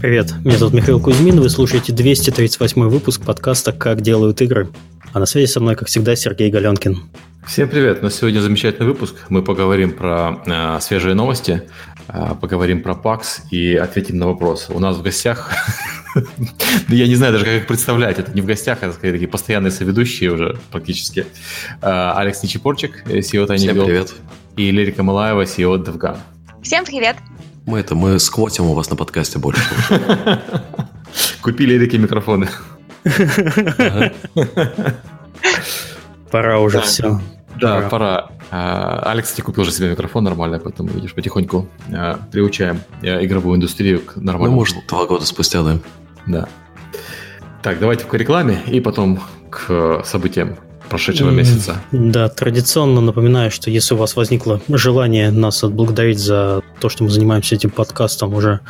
Привет, меня зовут Михаил Кузьмин, вы слушаете 238 выпуск подкаста «Как делают игры». А на связи со мной, как всегда, Сергей Галенкин. Всем привет! У нас сегодня замечательный выпуск. Мы поговорим про э, свежие новости, э, поговорим про PAX и ответим на вопросы. У нас в гостях, я не знаю даже, как их представлять, это не в гостях, это скорее такие постоянные соведущие уже практически. Э, Алекс Нечипорчик, CEO Tiny Всем привет! И Лерика Малаева, CEO DevGun. Всем привет! Мы это, мы сквотим у вас на подкасте больше. Купили Эрике микрофоны. Пора уже все. Да, пора. А, Алекс, кстати, купил уже себе микрофон нормально, поэтому, видишь, потихоньку а, приучаем а, игровую индустрию к нормальному. Ну, может, два года спустя, да. Да. Так, давайте к рекламе и потом к событиям прошедшего месяца. Да, традиционно напоминаю, что если у вас возникло желание нас отблагодарить за то, что мы занимаемся этим подкастом уже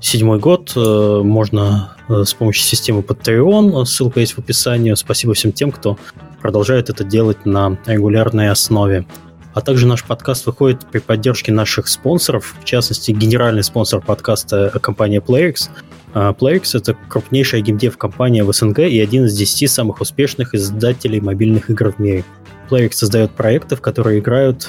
седьмой год, э, можно э, с помощью системы Patreon, ссылка есть в описании. Спасибо всем тем, кто продолжает это делать на регулярной основе. А также наш подкаст выходит при поддержке наших спонсоров, в частности, генеральный спонсор подкаста компания PlayX. А, PlayX — это крупнейшая геймдев компания в СНГ и один из десяти самых успешных издателей мобильных игр в мире. PlayX создает проекты, в которые играют,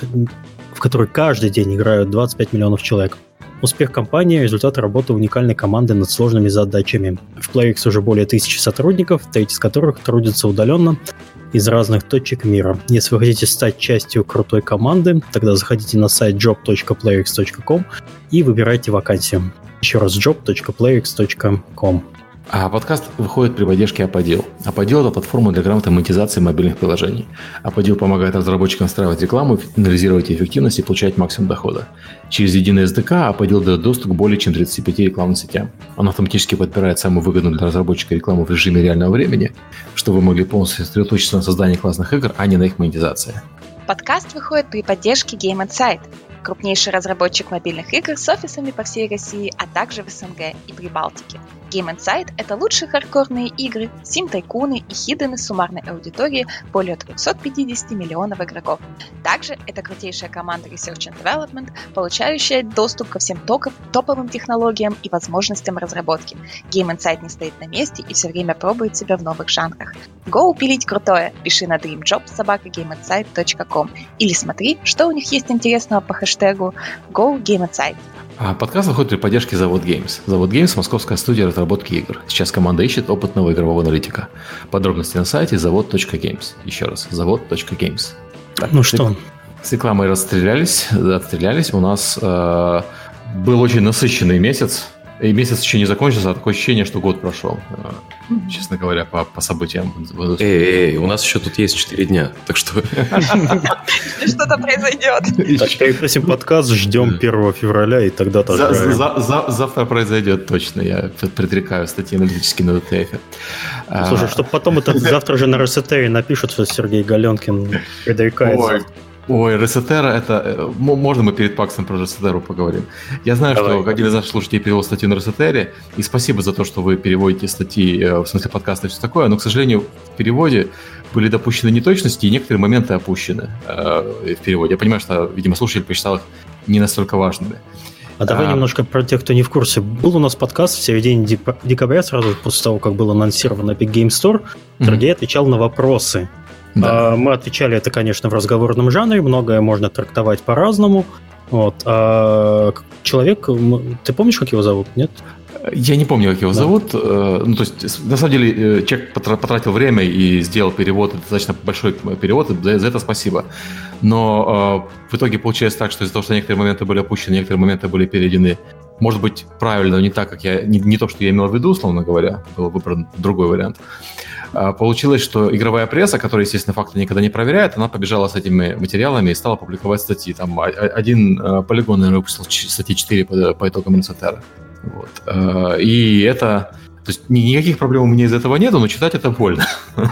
в которые каждый день играют 25 миллионов человек. Успех компании – результат работы уникальной команды над сложными задачами. В PlayX уже более тысячи сотрудников, треть из которых трудятся удаленно из разных точек мира. Если вы хотите стать частью крутой команды, тогда заходите на сайт job.playx.com и выбирайте вакансию. Еще раз job.playx.com. А подкаст выходит при поддержке Аподил. Аподил – это платформа для грамотной монетизации мобильных приложений. Аподил помогает разработчикам настраивать рекламу, анализировать эффективность и получать максимум дохода. Через единый SDK Аподил дает доступ к более чем 35 рекламным сетям. Он автоматически подбирает самую выгодную для разработчика рекламу в режиме реального времени, чтобы вы могли полностью сосредоточиться на создании классных игр, а не на их монетизации. Подкаст выходит при поддержке Game Insight – крупнейший разработчик мобильных игр с офисами по всей России, а также в СНГ и Прибалтике. Game Insight — это лучшие хардкорные игры, сим-тайкуны и хидены с суммарной аудиторией более 350 миллионов игроков. Также это крутейшая команда Research and Development, получающая доступ ко всем токов, топовым технологиям и возможностям разработки. Game Insight не стоит на месте и все время пробует себя в новых жанрах. Go пилить крутое! Пиши на dreamjob.gameinsight.com или смотри, что у них есть интересного по хэштегу GoGameInsight. А подкаст выходит при поддержке Завод Games. Завод Games – московская студия разработки игр. Сейчас команда ищет опытного игрового аналитика. Подробности на сайте завод.games. Еще раз, завод.games. Так, ну что? С рекламой расстрелялись, отстрелялись. У нас э, был очень насыщенный месяц. И месяц еще не закончился, а такое ощущение, что год прошел, э, честно говоря, по, по событиям. Эй, эй, у нас еще тут есть 4 дня, так что... Что-то произойдет. Так, переносим подкаст, ждем 1 февраля, и тогда тоже... Завтра произойдет точно, я предрекаю статьи аналитические на DTF. Слушай, чтобы потом это завтра же на Росетере напишут, что Сергей Галенкин предрекает Ой, Ресетера, это... Э, можно мы перед Паксом про Ресетеру поговорим? Я знаю, Давай. что один из наших слушателей перевел статью на Ресетере, и спасибо за то, что вы переводите статьи, э, в смысле подкаста и все такое, но, к сожалению, в переводе были допущены неточности, и некоторые моменты опущены э, в переводе. Я понимаю, что, видимо, слушатель посчитал их не настолько важными. А давай а... немножко про тех, кто не в курсе. Был у нас подкаст в середине декабря, сразу после того, как был анонсирован Epic Game Store. Mm-hmm. Сергей отвечал на вопросы да. А, мы отвечали это, конечно, в разговорном жанре, многое можно трактовать по-разному. Вот. А человек, ты помнишь, как его зовут, нет? Я не помню, как его да. зовут. Э, ну, то есть, на самом деле, э, человек потратил время и сделал перевод, достаточно большой перевод, за, за это спасибо. Но э, в итоге получается так, что из-за того, что некоторые моменты были опущены, некоторые моменты были переведены, может быть, правильно, но не так, как я, не, не то, что я имел в виду, условно говоря, был выбран другой вариант. А, получилось, что игровая пресса, которая, естественно, факты никогда не проверяет, она побежала с этими материалами и стала публиковать статьи. Там один а, полигон, наверное, выпустил статьи 4 по, по итогам Инсетера. Вот. А, и это... То есть никаких проблем у меня из этого нету, но читать это больно.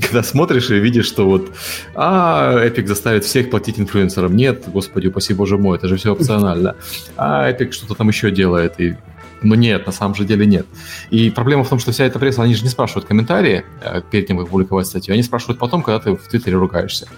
Когда смотришь и видишь, что вот, а, Epic заставит всех платить инфлюенсерам. Нет, господи, упаси боже мой, это же все опционально. А Epic что-то там еще делает, и но нет, на самом же деле нет. И проблема в том, что вся эта пресса, они же не спрашивают комментарии э, перед тем, как публиковать статью, они спрашивают потом, когда ты в Твиттере ругаешься.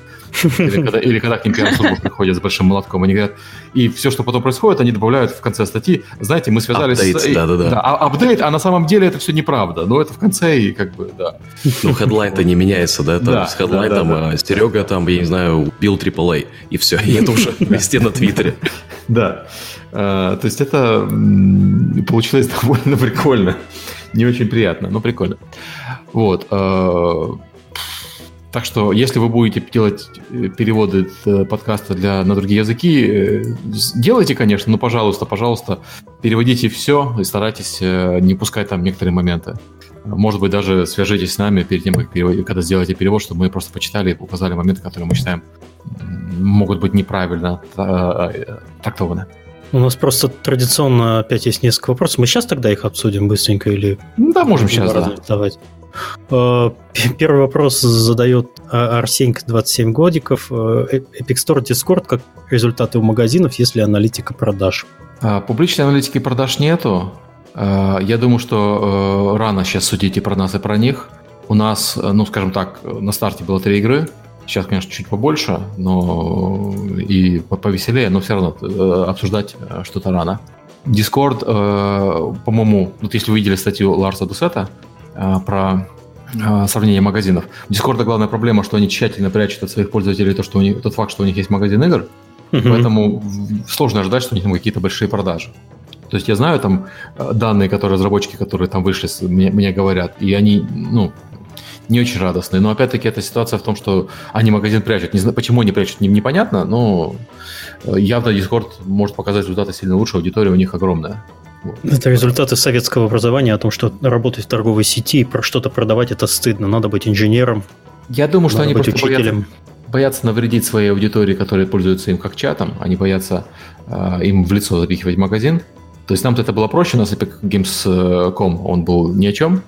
Или когда, или когда к ним пиар-служба приходит с большим молотком, они говорят, и все, что потом происходит, они добавляют в конце статьи, знаете, мы связались Update, с... да-да-да. Да, а- апдейт, а на самом деле это все неправда, но это в конце и как бы, да. Ну, headline -то не меняется, да? Там Да, с headline да, да, а, Серега там, я не знаю, убил AAA, и все, и это уже везде на Twitter -е. Да. Э, То есть это получилось довольно прикольно. Не очень приятно, но прикольно. Вот. Так что, если вы будете делать э, переводы э, подкаста для, на другие языки, э, делайте, конечно, но, пожалуйста, пожалуйста, переводите все и старайтесь не пускать там некоторые моменты. Может быть, даже свяжитесь с нами перед тем, как перевод- когда сделаете перевод, чтобы мы просто почитали и указали моменты, которые мы считаем могут быть неправильно трактованы. У нас просто традиционно опять есть несколько вопросов. Мы сейчас тогда их обсудим быстренько или... Да, можем сейчас, да. задавать? Э, Первый вопрос задает а- Арсенька, 27 годиков. Э, Э- Epic Store Discord как результаты у магазинов, если аналитика продаж. А, Публичной аналитики продаж нету. Я думаю, что рано сейчас судить и про нас, и про них. У нас, ну, скажем так, на старте было три игры. Сейчас, конечно, чуть побольше, но и по- повеселее, но все равно обсуждать что-то рано. Discord, по-моему, вот если вы видели статью Ларса Дусета про э, сравнение магазинов. У Discord главная проблема, что они тщательно прячут от своих пользователей то, что у них, тот факт, что у них есть магазин игр, Мгм. Поэтому сложно ожидать, что у них там какие-то большие продажи. То есть я знаю там э, данные, которые разработчики, которые там вышли, мне, мне говорят, и они, ну, не очень радостные. Но опять-таки эта ситуация в том, что они магазин прячут. Не знаю, почему они прячут, не- непонятно, но э, явно Discord может показать результаты сильно лучше, аудитория у них огромная. Вот. Это результаты советского образования о том, что работать в торговой сети и про что-то продавать это стыдно. Надо быть инженером, Я думаю, что надо они быть просто боятся, учителем. боятся навредить своей аудитории, которые пользуются им как чатом. Они боятся э, им в лицо запихивать магазин. То есть нам-то это было проще, у нас Epic Games.com, он был ни о чем,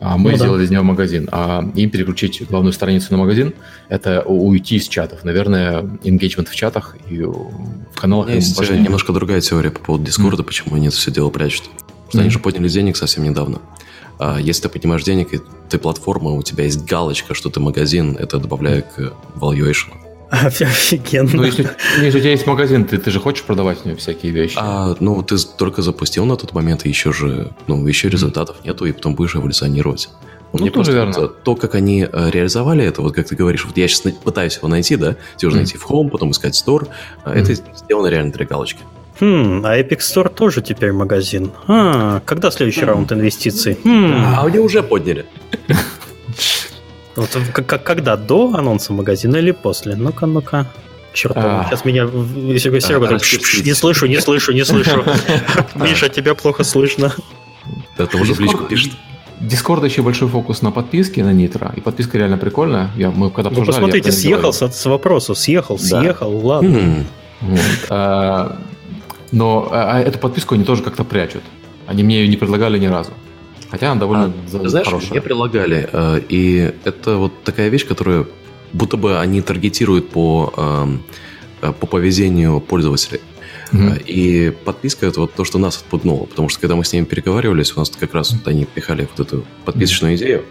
а мы Ну да. сделали из него магазин. А им переключить главную страницу на магазин, это уйти из чатов. Наверное, engagement в чатах и в каналах есть э, важнее. немножко другая теория по поводу Дискорда, почему они это все дело прячут. Потому что они Мгм. же подняли денег совсем недавно. А если ты поднимаешь денег, и ты платформа, у тебя есть галочка, что ты магазин, это добавляет к valuation. Офигенно. Ну, если, если у тебя есть магазин, ты, ты же хочешь продавать в нем всякие вещи. А, ну, ты только запустил на тот момент, и еще же, ну, еще результатов нету, и потом будешь эволюционировать. Ну, Мне тоже просто верно. вот, то, как они э, реализовали это, вот как ты говоришь, вот я сейчас пытаюсь его найти, да, тебе нужно Мгм. найти в Home, потом искать Store, а это сделано реально для галочки. Хм, а Epic Store тоже теперь магазин. А, когда следующий раунд инвестиций? Хм, А они уже подняли. вот к- к- когда? До анонса магазина или после? Ну-ка, ну-ка. Черт, А. сейчас меня... в- Серега, Серега, так, «Пш, пш, распустить. не слышу, не слышу, не слышу. Миша, тебя плохо слышно. Это уже в личку Discord- пишет. Discord еще большой фокус на подписке на Nitro, и подписка реально прикольная. Я, мы когда я посмотрите, съехал с, с вопроса, съехал, Да. съехал, ладно. М, Вот. А, Но а, а эту подписку они тоже как-то прячут. Они мне ее не предлагали ни разу. Хотя она довольно А, знаешь, хорошая. мне предлагали, э, и это вот такая вещь, которая будто бы они таргетируют по, эм, э, по поведению пользователей. Э, И подписка это вот то, что нас отпугнуло, потому что когда мы с ними переговаривались, у нас как раз вот они пихали вот эту подписочную идею.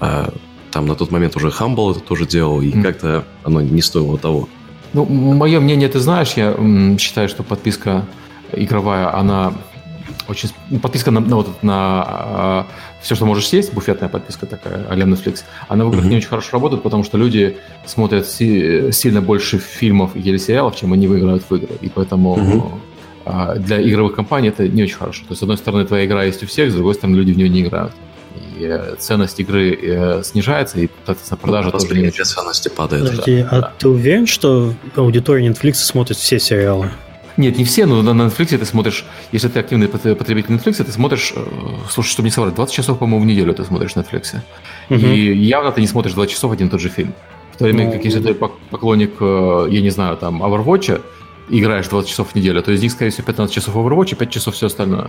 а Там на тот момент уже Humble это тоже делал, и Мгм. как-то оно не стоило того. Ну, мое мнение, ты знаешь, я считаю, что подписка игровая, она очень... ну, Подписка на, на вот на все, что можешь съесть, буфетная подписка такая, а Netflix, она в играх Мгм. не очень хорошо работает, потому что люди смотрят си- сильно больше фильмов или сериалов, чем они выиграют в игры. И поэтому Мгм. а, для игровых компаний это не очень хорошо. То есть, с одной стороны, твоя игра есть у всех, с другой стороны, люди в нее не играют. И э, ценность игры э, снижается, и, соответственно, продажа тоже не очень. ценности падает. Подожди, а да. ты уверен, что аудитория Netflix смотрит все сериалы? Нет, не все, но на на Netflix ты смотришь, если ты активный пот- потребитель Netflix, ты смотришь, э, слушай, чтобы не соврать, 20 часов, по-моему, в неделю ты смотришь Netflix. Мгм. И явно ты не смотришь 20 часов один и тот же фильм. В то время Ну, как если ты пок- поклонник, э, я не знаю, там, Overwatch, играешь 20 часов в неделю, то из них, скорее всего, 15 часов Overwatch и 5 часов все остальное.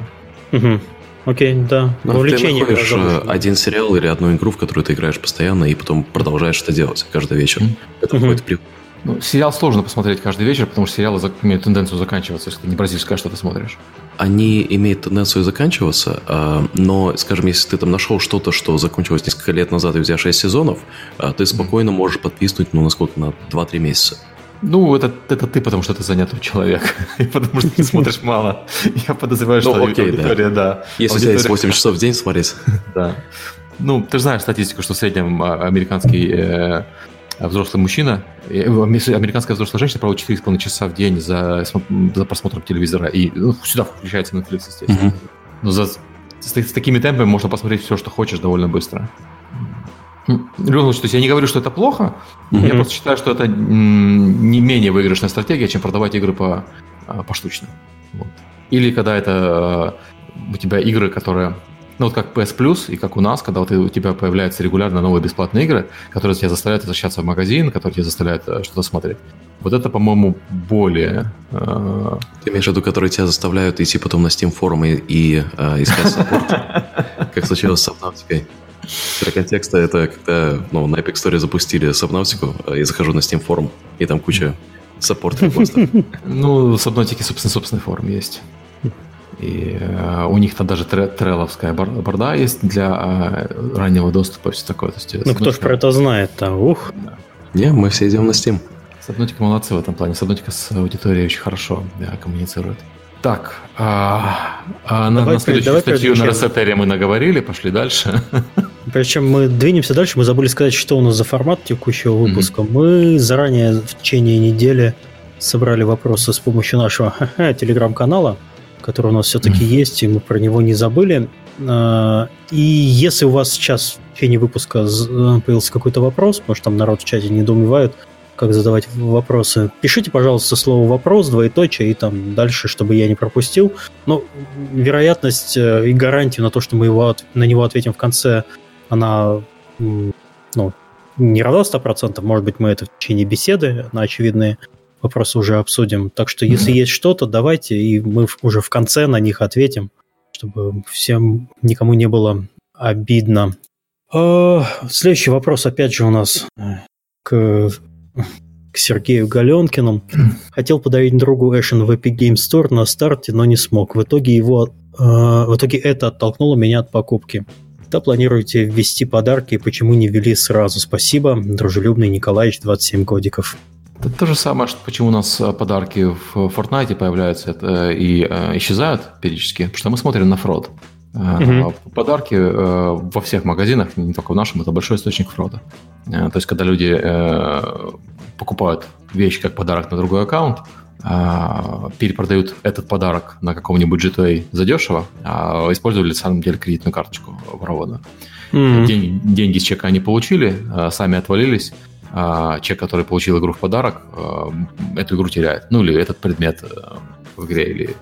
Мгм. Окей, да. Ну, ты Вовлечение находишь э, один сериал или одну игру, в которую ты играешь постоянно, и потом продолжаешь это делать каждый вечер. Мгм. Это в при- Ну, сериал сложно посмотреть каждый вечер, потому что сериалы имеют тенденцию заканчиваться, если ты не бразильское что-то смотришь. Они имеют тенденцию заканчиваться, а, но, скажем, если ты там нашел что-то, что закончилось несколько лет назад, и тебя 6 сезонов, а, ты спокойно можешь подписывать, ну, насколько, на 2-3 месяца. Ну, это, это ты, потому что ты занятый человек. И потому что ты смотришь мало. Я подозреваю, что ну, окей, аудитория, да. да. Если у тебя есть 8 часов в день смотреть. Да. Ну, ты же знаешь статистику, что в среднем а, американский э, взрослый мужчина, э, американская взрослая женщина проводит 4,5 часа в день за, за просмотром телевизора. И ну, сюда включается Netflix, естественно. Mm-hmm. Но за, с, с такими темпами можно посмотреть все, что хочешь, довольно быстро. Любом случае, то есть я не говорю, что это плохо, mm-hmm. я просто считаю, что это не менее выигрышная стратегия, чем продавать игры по, а, поштучно. Вот. Или когда это а, у тебя игры, которые ну, вот как PS Plus и как у нас, когда вот у тебя появляются регулярно новые бесплатные игры, которые тебя заставляют возвращаться в магазин, которые тебя заставляют э, что-то смотреть. Вот это, по-моему, более... Э... Ты имеешь в виду, которые тебя заставляют идти потом на Steam форумы и э, искать support? Как случилось с Subnautica? Для контекста, это когда ну, на Epic Store запустили Subnautica, э, я захожу на Steam форум, и там куча support репостов. Ну, Subnautica, собственно, собственный форум есть. И э, у них там даже трелловская борда есть для э, раннего доступа, все такое. То есть, ну, кто ж про это знает-то, ух. Да. Не, мы все идем на Steam. Сабнотика молодцы в этом плане. Сабнотика с аудиторией очень хорошо да, коммуницирует. Так, а, а на, на следующую давай статью на Росетере мы наговорили, пошли дальше. Причем мы двинемся дальше, мы забыли сказать, что у нас за формат текущего выпуска. Mm-hmm. Мы заранее в течение недели собрали вопросы с помощью нашего телеграм-канала который у нас все-таки mm-hmm. есть, и мы про него не забыли. А, и если у вас сейчас в течение выпуска э, появился какой-то вопрос, потому что там народ в чате недоумевает, как задавать вопросы, пишите, пожалуйста, слово «вопрос», двоеточие, и там дальше, чтобы я не пропустил. Но вероятность э, и гарантию на то, что мы его, на него ответим в конце, она ну, не равна 100%. Может быть, мы это в течение беседы на очевидные вопросы уже обсудим. Так что, если есть что-то, давайте, и мы уже в конце на них ответим, чтобы всем никому не было обидно. А, следующий вопрос, опять же, у нас э, к, к Сергею Галенкину. Хотел подарить другу Эшен в Epic Game Store на старте, но не смог. В итоге его, э, в итоге это оттолкнуло меня от покупки. Когда планируете ввести подарки и почему не ввели сразу? Спасибо, дружелюбный Николаевич, 27 годиков. Это то же самое, что почему у нас э, подарки в Fortnite появляются это, и э, исчезают периодически, потому что мы смотрим на фрод. Угу. Подарки э, во всех магазинах, не только в нашем, это большой источник фрода. Э, то есть, когда люди э, покупают вещь как подарок на другой аккаунт, э, перепродают этот подарок на каком-нибудь G2A задешево, а использовали на самом деле кредитную карточку ворованную. Mm-hmm. День, деньги с чека они получили, э, сами отвалились, а, человек, который получил игру в подарок, а, эту игру теряет. Ну, или этот предмет э, в игре, или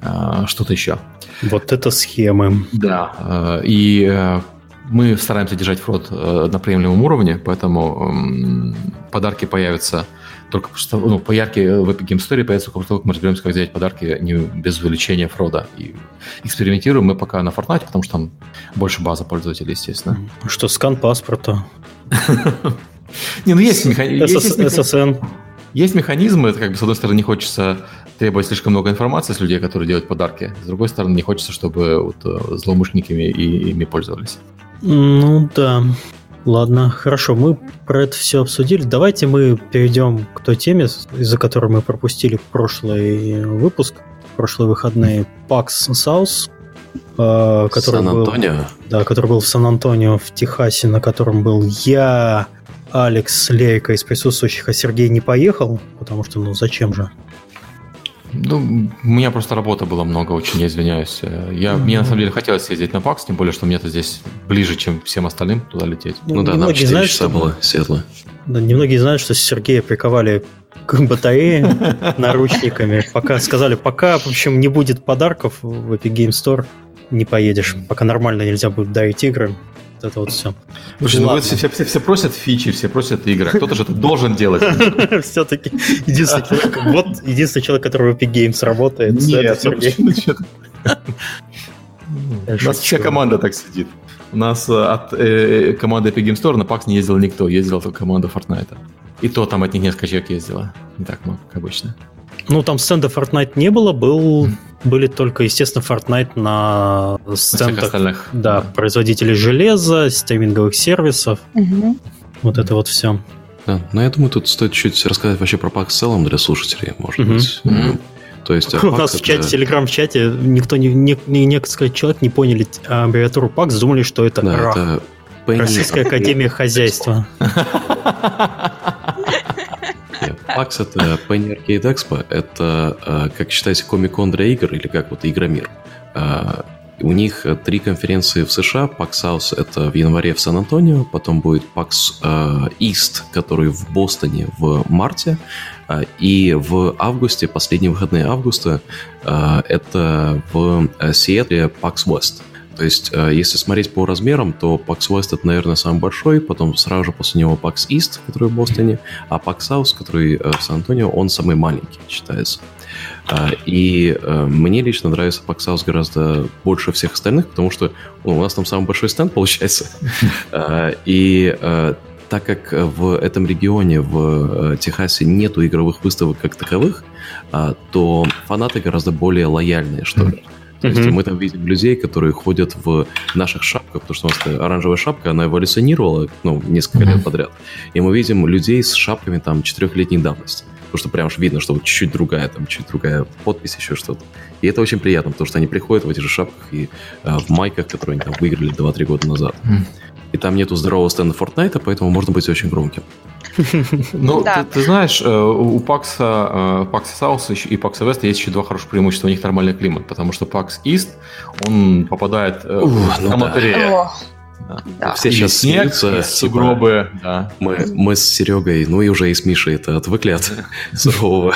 а, что-то еще. Вот это схемы. Да. И э, мы стараемся держать фрод э, на приемлемом уровне, поэтому подарки появятся только что, ну, поярки в Epic Game Story появятся только того, как мы разберемся, как взять подарки не без увеличения фрода. И экспериментируем мы пока на Fortnite, потому что там больше база пользователей, естественно. Что, скан паспорта? Не, ну есть механизм. ССН. Есть механизмы, это как бы с одной стороны не хочется требовать слишком много информации с людей, которые делают подарки, с другой стороны не хочется, чтобы вот э, злоумышленниками и ими пользовались. Ну да. Ладно, хорошо, мы про это все обсудили. Давайте мы перейдем к той теме, из-за которой мы пропустили прошлый выпуск, прошлые выходные. PAX South, э, который Сан-Антонио? Был, да, который был в Сан-Антонио в Техасе, на котором был я, Алекс Лейка из присутствующих, а Сергей не поехал, потому что, ну, зачем же? Ну, у меня просто работа была много, очень, я извиняюсь. Я, mm-hmm. Мне на самом деле хотелось съездить на ПАКС, тем более, что мне-то здесь ближе, чем всем остальным туда лететь. Ну, ну да, нам 4 знают, часа что... было светло. Да, немногие знают, что Сергея приковали к батарее наручниками. Пока сказали, пока, в общем, не будет подарков в Epic Game Store, не поедешь. Пока нормально нельзя будет дарить игры, вот это вот все. Слушай, ну все, все, все просят фичи, все просят игры. Кто-то же это должен делать. Все-таки единственный человек, вот единственный человек, который в Epic Games работает. Нет. У нас вся команда так сидит. У нас э, от э, команды Epic Games Store на PAX не ездил никто, ездила только команда Fortnite. И то там от них несколько человек ездило. Не так много, как обычно. Ну, там стенда Fortnite не было, был, были только, естественно, Fortnite на стендах остальных. Да, производителей железа, стриминговых сервисов. Мгм. Вот это вот все. Да, но я думаю, тут стоит чуть рассказать вообще про PAX в целом для слушателей, может Мгм. быть. Мгм. То есть У PAX нас в это- чате, в телеграм-чате, никто не, не, не- несколько человек не поняли аббревиатуру PAX, думали, что это Да, РАХ, это Российская Академия Хозяйства. PAX это Penny Arcade Expo, это, как считаете, Comic-Con для игр или как вот Игромир. Э, У них три конференции в США. PAX South это в январе в Сан-Антонио, потом будет PAX э, East, который в Бостоне в марте, э, и в августе, последние выходные августа, это в Сиэтле PAX West. То есть, э, если смотреть по размерам, то PAX West это, наверное, самый большой, потом сразу же после него PAX East, который в Бостоне, а PAX South, который э, в Сан-Антонио, он самый маленький считается. А, И э, мне лично нравится PAX South гораздо больше всех остальных, потому что ну, у нас там самый большой стенд получается. И э, так как в этом регионе, в э, Техасе, нету игровых выставок как таковых, то фанаты гораздо более лояльные, что ли. То есть мы там видим людей, которые ходят в наших шапках, потому что у нас оранжевая шапка, она эволюционировала ну, несколько лет подряд. И мы видим людей с шапками там четырехлетней давности. Потому что прям уж видно, что вот чуть-чуть другая, там чуть другая подпись, еще что-то. И это очень приятно, потому что они приходят в этих же шапках и э, в майках, которые они там выиграли 2-3 года назад. Мгм. И там нету здорового стенда Fortnite, поэтому можно быть очень громким. Ну, Да. ты, ты знаешь, э, у PAX, э, South еще- и PAX West есть еще два хороших преимущества. У них нормальный климат, потому что PAX East, он попадает э, Ух, в ну да. Аматере. О, Да. Все И сейчас снег, смеются, и типа, сугробы, да. Мы, мы с Серегой, ну и уже и с Мишей это отвыкли от сурового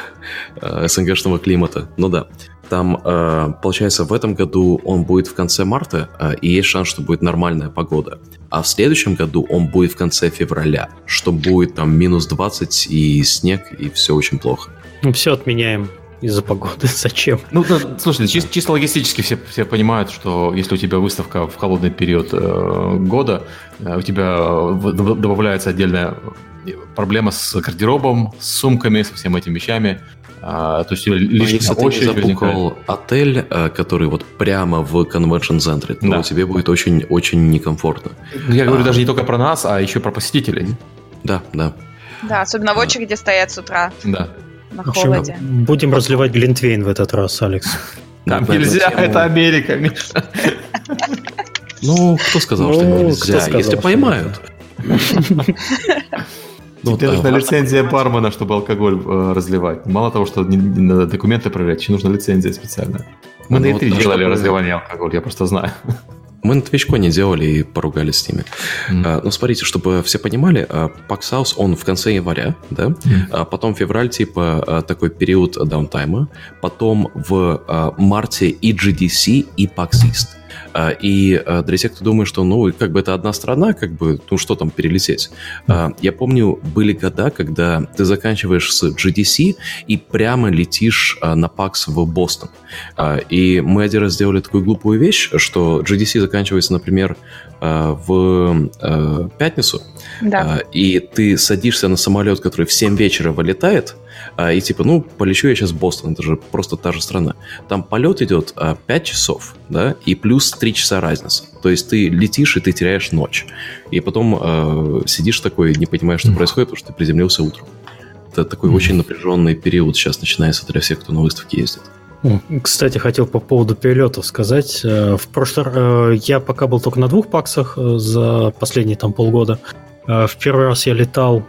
СНГшного климата. Ну да. Там, э, получается, в этом году он будет в конце марта, э, и есть шанс, что будет нормальная погода. А в следующем году он будет в конце февраля, что будет там минус 20 и снег, и все очень плохо. Ну, все отменяем из-за погоды. Зачем? Ну, да, слушай, чис- чисто, логистически все, все понимают, что если у тебя выставка в холодный период э, года, э, у тебя э, в- д- добавляется отдельная проблема с гардеробом, с сумками, со всеми этими вещами. А, то есть лишняя если ты не возникает. забукал отель, э, который вот прямо в конвеншн-центре, то Да. тебе будет очень-очень некомфортно. Ну, Я говорю А. даже не только про нас, а еще про посетителей. Да, да. Да, особенно в очереди стоят с утра Да. на В общем, холоде. будем разливать Глинтвейн в этот раз, Алекс. Там нельзя, это Америка, Миша. Ну, кто сказал, что Ну, кто нельзя? сказал, Если что поймают. Ну, Тебе нужна лицензия бармена, чтобы алкоголь э, разливать. Мало того, что не, не надо документы проверять, еще нужна лицензия специальная. Мы Ну, на вот, E3 а делали разливание алкоголя, я просто знаю. Мы на Твичконе делали и поругались с ними. Мгм. А, Ну, смотрите, чтобы все понимали, House, он в конце января, да? Мгм. А Потом февраль, типа, а, такой период даунтайма. Потом в а, марте и GDC, и. А, И а, для тех, кто думает, что, ну, как бы это одна страна, как бы, ну, что там перелететь. А, Я помню, были года, когда ты заканчиваешь с GDC и прямо летишь а, на PAX в Бостон. А, И мы один раз сделали такую глупую вещь, что GDC заканчивается, например, а, в а, пятницу, Да. а, и ты садишься на самолет, который в 7 вечера вылетает, а, и типа, ну, полечу я сейчас в Бостон, это же просто та же страна. Там полет идет а, 5 часов, да, и плюс 3 часа разница. То есть ты летишь, и ты теряешь ночь. И потом а, сидишь такой, не понимаешь, что происходит, потому что ты приземлился утром. Это такой Мгм. очень напряженный период сейчас начинается для всех, кто на выставке ездит. Кстати, хотел по поводу перелетов сказать. Э, В прошлый э, я пока был только на двух паксах э, за последние там полгода. Э, В первый раз я летал э,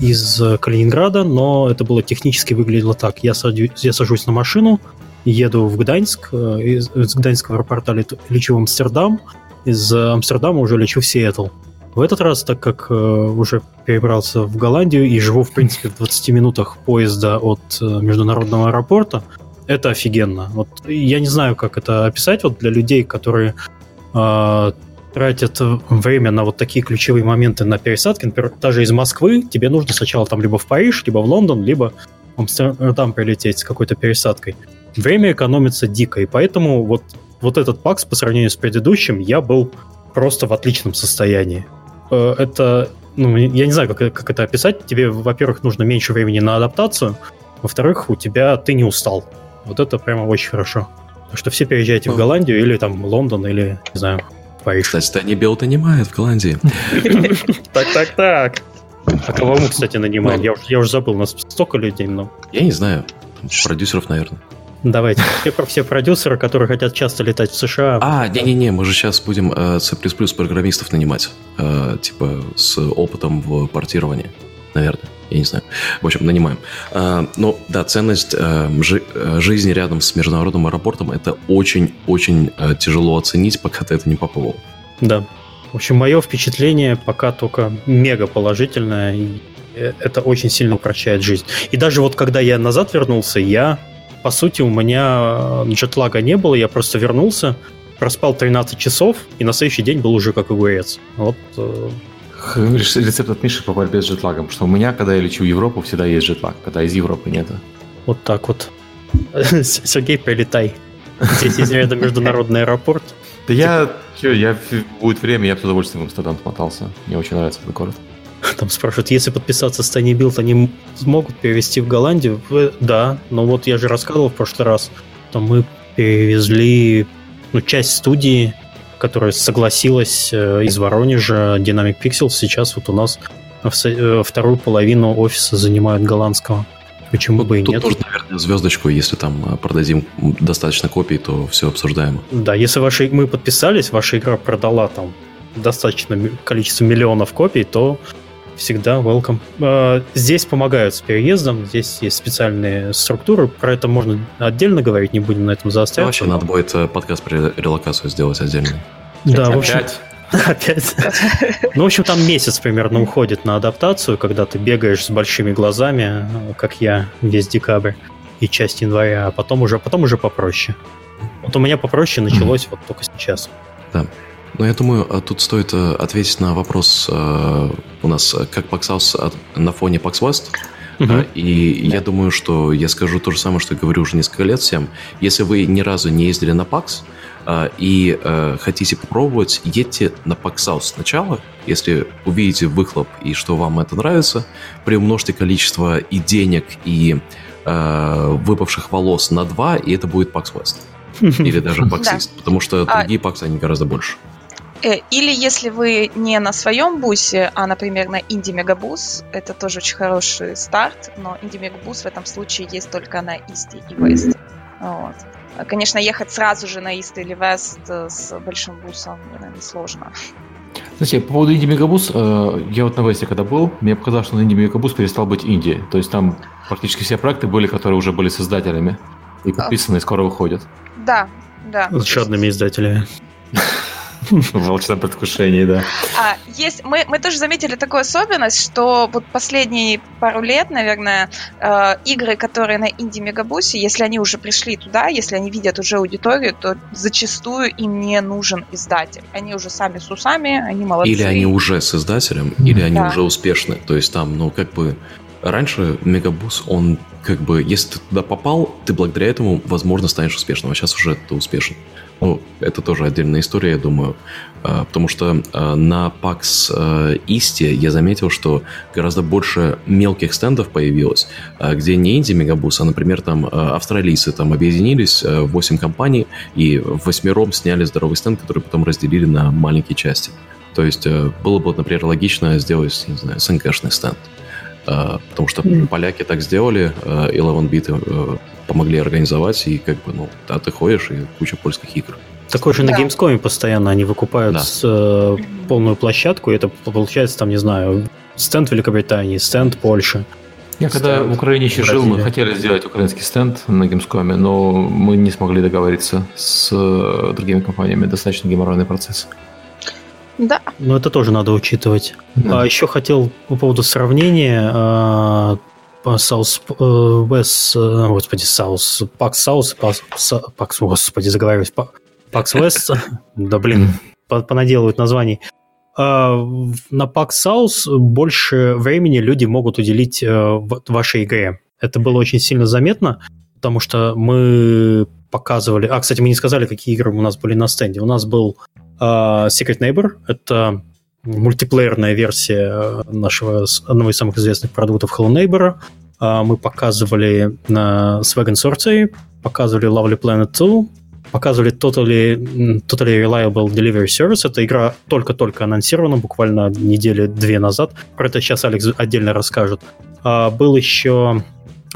из Калининграда, но это было технически выглядело так. Я, садю- я сажусь на машину, еду в Гданьск, э, из, из Гданьского аэропорта лечу в Амстердам, из э, Амстердама уже лечу в Сиэтл. В этот раз, так как э, уже перебрался в Голландию и живу, в принципе, в 20 минутах поезда от э, международного аэропорта, это офигенно. Вот я не знаю, как это описать вот для людей, которые э, тратят время на вот такие ключевые моменты на пересадке. Например, даже из Москвы тебе нужно сначала там либо в Париж, либо в Лондон, либо в Амстердам прилететь с какой-то пересадкой. Время экономится дико, и поэтому вот, вот этот пакс по сравнению с предыдущим я был просто в отличном состоянии. Э, Это ну, я не знаю, как, как это описать. Тебе, во-первых, нужно меньше времени на адаптацию, во-вторых, у тебя ты не устал. Вот это прямо очень хорошо. Так что все переезжайте в Голландию или там Лондон или, не знаю, Париж. Кстати, они Белл нанимают в Голландии. Так, так, так. А кого мы, кстати, нанимаем? Я, я уже забыл, у нас столько людей много. Я не знаю. Продюсеров, наверное. Давайте. Все, все продюсеры, которые хотят часто летать в США. А, не-не-не, мы же сейчас будем э, C++ программистов нанимать. Э, типа с опытом в портировании, наверное. Я не знаю. В общем, нанимаем. Э, ну, да, ценность э, э, жизни рядом с международным аэропортом это очень-очень э, тяжело оценить, пока ты это не попробовал. Да. В общем, мое впечатление пока только мега положительное. И это очень сильно упрощает жизнь. И даже вот когда я назад вернулся, я, по сути, у меня джетлага не было, я просто вернулся, проспал 13 часов, и на следующий день был уже как игуец. Вот Рецепт от Миши по борьбе с джетлагом. Потому что у меня, когда я лечу в Европу, всегда есть джетлаг, когда из Европы нет. Вот так вот. Сергей, прилетай. Здесь есть рядом международный аэропорт. Да я, что, я будет время, я с удовольствием в Амстердам мотался. Мне очень нравится этот город. Там спрашивают, если подписаться с Tiny Build, они смогут перевести в Голландию? Да, но вот я же рассказывал в прошлый раз, что мы перевезли ну, часть студии, которая согласилась э, из Воронежа, Dynamic Pixels, сейчас вот у нас э, вторую половину офиса занимают голландского. Почему бы и Тут нет? тоже, наверное, звездочку, если там э, продадим достаточно копий, то все обсуждаемо. Да, если ваши, мы подписались, ваша игра продала там достаточно количество миллионов копий, то всегда welcome. Здесь помогают с переездом, здесь есть специальные структуры, про это можно отдельно говорить, не будем на этом заостряться. Вообще, надо будет подкаст про релокацию сделать отдельно. Да, в общем... Опять. Ну, в общем, там месяц примерно уходит на адаптацию, когда ты бегаешь с большими глазами, как я, весь декабрь и часть января, а потом уже, потом уже попроще. Вот у меня попроще началось вот только сейчас. Да. Ну, я думаю, тут стоит ответить на вопрос у нас, как PaxHouse на фоне PaX West. Uh-huh. И да. я думаю, что я скажу то же самое, что говорю уже несколько лет всем. Если вы ни разу не ездили на PAX, и э, хотите попробовать, едьте на PaxHouse сначала. Если увидите выхлоп и что вам это нравится, приумножьте количество и денег, и э, выпавших волос на 2, и это будет PAX West. Или даже PAX East, потому что другие PAX, они гораздо больше. Или если вы не на своем бусе, а, например, на Инди Мегабус, это тоже очень хороший старт, но Инди Мегабус в этом случае есть только на Исте и Весте. Вот. Конечно, ехать сразу же на Ист или Вест с большим бусом, наверное, сложно. Знаете, по поводу Инди Мегабус, я вот на Весте когда был, мне показалось, что на Инди Мегабус перестал быть Инди. То есть там практически все проекты были, которые уже были создателями и подписаны, и скоро выходят. Да, да. С жадными издателями. В волчном предвкушении, да. А, есть, мы, мы тоже заметили такую особенность, что вот последние пару лет, наверное, э, игры, которые на инди мегабусе, если они уже пришли туда, если они видят уже аудиторию, то зачастую им не нужен издатель. Они уже сами с усами, они молодцы. Или они уже с издателем, или они да. уже успешны. То есть там, ну, как бы... Раньше Мегабус, он как бы, если ты туда попал, ты благодаря этому, возможно, станешь успешным, а сейчас уже ты успешен. Ну, это тоже отдельная история, я думаю. А, потому что а, на PAX East я заметил, что гораздо больше мелких стендов появилось, а, где не инди мегабус, а, например, там австралийцы там объединились, 8 компаний, и восьмером сняли здоровый стенд, который потом разделили на маленькие части. То есть было бы, например, логично сделать, не знаю, СНГшный стенд. Потому что mm. поляки так сделали, Eleven Bit помогли организовать, и как бы, ну, да, ты ходишь, и куча польских игр. Такое же да. на Gamescom постоянно они выкупают да. с, э, полную площадку, и это получается, там, не знаю, стенд Великобритании, стенд Польши. Я когда в Украине еще жил, мы хотели сделать украинский стенд на Gamescom, но мы не смогли договориться с э, другими компаниями. Достаточно геморройный процесс. Да. Но это тоже надо учитывать. Да. А еще хотел по поводу сравнения. Э, South West, господи, South, Pax South, Pax, господи, заговариваюсь, Pax West, да блин, понаделывают названий. А, на Pax South больше времени люди могут уделить э, вашей игре. Это было очень сильно заметно, потому что мы показывали... А, кстати, мы не сказали, какие игры у нас были на стенде. У нас был Secret Neighbor, это мультиплеерная версия нашего одного из самых известных продуктов Hello Neighbor. А, мы показывали на Swag Sortie, показывали Lovely Planet 2, показывали Totally, Totally Reliable Delivery Service. Эта игра только-только анонсирована, буквально недели две назад. Про это сейчас Алекс отдельно расскажет. А, был еще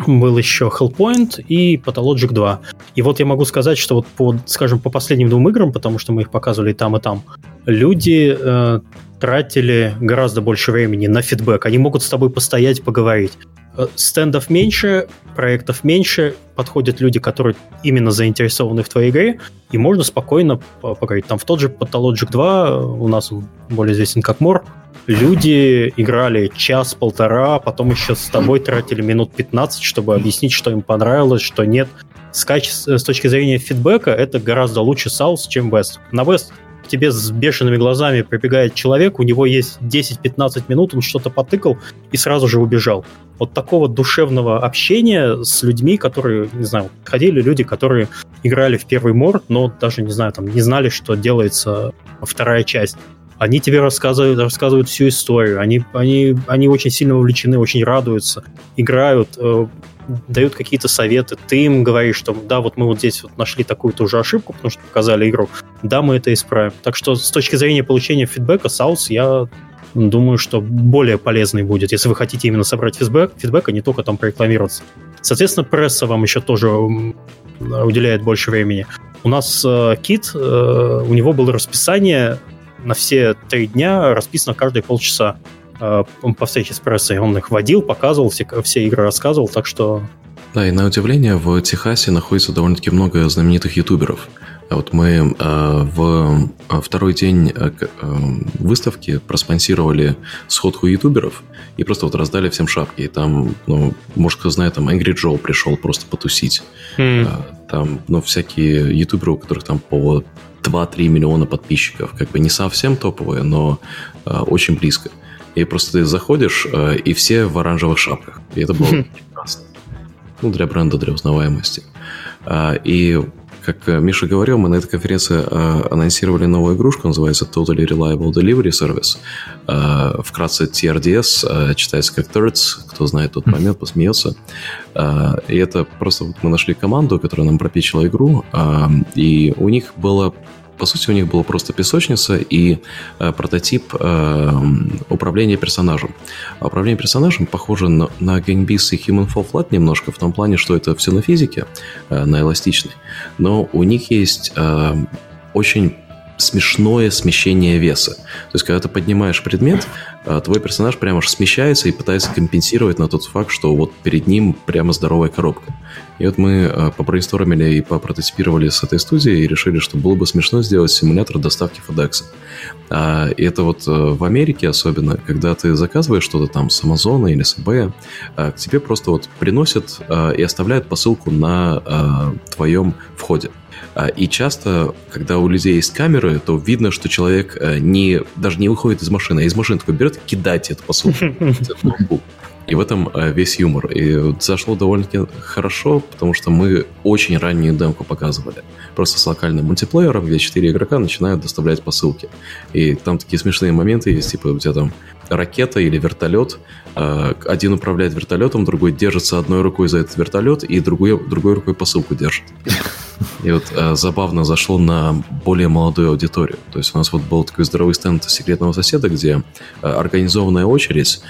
был еще Hellpoint и Pathologic 2. И вот я могу сказать, что вот по, скажем, по последним двум играм, потому что мы их показывали там, и там, люди э, тратили гораздо больше времени на фидбэк. Они могут с тобой постоять, поговорить. Э, стендов меньше, проектов меньше, подходят люди, которые именно заинтересованы в твоей игре, и можно спокойно поговорить. Там в тот же Pathologic 2, у нас более известен как Мор, люди играли час-полтора, потом еще с тобой тратили минут 15, чтобы объяснить, что им понравилось, что нет. С, каче... с точки зрения фидбэка это гораздо лучше South, чем West. На West к тебе с бешеными глазами прибегает человек, у него есть 10-15 минут, он что-то потыкал и сразу же убежал. Вот такого душевного общения с людьми, которые, не знаю, ходили люди, которые играли в первый мор, но даже, не знаю, там, не знали, что делается вторая часть. Они тебе рассказывают, рассказывают всю историю, они, они, они очень сильно вовлечены, очень радуются, играют, э, дают какие-то советы, ты им говоришь, что да, вот мы вот здесь вот нашли такую-то уже ошибку, потому что показали игру, да, мы это исправим. Так что с точки зрения получения фидбэка, South я думаю, что более полезный будет, если вы хотите именно собрать фидбэк, фидбэк, а не только там прорекламироваться. Соответственно, пресса вам еще тоже уделяет больше времени. У нас э, Кит, э, у него было расписание на все три дня, расписано каждые полчаса. Э, по встрече с прессой. Он их водил, показывал, все, все игры рассказывал, так что... Да, и на удивление в Техасе находится довольно-таки много знаменитых ютуберов. А вот мы э, в э, второй день э, э, выставки проспонсировали сходку ютуберов и просто вот раздали всем шапки. И там, ну, может, кто знает, там Angry Joe пришел просто потусить. Mm. Э, там, ну, всякие ютуберы, у которых там по 2-3 миллиона подписчиков. Как бы не совсем топовые, но э, очень близко. И просто ты заходишь, э, и все в оранжевых шапках. И это было прекрасно. Ну, для бренда, для узнаваемости. А, и как Миша говорил, мы на этой конференции э, анонсировали новую игрушку, называется Totally Reliable Delivery Service. Э, вкратце TRDS, читается как Thirds, кто знает тот момент, посмеется. И это просто мы нашли команду, которая нам пропичила игру, и у них было по сути, у них была просто песочница и э, прототип э, управления персонажем. А управление персонажем похоже на, на Gangbis и Human Fall Flat немножко, в том плане, что это все на физике, э, на эластичной. Но у них есть э, очень смешное смещение веса. То есть, когда ты поднимаешь предмет, а, твой персонаж прямо аж смещается и пытается компенсировать на тот факт, что вот перед ним прямо здоровая коробка. И вот мы а, попроинстормили и попрототипировали с этой студией и решили, что было бы смешно сделать симулятор доставки FedEx. А, и это вот в Америке особенно, когда ты заказываешь что-то там с Амазона или с eBay, к тебе просто вот приносят и оставляют посылку на твоем входе. А, и часто, когда у людей есть камеры, то видно, что человек э, не, даже не выходит из машины, а из машины такой берет и кидает эту посылку И в этом э, весь юмор. И зашло довольно-таки хорошо, потому что мы очень раннюю демку показывали. Просто с локальным мультиплеером, где четыре игрока начинают доставлять посылки. И там такие смешные моменты есть, типа у тебя там ракета или вертолет. Э, один управляет вертолетом, другой держится одной рукой за этот вертолет, и другой, другой рукой посылку держит. И вот э, забавно зашло на более молодую аудиторию. То есть у нас вот был такой здоровый стенд секретного соседа, где э, организованная очередь,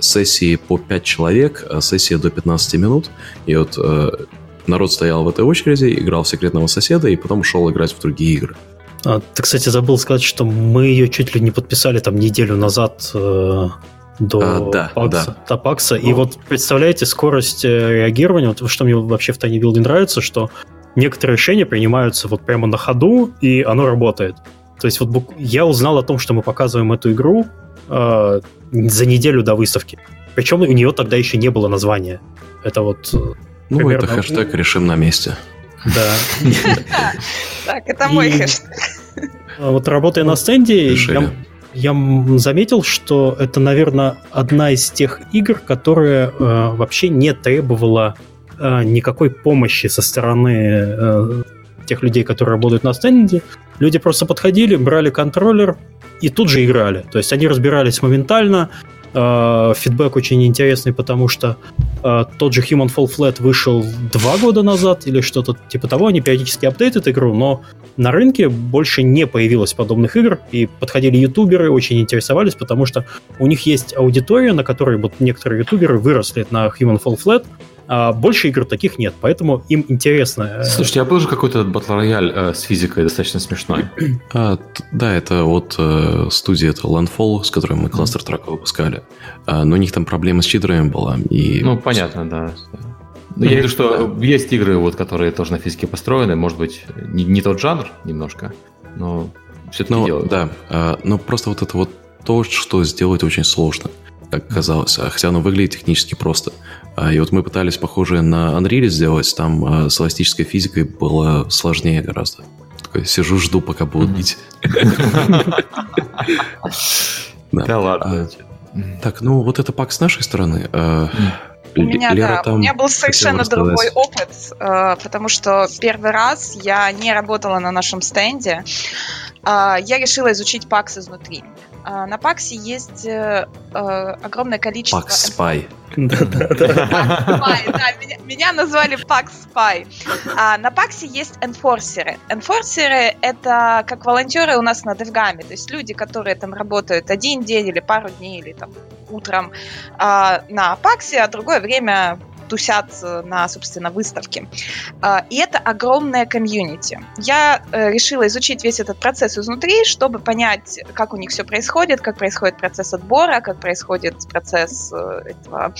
сессии по 5 человек, сессия до 15 минут. И вот народ стоял в этой очереди, играл в секретного соседа и потом шел играть в другие игры. А, ты, кстати, забыл сказать, что мы ее чуть ли не подписали там неделю назад э, до а, да, Пакса, да. до Пакса. И ну. вот представляете скорость э, реагирования, вот что мне вообще в Tiny Build нравится, что некоторые решения принимаются вот прямо на ходу, и оно работает. То есть вот я узнал о том, что мы показываем эту игру э, за неделю до выставки. Причем у нее тогда еще не было названия. Это вот... Э, ну, примерно... это хэштег «Решим на месте». Да. Так, это мой хэштег. А вот работая на стенде, я заметил, что это, наверное, одна из тех игр, которая э, вообще не требовала э, никакой помощи со стороны э, тех людей, которые работают на стенде. Люди просто подходили, брали контроллер, и тут же играли. То есть они разбирались моментально, э, фидбэк очень интересный, потому что э, тот же Human Fall Flat вышел два года назад или что-то типа того, они периодически апдейтят игру, но на рынке больше не появилось подобных игр, и подходили ютуберы, очень интересовались, потому что у них есть аудитория, на которой вот некоторые ютуберы выросли на Human Fall Flat, а больше игр таких нет, поэтому им интересно. Э, Слушайте, а был же какой-то батл рояль э, с физикой достаточно смешной. А, да, это от э, студии это Landfall, с которой мы кластер трака выпускали. А, но у них там проблема с читерами была. И... Ну, понятно, да. Ну, я вижу, что да. есть игры, вот, которые тоже на физике построены, может быть, не, не тот жанр немножко, но все-таки но, делают. Да, а, но просто вот это вот то, что сделать очень сложно как казалось, а хотя оно выглядит технически просто. А, и вот мы пытались похожее на Unreal сделать, там а, с эластической физикой было сложнее гораздо. Такой сижу, жду, пока будут бить. Да ладно. Так, ну вот это пак с нашей стороны. У меня, Лера да, у меня был совершенно другой опыт, потому что первый раз я не работала на нашем стенде. Я решила изучить PAX изнутри. А, на PAX -е есть э, э, огромное количество... PAX Spy. Меня назвали PAX Spy. А, на PAX -е есть enforcer -ы. Enforcer -ы — это как волонтеры у нас на DevGAMM -е. То есть люди, которые там работают один день или пару дней, или там утром а, на PAX -е, а другое время тусят э, на, собственно, выставке. А, и это огромное комьюнити. Я э, решила изучить весь этот процесс изнутри, чтобы понять, как у них все происходит, как происходит процесс отбора, как происходит процесс э, этого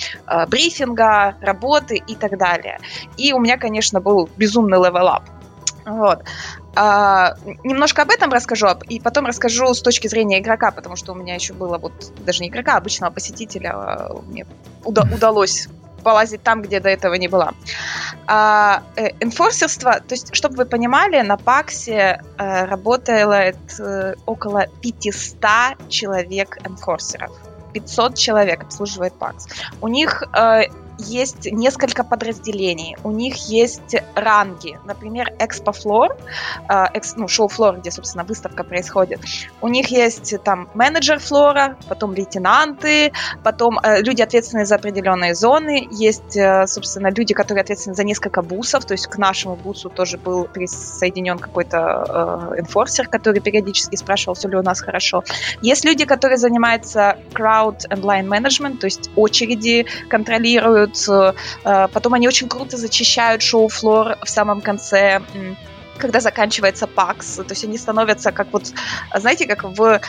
брифинга, работы и так далее. И у меня, конечно, был безумный level-up. Вот. А, немножко об этом расскажу, и потом расскажу с точки зрения игрока, потому что у меня еще было вот даже не игрока, а обычного посетителя. А, мне уда- удалось полазить там, где до этого не была. А, э, энфорсерство, то есть, чтобы вы понимали, на Паксе э, работает э, около 500 человек энфорсеров. 500 человек обслуживает ПАКС. У них э, есть несколько подразделений, у них есть ранги. Например, Expo Floor, э, ну, шоу флор, где, собственно, выставка происходит. У них есть там менеджер флора, потом лейтенанты, потом э, люди, ответственные за определенные зоны. Есть, э, собственно, люди, которые ответственны за несколько бусов, то есть к нашему бусу тоже был присоединен какой-то э, энфорсер, который периодически спрашивал, все ли у нас хорошо. Есть люди, которые занимаются crowd and line management, то есть очереди контролируют, делают. Э, потом они очень круто зачищают шоу-флор в самом конце когда заканчивается ПАКС. То есть они становятся как вот, знаете, как в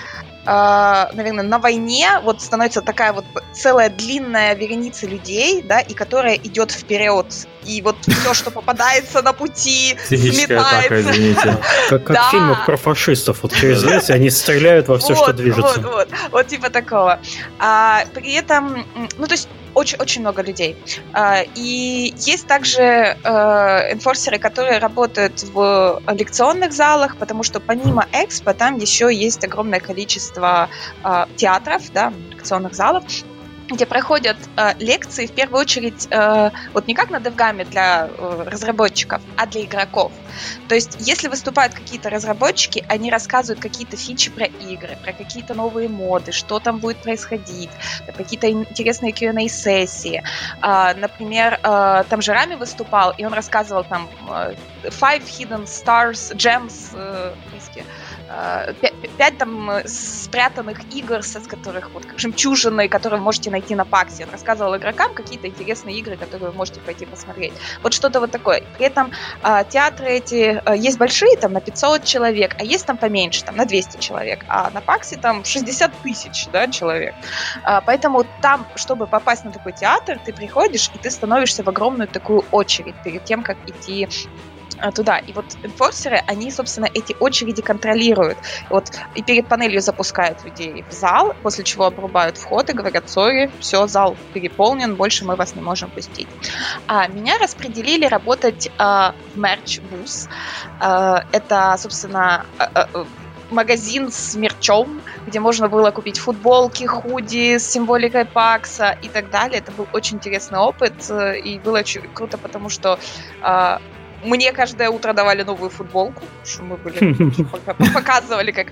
наверное, на войне вот становится такая вот целая длинная вереница людей, да, и которая идет вперед. И вот все, что попадается на пути, сметается. Как, как в фильмах про фашистов. Вот через лес они стреляют во все, что движется. Вот, вот, вот типа такого. А, при этом, ну, то есть очень-очень много людей. А, и есть также э, энфорсеры, которые работают в лекционных залах, потому что помимо экспо там еще есть огромное количество а, театров, да, лекционных залов, где проходят э, лекции, в первую очередь, э, вот не как на DevGAM для э, разработчиков, а для игроков. То есть, если выступают какие-то разработчики, они рассказывают какие-то фичи про игры, про какие-то новые моды, что там будет происходить, какие-то интересные Q&A-сессии. Э, например, э, там же Рами выступал, и он рассказывал там э, Five Hidden Stars, Gems, э, Э, пять там э, спрятанных игр, с которых вот жемчужины, которые вы можете найти на Паксе. Он рассказывал игрокам какие-то интересные игры, которые вы можете пойти посмотреть. Вот что-то вот такое. При этом э, театры эти есть большие, там на 500 человек, а есть там поменьше, там на 200 человек. А на Паксе там 60 тысяч да, человек. Поэтому там, чтобы попасть на такой театр, ты приходишь и ты становишься в огромную такую очередь перед тем, как идти туда. И вот энфорсеры, они, собственно, эти очереди контролируют. Вот и перед панелью запускают людей в зал, после чего обрубают вход и говорят, сори, все, зал переполнен, больше мы вас не можем пустить. А меня распределили работать а, в мерч-бус. А, это, собственно, а, а, магазин с мерчом, где можно было купить футболки, худи с символикой Пакса и так далее. Это был очень интересный опыт, э, и было очень круто, потому что мне каждое утро давали новую футболку, что мы были, показывали как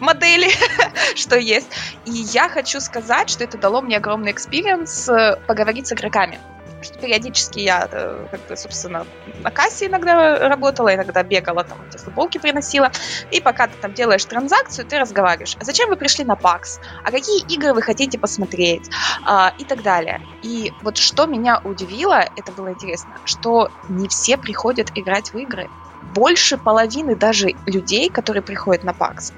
модели, что есть. И я хочу сказать, что это дало мне огромный experience э, поговорить с игроками что периодически я, э, как бы, собственно, на кассе иногда работала, иногда бегала, там, эти футболки приносила. И пока ты там делаешь транзакцию, ты разговариваешь. А зачем вы пришли на PAX? А какие игры вы хотите посмотреть? А, и так далее. И вот что меня удивило, это было интересно, что не все приходят играть в игры больше половины даже людей, которые приходят на ПАКС,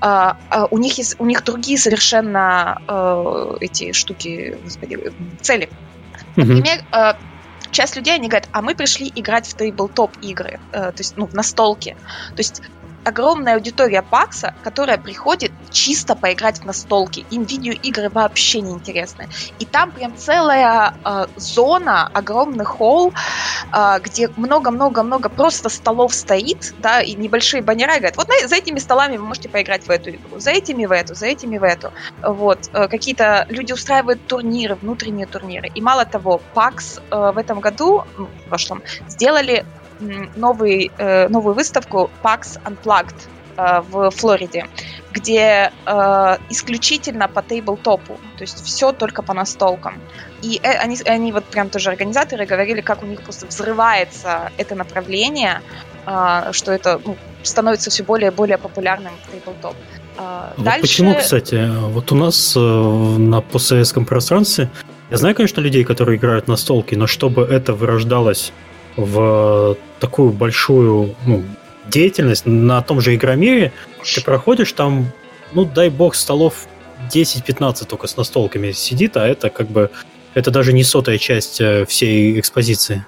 а, а, у них есть у них другие совершенно э, эти штуки, господи, цели. Например, э, часть людей, они говорят, а мы пришли играть в тейбл-топ игры, э, то есть, ну, в настолке. То есть огромная аудитория Пакса, которая приходит чисто поиграть в настолки. Им видеоигры вообще не интересны. И там прям целая э, зона, огромный холл, э, где много-много-много просто столов стоит, да, и небольшие баннера говорят, вот на, за этими столами вы можете поиграть в эту игру, за этими в эту, за этими в эту. Вот. Э, какие-то люди устраивают турниры, внутренние турниры. И мало того, Пакс э, в этом году, в прошлом, сделали новый, э, новую выставку PAX Unplugged э, в Флориде, где э, исключительно по тейблтопу, то есть все только по настолкам. И э, они, они вот прям тоже организаторы говорили, как у них просто взрывается это направление, э, что это ну, становится все более и более популярным тейблтоп. Э, вот дальше... Почему, кстати, вот у нас э, на постсоветском пространстве я знаю, конечно, людей, которые играют на столке, но чтобы это вырождалось в такую большую ну, деятельность на том же Игромире, ты проходишь там, ну, дай бог, столов 10-15 только с настолками сидит, а это как бы это даже не сотая часть э, всей экспозиции.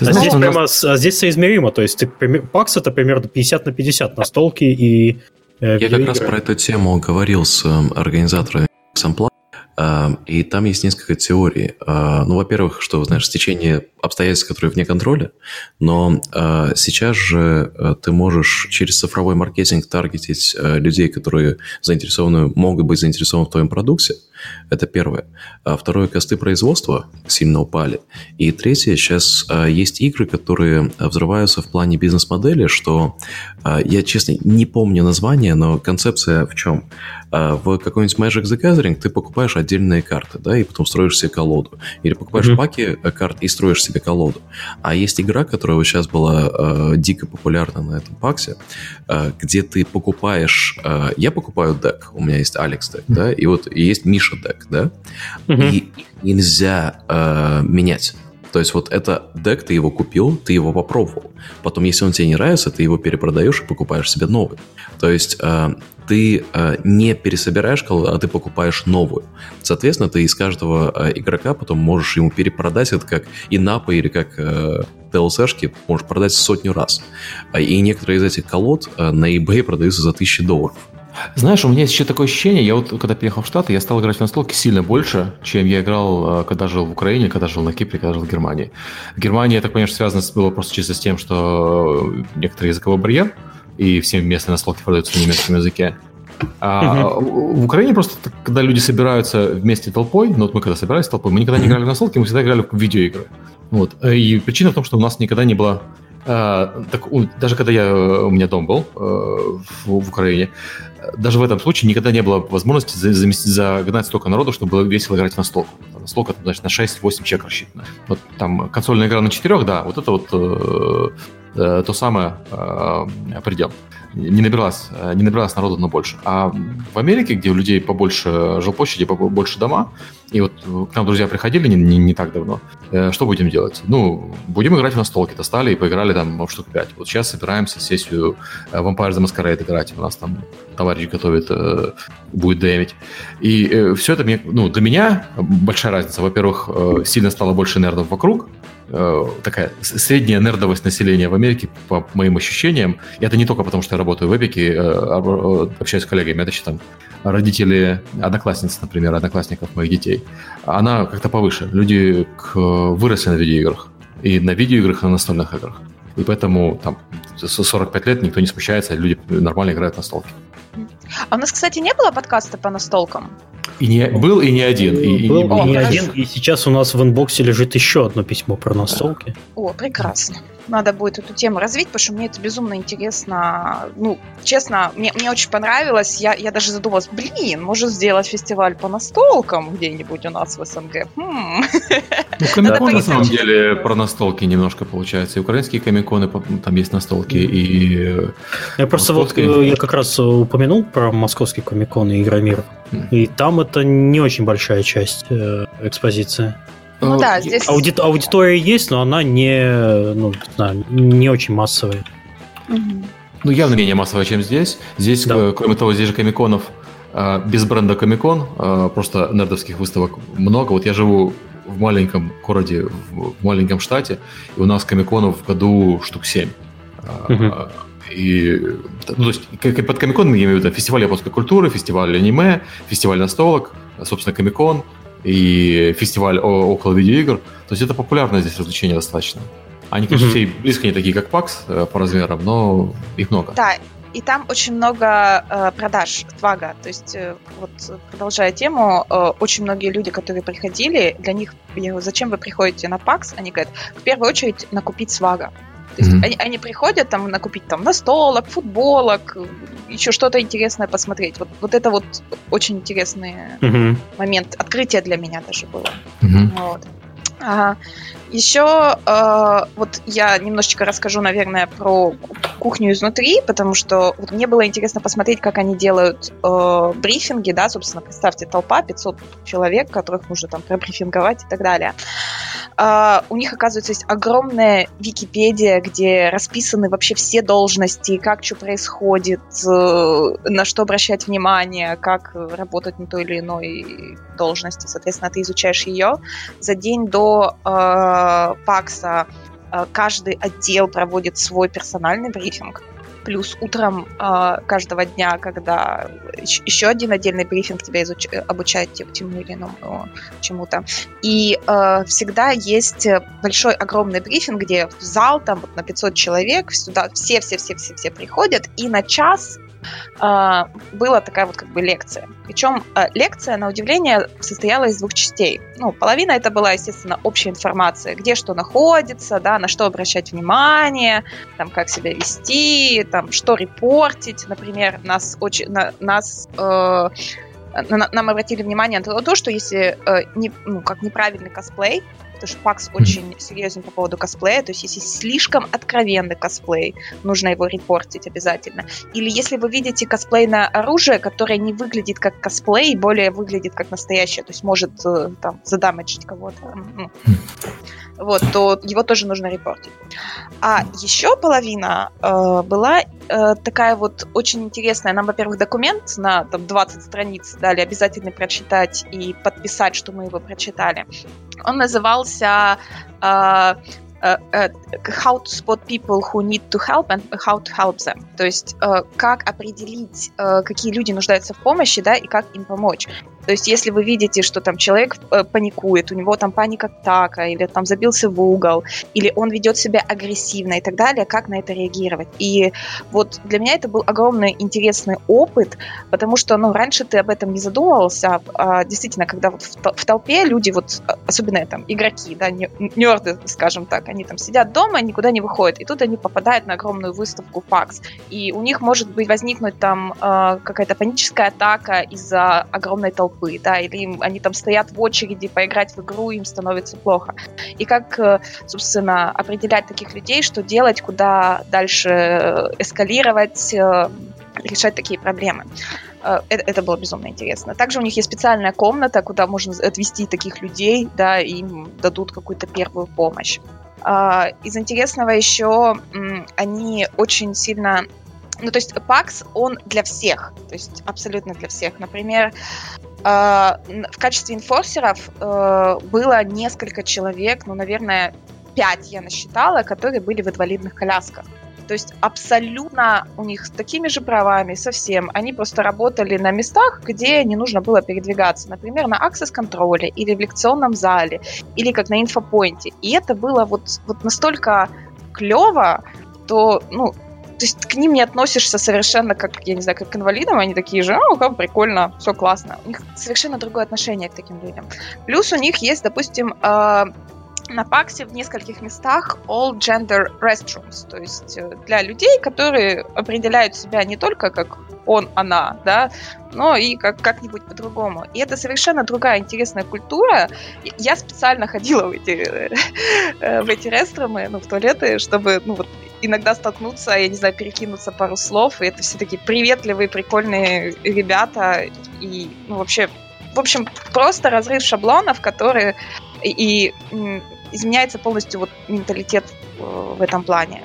а, здесь прямо, а здесь соизмеримо, то есть ты, пакс это примерно 50 на 50 настолки и э, Я как раз про эту тему говорил с э, организаторами Xampla, и там есть несколько теорий. А, ну, во-первых, что, знаешь, стечение обстоятельств, которые вне контроля, но э, сейчас же э, ты можешь через цифровой маркетинг таргетить э, людей, которые заинтересованы, могут быть заинтересованы в твоем продукте. Это первое. А второе, косты производства сильно упали. И третье, сейчас э, есть игры, которые взрываются в плане бизнес-модели, что э, я, честно, не помню название, но концепция в чем? Э, в какой-нибудь Magic the Gathering ты покупаешь отдельные карты, да, и потом строишь себе колоду. Или покупаешь mm-hmm. паки э, карт и строишь себе колоду. А есть игра, которая вот сейчас была э, дико популярна на этом паксе, э, где ты покупаешь... Э, я покупаю дек, у меня есть Алекс дек, да, и вот есть Миша дек, да, mm-hmm. и нельзя э, менять. То есть вот это дек, ты его купил, ты его попробовал. Потом, если он тебе не нравится, ты его перепродаешь и покупаешь себе новый. То есть э, ты э, не пересобираешь колоду, а ты покупаешь новую. Соответственно, ты из каждого э, игрока потом можешь ему перепродать это как инапы или как э, DLC-шки, можешь продать сотню раз. И некоторые из этих колод э, на eBay продаются за тысячи долларов. Знаешь, у меня есть еще такое ощущение, я вот когда переехал в Штаты, я стал играть в настолки сильно больше, чем я играл, э, когда жил в Украине, когда жил на Кипре, когда жил в Германии. В Германии, понимаю, что связано было просто чисто с тем, что некоторый языковой барьер, и все местные настолки продаются на немецком языке. А в Украине просто, когда люди собираются вместе толпой, ну вот мы когда собирались толпой, мы никогда не играли в настолки, мы всегда играли в видеоигры. Вот. И причина в том, что у нас никогда не было а, так, даже когда я, у меня дом был э, в, в Украине, даже в этом случае никогда не было возможности за, за, загнать столько народу, чтобы было весело играть в настолку. Настолка, это, значит, на 6-8 человек рассчитана. Вот там консольная игра на 4, да, вот это вот э, э, то самое э, предел не набиралось, э, не набиралось народу, но больше. А в Америке, где у людей побольше жилплощади, побольше дома, и вот к нам друзья приходили не, не, не так давно, э, что будем делать? Ну, будем играть в настолки. Достали и поиграли там штук 5. Вот сейчас собираемся сессию э, Vampire the Masquerade играть. У нас там товарищ готовит, будет демить. И все это мне, ну, для меня большая разница. Во-первых, сильно стало больше нердов вокруг, Э, такая средняя нердовость населения в Америке, по моим ощущениям. И это не только потому, что я работаю в Эпике, э, а, общаюсь с коллегами, это еще там родители одноклассниц, например, одноклассников моих детей. Она как-то повыше. Люди выросли на видеоиграх. И на видеоиграх, и на настольных играх. И поэтому там 45 лет никто не смущается, люди нормально играют на столке. А у нас, кстати, не было подкаста по настолкам? И не, был и не один. И, был и не, не один, и сейчас у нас в инбоксе лежит еще одно письмо про настолки. О, прекрасно. Надо будет эту тему развить, потому что мне это безумно интересно. Ну, честно, мне, мне очень понравилось. Я, я даже задумалась, блин, может сделать фестиваль по настолкам где-нибудь у нас в СНГ. Хм. Ну, комикон на самом деле про настолки немножко получается. И украинские комиконы, там есть настолки, и... Я просто вот, э, я как раз упомянул про московский комикон и Игромир. И там это не очень большая часть э, экспозиции. Ну, да, здесь... Ауди... Аудитория есть, но она не, ну, не очень массовая. Ну, явно менее массовая, чем здесь. Здесь, да. Э, кроме того, здесь же комиконов э, без бренда Комикон, э, просто нердовских выставок много. Вот я живу в маленьком городе, в маленьком штате, и у нас комиконов в году штук 7. Угу. И, ну, то есть, под комикон я имею в виду фестиваль японской культуры, фестиваль аниме, фестиваль настолок, собственно, комикон – и фестиваль около видеоигр. То есть это популярное здесь развлечение достаточно. Они, конечно, mm-hmm. все близко не такие, как PAX э, по размерам, но их много. Да, и там очень много э, продаж Твага. То есть, э, вот продолжая тему, э, очень многие люди, которые приходили, для них, я, зачем вы приходите на PAX, они говорят, в первую очередь накупить свага. То есть mm-hmm. они, они приходят там накупить там настолок, футболок, еще что-то интересное посмотреть. Вот, вот это вот очень интересный mm-hmm. момент, открытие для меня даже было. Mm-hmm. Вот. А, еще э, вот я немножечко расскажу, наверное, про кухню изнутри, потому что вот мне было интересно посмотреть, как они делают э, брифинги, да, собственно, представьте, толпа, 500 человек, которых нужно там пробрифинговать и так далее. Uh, у них, оказывается, есть огромная Википедия, где расписаны вообще все должности, как что происходит, uh, на что обращать внимание, как работать на той или иной должности. Соответственно, ты изучаешь ее. За день до uh, ПАКСа каждый отдел проводит свой персональный брифинг плюс утром э, каждого дня, когда еще один отдельный брифинг тебя изуч... обучает чему или иному чему-то. И э, всегда есть большой огромный брифинг, где в зал там вот на 500 человек, сюда все-все-все-все-все приходят, и на час была такая вот как бы лекция. Причем а, лекция, на удивление, состояла из двух частей. Ну, половина это была, естественно, общая информация, где что находится, да, на что обращать внимание, там, как себя вести, там, что репортить. Например, нас очень, на, нас э, нам обратили внимание на то, что если э, не, ну, как неправильный косплей, потому что Пакс очень серьезен по поводу косплея, то есть если слишком откровенный косплей, нужно его репортить обязательно. Или если вы видите косплей на оружие, которое не выглядит как косплей, более выглядит как настоящее, то есть может э, там задамажить кого-то, ну, вот, то его тоже нужно репортить. А еще половина э, была э, такая вот очень интересная. Нам, во-первых, документ на там, 20 страниц дали обязательно прочитать и подписать, что мы его прочитали. Он назывался э, Uh, uh, how to spot people who need to help and how to help them. То есть, uh, как определить, какие люди нуждаются в помощи, да, и как им помочь. То есть, если вы видите, что там человек э, паникует, у него там паника атака, или там забился в угол, или он ведет себя агрессивно и так далее, как на это реагировать. И вот для меня это был огромный интересный опыт, потому что, ну, раньше ты об этом не задумывался, а действительно, когда вот в, толпе люди, вот, особенно там игроки, да, нерды, скажем так, они там сидят дома, никуда не выходят, и тут они попадают на огромную выставку PAX, и у них может быть возникнуть там э, какая-то паническая атака из-за огромной толпы толпы, да, или им, они там стоят в очереди поиграть в игру, им становится плохо. И как, э, собственно, определять таких людей, что делать, куда дальше э, эскалировать, э, решать такие проблемы. Это, это было безумно интересно. Также у них есть специальная комната, куда можно отвести таких людей, да, и им дадут какую-то первую помощь. Из интересного еще они очень сильно ну, то есть PAX, он для всех, то есть абсолютно для всех. Например, а, в качестве инфорсеров э, было несколько человек, ну, наверное, пять я насчитала, которые были в инвалидных колясках. То есть абсолютно у них с такими же правами совсем. Они просто работали на местах, где не нужно было передвигаться. Например, на Access контроле или в лекционном зале, или как на инфопоинте. И это было вот, вот настолько клево, то, ну, то есть к ним не относишься совершенно как, я не знаю, как к инвалидам, они такие же, ну, как прикольно, все классно. У них совершенно другое отношение к таким людям. Плюс у них есть, допустим, э, на Паксе в нескольких местах all gender restrooms, то есть э, для людей, которые определяют себя не только как он, она, да, но и как, как-нибудь по-другому. И это совершенно другая интересная культура. Я специально ходила в эти, э, в эти реструмы, ну, в туалеты, чтобы, ну, вот, иногда столкнуться, я не знаю, перекинуться пару слов, и это все такие приветливые, прикольные ребята, и, ну, вообще, в общем, просто разрыв шаблонов, которые и, и изменяется полностью вот менталитет э, в этом плане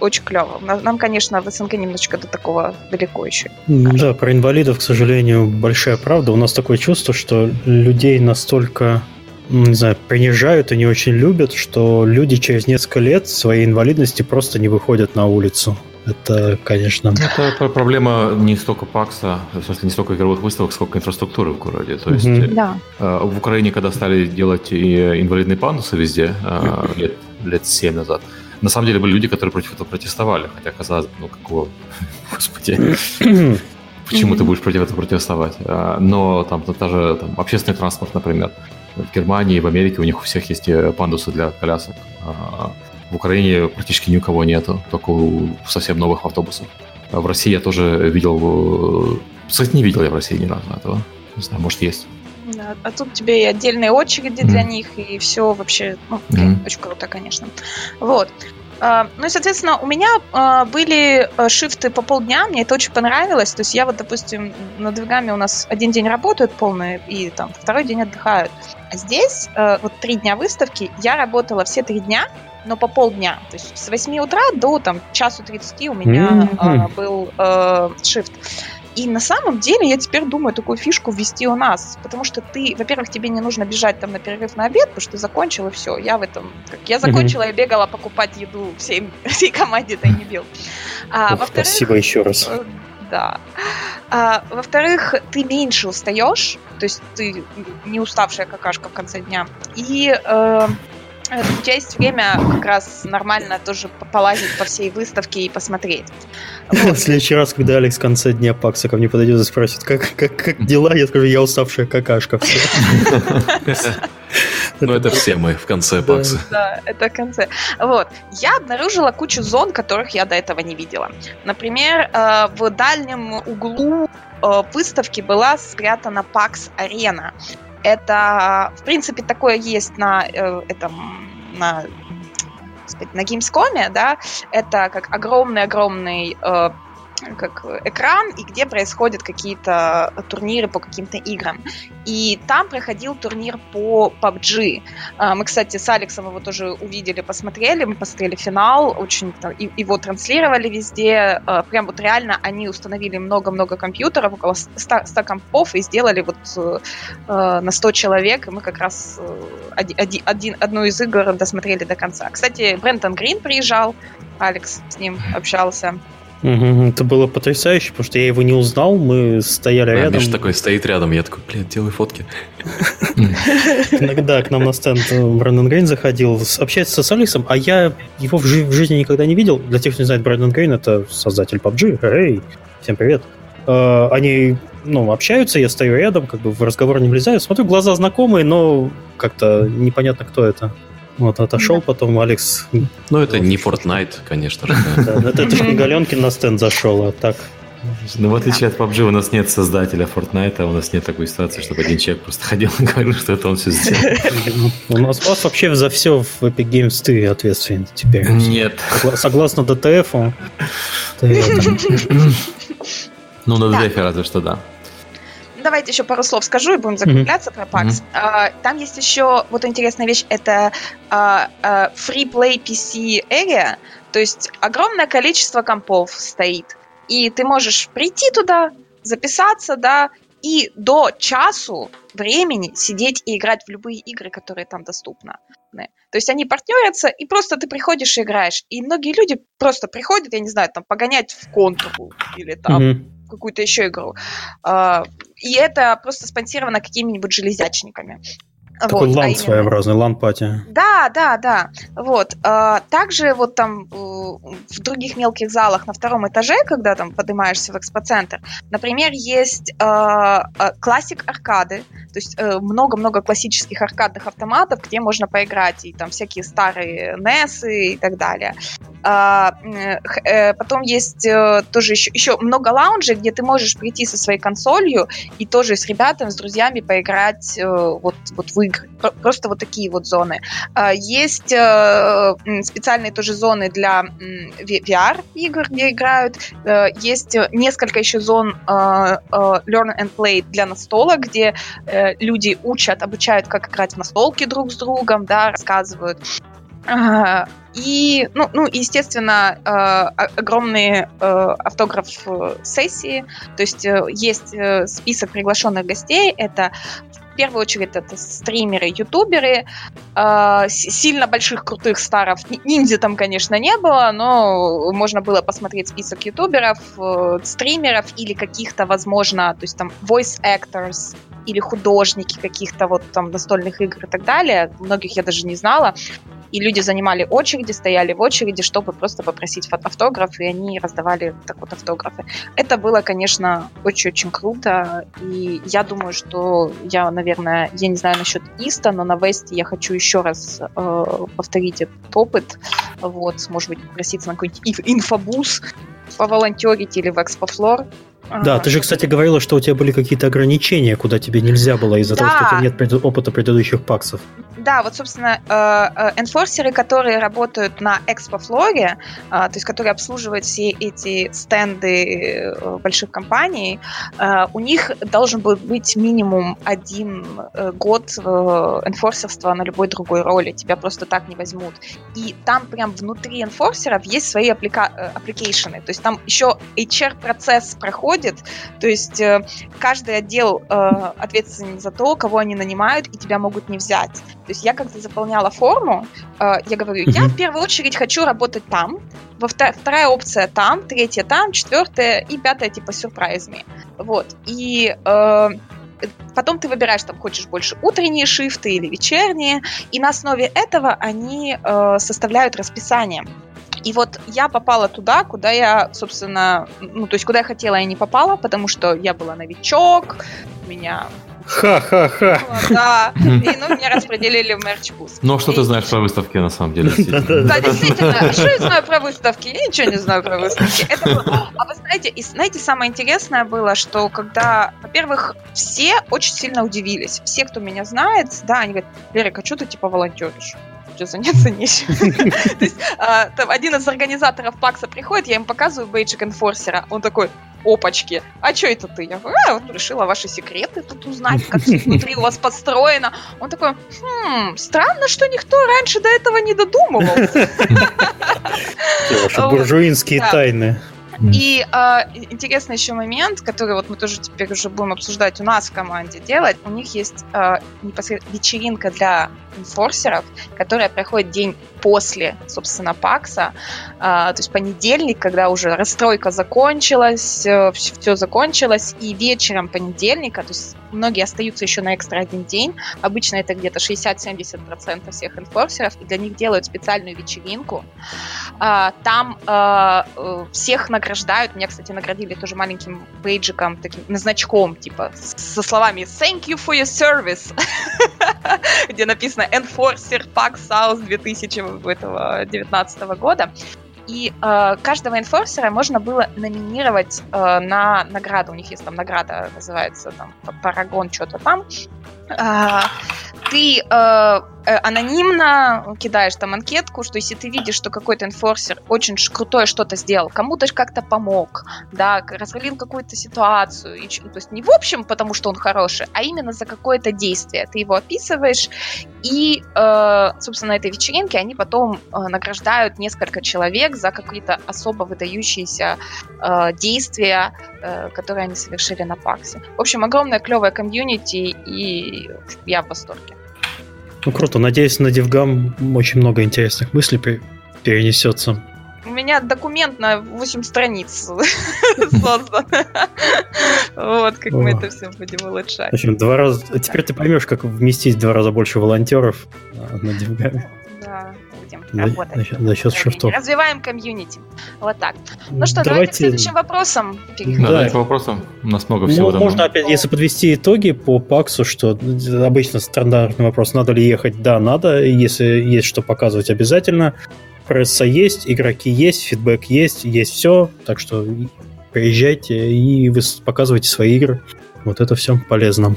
очень клево. Нам, конечно, в СНГ немножечко до такого далеко еще. Да, про инвалидов, к сожалению, большая правда. У нас такое чувство, что людей настолько не знаю, принижают и не очень любят, что люди через несколько лет своей инвалидности просто не выходят на улицу. Это, конечно... Это проблема не столько ПАКСа, в смысле не столько игровых выставок, сколько инфраструктуры в городе. То есть mm-hmm. да. Э, в Украине, когда стали делать инвалидные пандусы везде, э, лет, лет 7 назад, на самом деле были люди, которые против этого протестовали, хотя казалось, ну какого, господи, почему ты будешь против этого протестовать? А, но там та же там, общественный транспорт, например, в Германии, в Америке у них у всех есть э, пандусы для колясок. А, в Украине практически ни у кого нету, только у совсем новых автобусов. А в России я тоже видел... Э, кстати, не видел я в России ни разу этого. Не знаю, может, есть. Да, а тут тебе и отдельные очереди mm-hmm. для них, и все вообще, ну, mm-hmm. очень круто, конечно. Вот. Uh, ну и, соответственно, у меня uh, были uh, шифты по полдня, мне это очень понравилось. То есть я вот, допустим, на двигами у нас один день работают полные, и там второй день отдыхают. А здесь вот три дня выставки, я работала все три дня, но по полдня. То есть с 8 утра до там часу 30 у меня mm-hmm. был шифт. И на самом деле я теперь думаю такую фишку ввести у нас, потому что ты, во-первых, тебе не нужно бежать там на перерыв на обед, потому что ты закончил и все. Я в этом, как я закончила, mm-hmm. я бегала покупать еду всей, всей команде да не бил. А, во-вторых, спасибо еще раз. Э, да. А, во-вторых, ты меньше устаешь, то есть ты не уставшая какашка в конце дня. И Э, у тебя есть время как раз нормально тоже полазить по всей выставке и посмотреть. Вот. В следующий раз, когда Алекс в конце дня Пакса ко мне подойдет и спросит, как, как, как дела, я скажу, я уставшая какашка. Ну, это все мы в конце Пакса. Да, это в конце. Вот. Я обнаружила кучу зон, которых я до этого не видела. Например, э, в дальнем углу э, выставки была спрятана Пакс Арена. Это, в принципе, такое есть на э, этом, на на Gamescom, да, это как огромный-огромный э, как экран, и где происходят какие-то турниры по каким-то играм. И там проходил турнир по PUBG. А, мы, кстати, с Алексом его тоже увидели, посмотрели, мы посмотрели финал, очень его транслировали везде. А, прям вот реально они установили много-много компьютеров, около 100, 100 компов, и сделали вот э, на 100 человек, и мы как раз один, один, одну из игр досмотрели до конца. Кстати, Брентон Грин приезжал, Алекс с ним общался. Это было потрясающе, потому что я его не узнал, мы стояли а, рядом. Миша такой стоит рядом, я такой, блин, делай фотки. Иногда к нам на стенд Брэндон Грейн заходил, общается с Алексом, а я его в, жизни никогда не видел. Для тех, кто не знает, Брэндон Грейн это создатель PUBG. Эй, всем привет. А, они ну, общаются, я стою рядом, как бы в разговор не влезаю, смотрю, глаза знакомые, но как-то непонятно, кто это. Вот, отошел потом Алекс. Ну, это не Fortnite, конечно же. Это же не Галенкин на стенд зашел, а так. Ну, в отличие от PUBG, у нас нет создателя Fortnite, а у нас нет такой ситуации, чтобы один человек просто ходил и говорил, что это он все сделал. У нас вас вообще за все в Epic Games ты ответственен теперь. Нет. Согласно DTF, Ну, на DTF разве что да давайте еще пару слов скажу и будем закругляться mm-hmm. про PAX. Mm-hmm. там есть еще вот интересная вещь, это uh, uh, Free Play PC Area, то есть огромное количество компов стоит, и ты можешь прийти туда, записаться, да, и до часу времени сидеть и играть в любые игры, которые там доступны. То есть они партнерятся, и просто ты приходишь и играешь. И многие люди просто приходят, я не знаю, там погонять в контру или там mm-hmm какую-то еще игру. А, и это просто спонсировано какими-нибудь железячниками. Такой вот, LAN а именно... своеобразный, LAN-party. Да, да, да. Вот. А, также вот там э, в других мелких залах на втором этаже, когда там поднимаешься в экспоцентр, например, есть а, классик аркады, то есть э, много-много классических аркадных автоматов, где можно поиграть, и там всякие старые NES и так далее. Э, потом есть тоже еще, еще много лаунжей, где ты можешь прийти со своей консолью и тоже с ребятами, с друзьями поиграть вот, вот в игры. Просто вот такие вот зоны. А, есть э, специальные тоже зоны для VR-игр, где играют. Э, есть несколько еще зон э, Learn and Play для настолок, где люди учат, обучают, как играть в настолки друг с другом, да, рассказывают. И, ну, ну естественно, огромные автограф-сессии. То есть есть список приглашенных гостей. Это первую очередь это стримеры, ютуберы, э, сильно больших крутых старов. Ниндзя там, конечно, не было, но можно было посмотреть список ютуберов, э, стримеров или каких-то, возможно, то есть там voice actors или художники каких-то вот там настольных игр и так далее. Многих я даже не знала и люди занимали очереди, стояли в очереди, чтобы просто попросить автограф, и они раздавали так вот автографы. Это было, конечно, очень-очень круто, и я думаю, что я, наверное, я не знаю насчет Иста, но на Весте я хочу еще раз э, повторить этот опыт, вот, может быть, попроситься на какой-нибудь инфобус, поволонтерить или в экспофлор, да, ты же, кстати, говорила, что у тебя были какие-то ограничения, куда тебе нельзя было из-за да. того, что у тебя нет пред... опыта предыдущих PAX -ов. Да, вот, собственно, э, э, enforcer -ы, которые работают на expo floor -е, э, то есть которые обслуживают все эти стенды больших компаний, у них должен был быть минимум один год enforcer -ства на любой другой роли. Тебя просто так не возьмут. И там прям внутри enforcer -ов есть свои applica... application -ы. То есть там еще HR-процесс проходит, происходит. То есть э, каждый отдел э, ответственен за то, кого они нанимают, и тебя могут не взять. То есть я как-то заполняла форму, э, я говорю, я в первую очередь хочу работать там, во втор- вторая опция там, третья там, четвертая и пятая типа сюрпризами. Вот. И э, потом ты выбираешь, там, хочешь больше утренние шифты или вечерние, и на основе этого они э, составляют расписание. И вот я попала туда, куда я, собственно, ну, то есть куда я хотела, я не попала, потому что я была новичок, меня Ха-ха-ха. Да, и ну, меня распределили в мерч-бус. Ну, что ты знаешь про выставки, на самом деле? Да, действительно. Что я знаю про выставки? Я ничего не знаю про выставки. А вы знаете, и знаете, самое интересное было, что когда, во-первых, все очень сильно удивились. Все, кто меня знает, да, они говорят, Лерик, а что ты типа волонтеришь? Что заняться нечем. То есть а, один из организаторов Пакса приходит, я им показываю бейджик энфорсера, он такой, опачки, а что это ты? Я говорю, а, вот решила ваши секреты тут узнать, как внутри у вас подстроено. Он такой, хм, странно, что никто раньше до этого не додумывался. Ваши буржуинские тайны. И э, интересный еще момент, который вот мы тоже теперь уже будем обсуждать у нас в команде делать. У них есть э, непосредственно вечеринка для инфорсеров, которая проходит день после, собственно, ПАКСа, э, то есть понедельник, когда уже расстройка закончилась, э, все закончилось, и вечером понедельника, то есть многие остаются еще на экстра один день, обычно это где-то 60-70% всех инфорсеров, и для них делают специальную вечеринку. Э, там э, э всех награждают. Меня, кстати, наградили тоже маленьким бейджиком, таким значком, типа, со словами «Thank you for your service», где написано «Enforcer Pack South 2019 года. И э, каждого инфорсера можно было номинировать э, на награду. У них есть там награда, называется там Парагон, что-то там. Э, ты э, Э, анонимно кидаешь там анкетку, что если ты видишь, что какой-то инфорсер очень крутое что-то сделал, кому-то как-то помог, да, развалил какую-то ситуацию, и, то есть не в общем, потому что он хороший, а именно за какое-то действие. Ты его описываешь, и, э, собственно, на этой вечеринке они потом э, награждают несколько человек за какие-то особо выдающиеся э, действия, которые они совершили на Паксе. В общем, огромная клевая комьюнити, и я в восторге. Ну круто, надеюсь, на DevGam очень много интересных мыслей перенесется. меня документ на 8 страниц создан. Вот, как мы это все будем улучшать. В общем, два раза... Теперь ты поймешь, как вместить два раза больше волонтеров на Дивгаме. Работать. За счет шифтов. Развиваем комьюнити. Вот так. Ну что, давайте, давайте к следующим вопросам. Да, давайте к вопросам. У нас много всего. Ну, можно опять, если подвести итоги по ПАКСу, что обычно стандартный вопрос, надо ли ехать? Да, надо. Если есть что показывать, обязательно. Пресса есть, игроки есть, фидбэк есть, есть все. Так что приезжайте и вы показывайте свои игры. Вот это все полезно.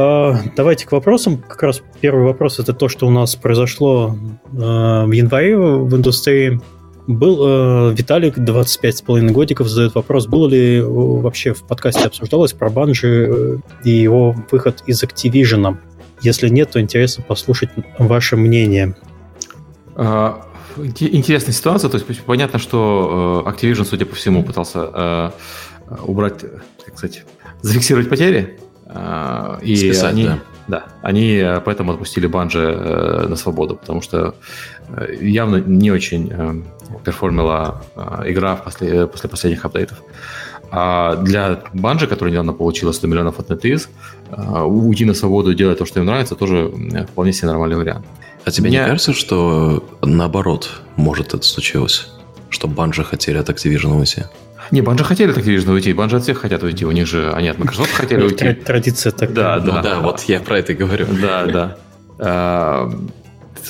А, давайте к вопросам. Как раз первый вопрос это то, что у нас произошло а, в январе в индустрии. Был э, Виталик, 25,5 годиков, задает вопрос, было ли вообще в подкасте обсуждалось про Банжи э, и его выход из Activision? Если нет, то интересно послушать ваше мнение. А, интересная ситуация. То есть понятно, что Activision, судя по всему, пытался убрать, как сказать, зафиксировать потери и Списать, они, да. да, они э, поэтому отпустили Банжи э, на свободу, потому что э, явно не очень перформила игра после, после последних апдейтов. А для Банжи, которая недавно получила 100 миллионов от NetEase, уйти на свободу и делать то, что им нравится, тоже вполне себе нормальный вариант. А тебе Меня... не кажется, что наоборот может это случилось? Что Банжи хотели от Activision уйти? Не, Банжи хотели так Activision уйти, Банжи от всех хотят уйти, у них же, они от Microsoft хотели уйти. Традиция такая. Да, да. Ну да, вот я про это и говорю. Да, да. А,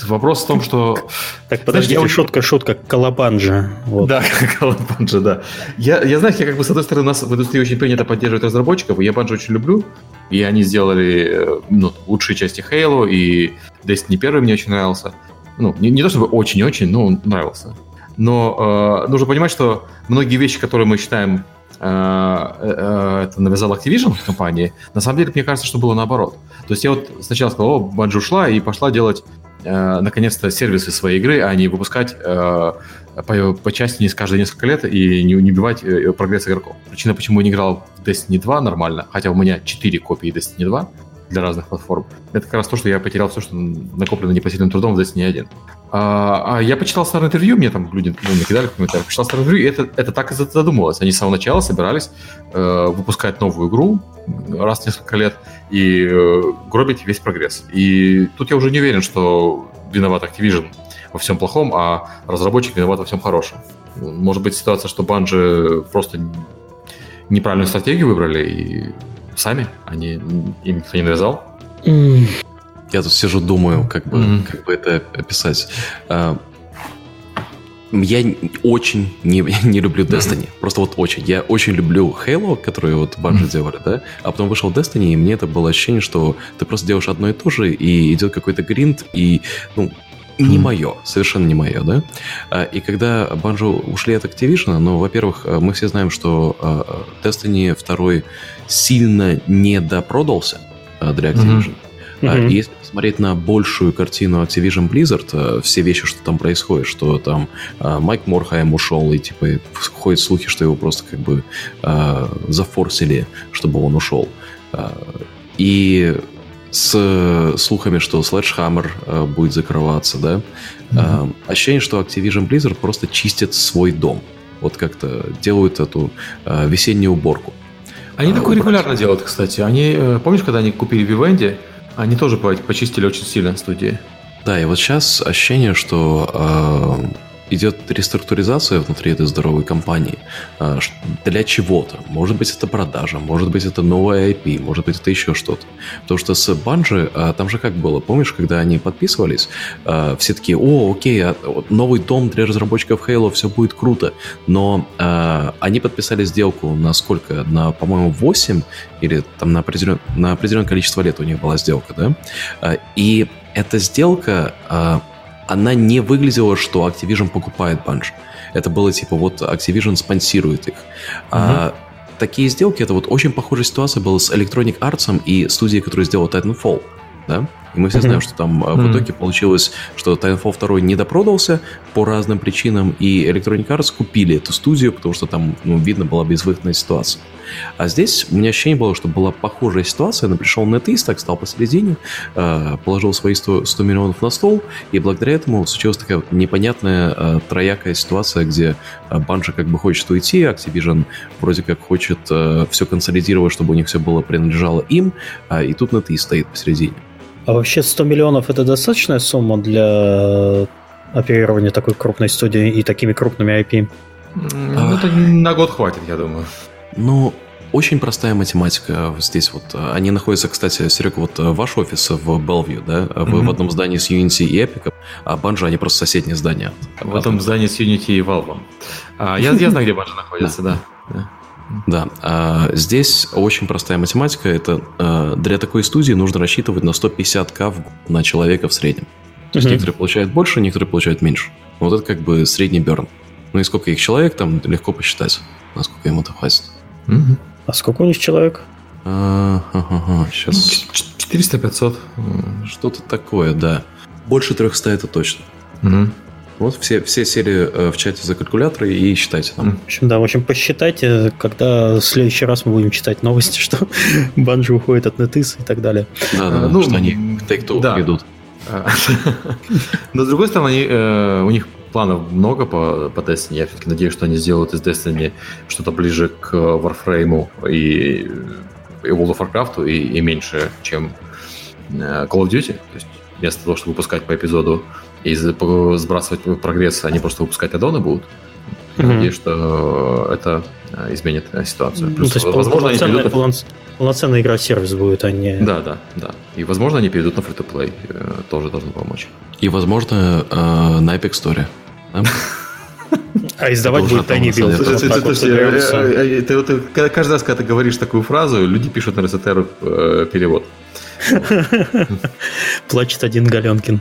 вопрос в том, что... Так, подожди, Знаешь, шутка, шутка, колобанжа. Вот. Да, колобанжа, да. Я, я, знаешь, я как бы, с одной стороны, у нас в индустрии очень принято поддерживать разработчиков, и я банжу очень люблю, и они сделали э, ну, лучшие части Halo, и Destiny 1 мне очень нравился. Ну, не, не то чтобы очень-очень, но нравился. Но э, нужно понимать, что многие вещи, которые мы считаем э, э, это навязал Activision компании, на самом деле, мне кажется, что было наоборот. То есть я вот сначала сказал, о, Bungie ушла и пошла делать э, наконец-то сервисы своей игры, а не выпускать э, по, по части не каждые несколько лет и не, не убивать э, прогресс игроков. Причина, почему я не играл в Destiny 2 нормально, хотя у меня 4 копии Destiny 2, для разных платформ. Это как раз то, что я потерял все, что накоплено непосильным трудом в Destiny 1. А, а я почитал старое интервью, мне там люди ну, накидали в комментариях, почитал старое интервью, и это, это так и задумывалось. Они с самого начала собирались э, выпускать новую игру раз в несколько лет и э, гробить весь прогресс. И тут я уже не уверен, что виноват Activision во всем плохом, а разработчик виноват во всем хорошем. Может быть ситуация, что Bungie просто неправильную стратегию выбрали и сами, они, им никто не навязал. Я тут сижу, думаю, как бы, mm. как бы это описать. А, я очень не, не люблю Destiny. Mm-hmm. Просто вот очень. Я очень люблю Halo, который вот Bungie mm-hmm. делали, да? А потом вышел Destiny, и мне это было ощущение, что ты просто делаешь одно и то же, и идет какой-то гринд, и, ну, не мое, совершенно не мое, да. А, и когда Bungie ушли от Activision, ну, во-первых, мы все знаем, что а, Destiny 2 сильно не допродался а, для Activision. Mm-hmm. И если посмотреть на большую картину Activision Blizzard, все вещи, что там происходит, что там Майк Морхайм ушел, и типа ходят слухи, что его просто как бы зафорсили, чтобы он ушел. И с слухами, что Sledgehammer э, будет закрываться, да. Mm-hmm. Э, ощущение, что Activision Blizzard просто чистит свой дом. Вот как-то делают эту э, весеннюю уборку. Они такое регулярно делают, кстати. Они, э, помнишь, когда они купили Vivendi, они тоже почистили очень сильно студии. Да, и вот сейчас ощущение, что э, идет реструктуризация внутри этой здоровой компании а, для чего-то. Может быть, это продажа, может быть, это новая IP, может быть, это еще что-то. Потому что с Bungie, а, там же как было, помнишь, когда они подписывались, а, все такие, о, окей, новый дом для разработчиков Halo, все будет круто. Но они подписали сделку на сколько? На, по-моему, 8 или там на, определен... на определенное количество лет у них была сделка, да? И эта сделка она не выглядела, что Activision покупает Bungie. Это было типа вот Activision спонсирует их. Uh-huh. А, такие сделки, это вот очень похожая ситуация была с Electronic Arts и студией, которая сделала Titanfall. Да? И мы все знаем, что там mm-hmm. в итоге получилось, что Titanfall 2 не допродался по разным причинам, и Electronic Arts купили эту студию, потому что там, ну, видно, была безвыходная ситуация. А здесь у меня ощущение было, что была похожая ситуация. Он пришел NetEase, так стал посередине, э, положил свои 100, 100 миллионов на стол, и благодаря этому случилась такая вот непонятная э, троякая ситуация, где Банжа как бы хочет уйти, Activision вроде как хочет все консолидировать, чтобы у них все было принадлежало им, а и тут NetEase стоит посередине. А вообще 100 миллионов это достаточная сумма для оперирования такой крупной студии и такими крупными IP? Ну, это на год хватит, я думаю. Ну, очень простая математика здесь вот. Они находятся, кстати, Серега, вот ваш офис в Bellevue, да? Вы mm-hmm. в одном здании с Unity и Epic, а Банжа, они просто соседние здания. В этом здании с Unity и Valve. А, я, я знаю, где Банжа находится, да. Да, а здесь очень простая математика. Это а, для такой студии нужно рассчитывать на 150к на человека в среднем. То есть угу. некоторые получают больше, некоторые получают меньше. Вот это как бы средний берн. Ну и сколько их человек, там легко посчитать, насколько им это хватит. Угу. А сколько у них человек? А, ага, сейчас. 400-500. Что-то такое, да. Больше 300 это точно. Угу. Вот все, все серии э, в чате за калькуляторы и считайте там. В общем, да, в общем, посчитайте, когда в следующий раз мы будем читать новости, что Банжи уходит от NetEase и так далее. Да, да, ну, что они к Take-Two да. идут. Но с другой стороны, они, э, у них планов много по, по Destiny. Я все-таки надеюсь, что они сделают из Destiny что-то ближе к Warframe и, и World of Warcraft и, и меньше, чем э, Call of Duty. То есть вместо того, чтобы выпускать по эпизоду и сбрасывать прогресс, они просто выпускать аддоны будут. Mm-hmm. Надеюсь, что это э, изменит э, ситуацию. Ну, Плюс, ну, то есть возможно, они перейдут... полноц... полноценная игра-сервис будет, а не... Да, да, да. И, возможно, они перейдут на free-to-play. Э, тоже должно помочь. И, возможно, на Epic Store. А издавать будет Тайни Билд. Ты каждый раз, когда ты говоришь такую фразу, люди пишут на Ресетеру перевод. Плачет один Галенкин.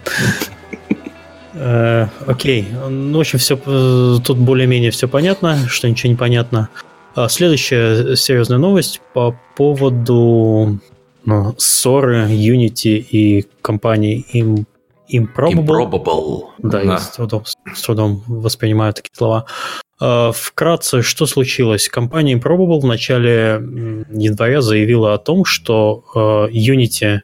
Э, окей. Ну, в общем, все тут более-менее все понятно, что ничего не понятно. А следующая серьезная новость по поводу ну, ссоры Unity и компании им Improbable. Improbable. Да, да. я с трудом, с трудом воспринимаю такие слова. Uh, вкратце, что случилось? Компания Improbable в начале января заявила о том, что Unity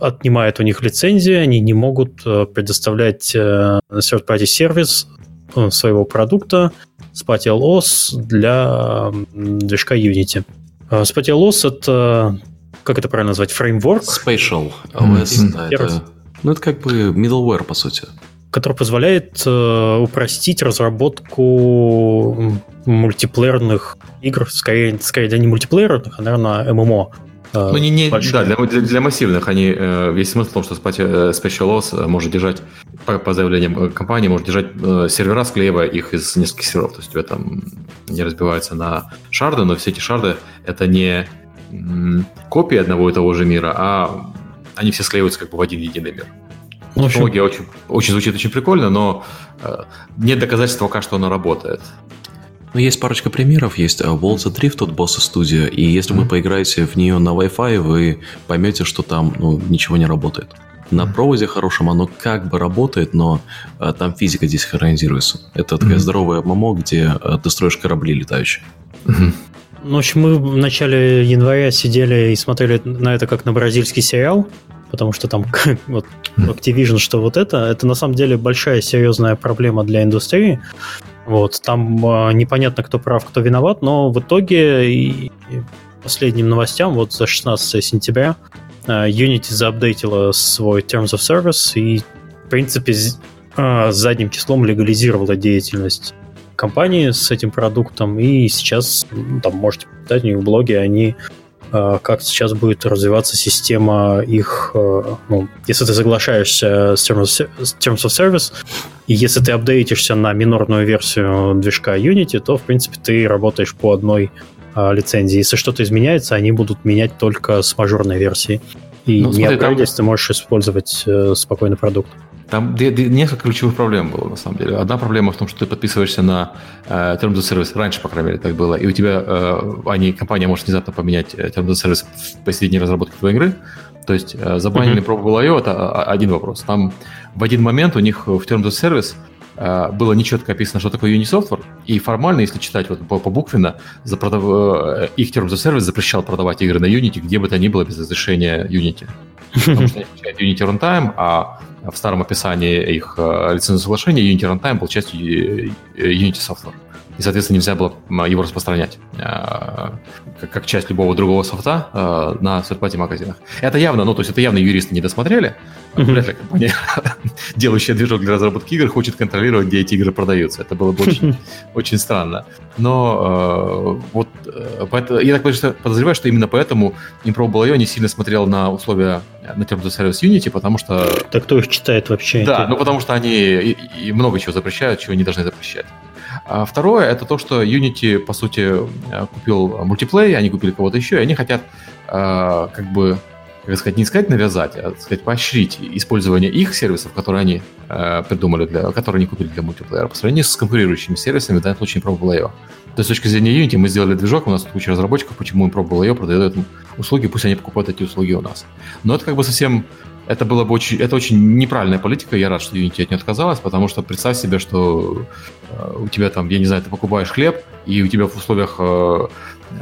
отнимает у них лицензии, они не могут э, предоставлять э, third-party сервис э, своего продукта Spatial OS для движка Unity. Spatial OS это, как это правильно назвать, фреймворк? Spatial OS, да, это, ну это как бы middleware, по сути. Который позволяет упростить разработку мультиплеерных игр, скорее, скорее да, не мультиплеерных, а, наверное, ММО. А, ну, не, не, да, для, для, для массивных они, э, весь смысл в том, что э, Special OS может держать, по, по заявлениям э, компании, может держать сервера, склеивая их из нескольких серверов. То есть у тебя там не разбивается на шарды, но все эти шарды это не копии одного и того же мира, а они все склеиваются как бы в один единый мир. Ну, Технология очень, очень звучит очень прикольно, но э, нет доказательств пока, что она работает. Ну, есть парочка примеров. Есть Worlds of Drift от Boss Studio, и если mm-hmm. вы поиграете в нее на Wi-Fi, вы поймете, что там ну, ничего не работает. На mm-hmm. проводе хорошем оно как бы работает, но а, там физика десинхронизируется. Это mm-hmm. такая здоровая ММО, где а, ты строишь корабли летающие. Mm-hmm. Ну, в общем, мы в начале января сидели и смотрели на это как на бразильский сериал, потому что там вот Activision, что вот это, это на самом деле большая серьезная проблема для индустрии, вот, там э, непонятно, кто прав, кто виноват, но в итоге и последним новостям, вот за 16 сентября, э, Unity заапдейтила свой Terms of Service и, в принципе, э, задним числом легализировала деятельность компании с этим продуктом, и сейчас, ну, там, можете почитать у них в блоге, они как сейчас будет развиваться система их, э, ну, если ты соглашаешься с Terms of Service, и если ты апдейтишься на минорную версию движка Unity, то, в принципе, ты работаешь по одной а, лицензии. Если что-то изменяется, они будут менять только с мажорной версии. И ну, не апгрейдясь, там... ты можешь использовать э, спокойно продукт. Там несколько ключевых проблем было, на самом деле. Одна проблема в том, что ты подписываешься на э, Terms of Service, раньше, по крайней мере, так было, и у тебя, э, они, компания может внезапно поменять э, Terms of Service в посередине разработки твоей игры, То есть э, забанили mm-hmm. Probable.io, это а, а, один вопрос. Там в один момент у них в Terms of Service э, было нечетко описано, что такое Unisoftware, и формально, если читать вот по, по буквенно, за продав... Э, их Terms of Service запрещал продавать игры на Unity, где бы то ни было без разрешения Unity. Потому что они Unity Runtime, а в старом описании их лицензионного соглашения Unity Runtime был частью Unity Software и, соответственно, нельзя было его распространять э, как, часть любого другого софта э, на third магазинах. Это явно, ну, то есть это явно юристы не досмотрели. Вряд ли компания, делающая движок для разработки игр, хочет контролировать, где эти игры продаются. Это было бы очень, очень странно. Но э, вот поэтому, я так подозреваю, что именно поэтому Improbable.io не сильно смотрел на условия на Terms of Service Unity, потому что... Так кто их читает вообще? Да, ну потому что они и, и много чего запрещают, чего не должны запрещать. А второе, это то, что Unity, по сути, э, купил мультиплей, они купили кого-то еще, и они хотят э, как бы как сказать, не сказать навязать, а сказать, поощрить использование их сервисов, которые они э, придумали, для, которые они купили для мультиплеера, по сравнению с конкурирующими сервисами, в данном случае Probable.io. То есть с точки зрения Unity мы сделали движок, у нас тут куча разработчиков, почему им Probable.io продает им услуги, пусть они покупают эти услуги у нас. Но это как бы совсем это было бы очень, это очень неправильная политика. Я рад, что Unity от нее отказалась, потому что представь себе, что э, у тебя там, я не знаю, ты покупаешь хлеб, и у тебя в условиях э,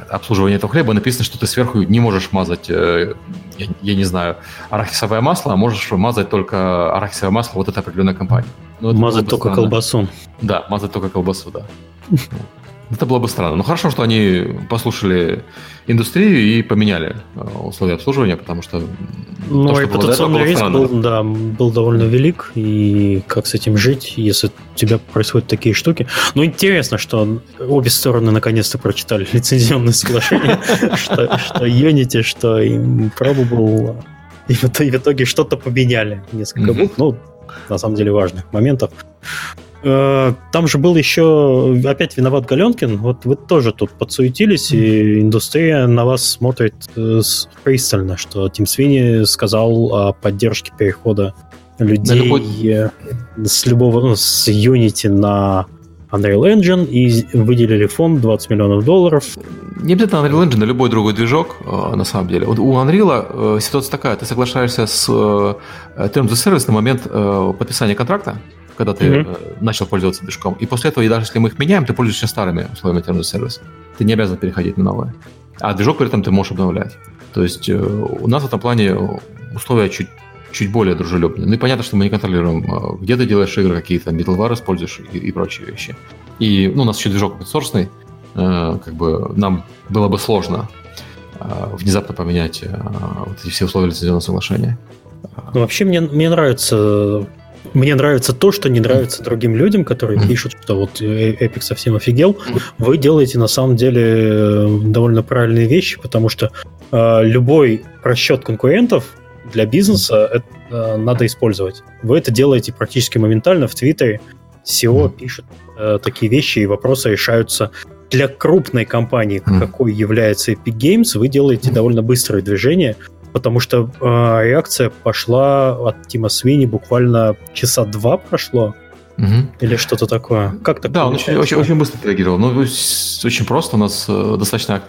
обслуживания этого хлеба написано, что ты сверху не можешь мазать, э, я, я не знаю, арахисовое масло, а можешь мазать только арахисовое масло вот этой определенной компании. Ну, мазать только странно. колбасу. Да, мазать только колбасу, да. Это было бы странно. Но хорошо, что они послушали индустрию и поменяли э, условия обслуживания, потому что... Ну, то, репутационный риск был, да, был довольно велик, и как с этим жить, если у тебя происходят такие штуки. Ну, интересно, что обе стороны наконец-то прочитали лицензионное соглашение, что, Unity, что им Probable, и в итоге что-то поменяли. Несколько букв, ну, на самом деле важных моментов. Э, там же был еще опять виноват Галенкин. Вот вы тоже тут подсуетились, и индустрия на вас смотрит э, пристально, что Тим Свини сказал о поддержке перехода людей любой... Э, с любого, ну, с Unity на Unreal Engine и выделили фонд 20 миллионов долларов. Не обязательно Unreal Engine, а любой другой движок, на самом деле. Вот у Unreal ситуация такая, ты соглашаешься с Terms of Service на момент подписания контракта, когда ты mm-hmm. начал пользоваться движком. И после этого, и даже если мы их меняем, ты пользуешься старыми условиями Terms of Service. Ты не обязан переходить на новые. А движок при этом ты можешь обновлять. То есть э, у нас в этом плане условия чуть чуть более дружелюбные. Ну и понятно, что мы не контролируем, э, где ты делаешь игры, какие то middleware используешь и, и прочие вещи. И ну, у нас еще движок open э, как бы нам было бы сложно э, внезапно поменять э, вот эти все условия лицензионного соглашения. Ну, вообще мне, мне нравится мне нравится то, что не нравится другим людям, которые пишут, что вот Epic совсем офигел. Вы делаете на самом деле э, довольно правильные вещи, потому что э, любой расчет конкурентов для бизнеса это, э, надо использовать. Вы это делаете практически моментально в Твиттере. SEO пишет э, такие вещи, и вопросы решаются для крупной компании, какой является Epic Games, вы делаете довольно быстрое движение, потому что э, реакция пошла от Тима Свини буквально часа два прошло. Угу. Или что-то такое. Как так Да, он очень, очень, очень быстро реагировал. Ну, очень просто. У нас э, достаточно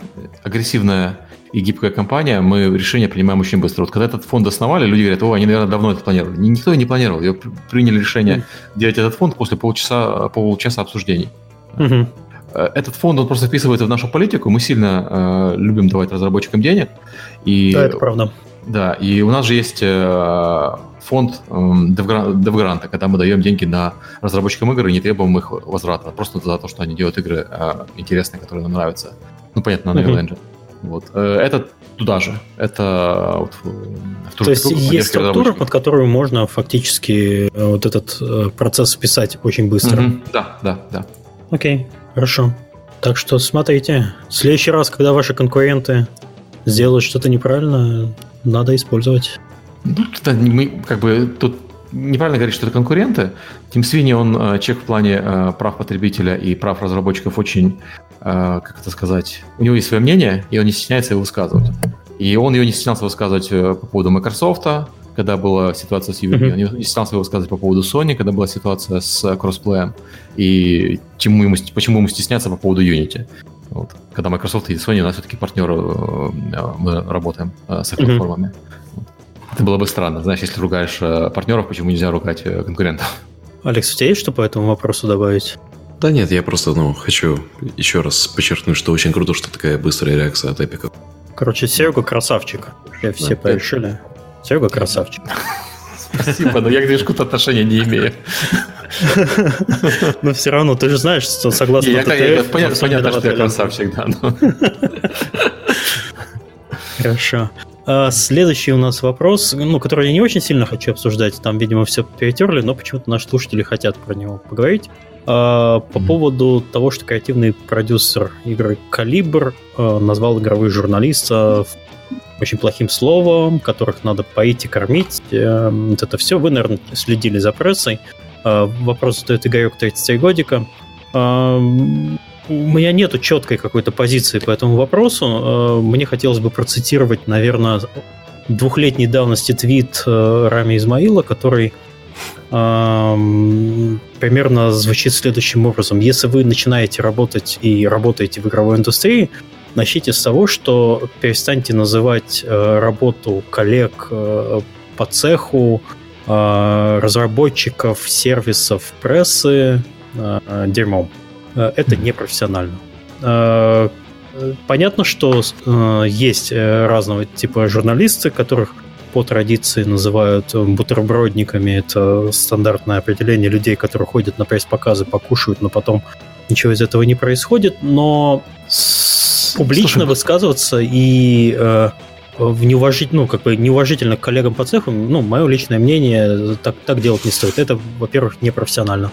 агрессивная и гибкая компания. Мы решения принимаем очень быстро. Вот когда этот фонд основали, люди говорят, о, они, наверное, давно это планировали. Никто и не планировал. Я приняли решение mm. делать этот фонд после полчаса, полчаса обсуждений. Угу. Этот фонд, он просто вписывается в нашу политику. Мы сильно э, любим давать разработчикам денег. И, да, это правда. Да, и у нас же есть э, фонд э, DevGrant, когда мы даем деньги на разработчикам игр и не требуем их возврата, просто за то, что они делают игры э, интересные, которые нам нравятся. Ну, понятно, на Unreal Engine. Вот. Э, это туда же. Это вот, в ту То есть есть структура, под которую можно фактически э, вот этот э, процесс писать очень быстро. Mm-hmm. Да, да, да. Окей, хорошо. Так что смотрите, в следующий раз, когда ваши конкуренты сделают что-то неправильно, надо использовать. Ну, да, мы как бы тут неправильно говорить, что это конкуренты. Тим Свини, он э, человек в плане э, прав потребителя и прав разработчиков очень, э, как это сказать, у него есть свое мнение, и он не стесняется его высказывать. И он ее не стеснялся высказывать по поводу Microsoft, когда была ситуация с UV, mm-hmm. он не стеснялся его высказывать по поводу Sony, когда была ситуация с кроссплеем, и чему ему, почему ему стесняться по поводу Unity. Вот. Когда Microsoft и Sony, у нас все-таки партнеры, мы работаем с их mm-hmm. платформами. Это было бы странно. Знаешь, если ругаешь э, партнеров, почему нельзя ругать э, конкурентов? Алекс, у тебя есть что по этому вопросу добавить? Да нет, я просто ну, хочу еще раз подчеркнуть, что очень круто, что такая быстрая реакция от Эпика. Короче, Серега красавчик. Я все да, порешили. Серега красавчик. Спасибо, но я к движку отношения не имею. Но все равно, ты же знаешь, что согласно ТТФ... Понятно, что я красавчик, да. Хорошо. А следующий у нас вопрос, ну, который я не очень сильно хочу обсуждать. Там, видимо, все перетерли, но почему-то наши слушатели хотят про него поговорить. А, по поводу того, что креативный продюсер игры Калибр а, назвал игровых журналистов очень плохим словом, которых надо поить и кормить. Э, вот это все. Вы, наверное, следили за прессой. Вопрос задает Игорек 33 годика у меня нету четкой какой-то позиции по этому вопросу. Э, мне хотелось бы процитировать, наверное, двухлетней давности твит э, Рами Измаила, который примерно звучит следующим образом. Если вы начинаете работать и работаете в игровой индустрии, начните с того, что перестаньте называть э, работу коллег по цеху, разработчиков, сервисов, прессы дерьмом. Э, это непрофессионально. Э, понятно, что э, есть разного типа журналисты, которых по традиции называют бутербродниками. Это стандартное определение людей, которые ходят на пресс-показы, покушают, но потом ничего из этого не происходит. Но публично Слушай, высказываться и э, в неуважить, ну, как бы неуважительно к коллегам по цеху, ну, мое личное мнение, так, так делать не стоит. Это, во-первых, непрофессионально.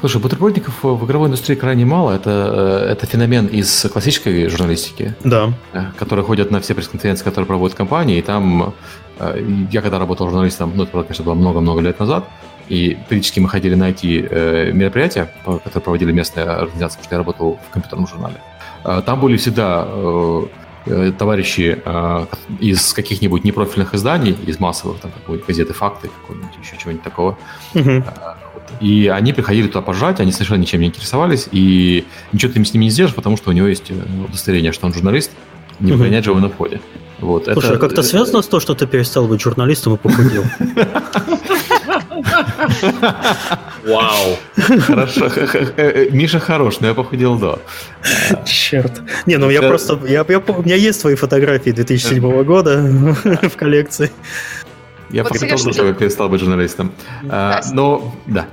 Слушай, бутербродников в игровой индустрии крайне мало. Это, э, это феномен из классической журналистики. Да. Э, которые ходят на все пресс-конференции, которые проводят компании. И там э, я когда работал журналистом, ну, это, конечно, было много-много лет назад, и периодически мы ходили на эти мероприятия, которые проводили местные организации, потому что я работал в компьютерном журнале. Там были всегда товарищи из каких-нибудь непрофильных изданий, из массовых, там, какой-нибудь газеты «Факты», какой-нибудь еще чего-нибудь такого. Угу. И они приходили туда пожать, они совершенно ничем не интересовались, и ничего ты с ними не сделаешь, потому что у него есть э, удостоверение, что он журналист, не выгонять же его на входе. Вот, Слушай, это... а как-то связано с то, что ты перестал быть журналистом и похудел? Вау. Хорошо. Э, Миша хорош, но я похудел до. Черт. Не, ну я просто... Я, я, у меня есть твои фотографии 2007 года в коллекции. Я вот тоже что перестал быть журналистом. А, но, да.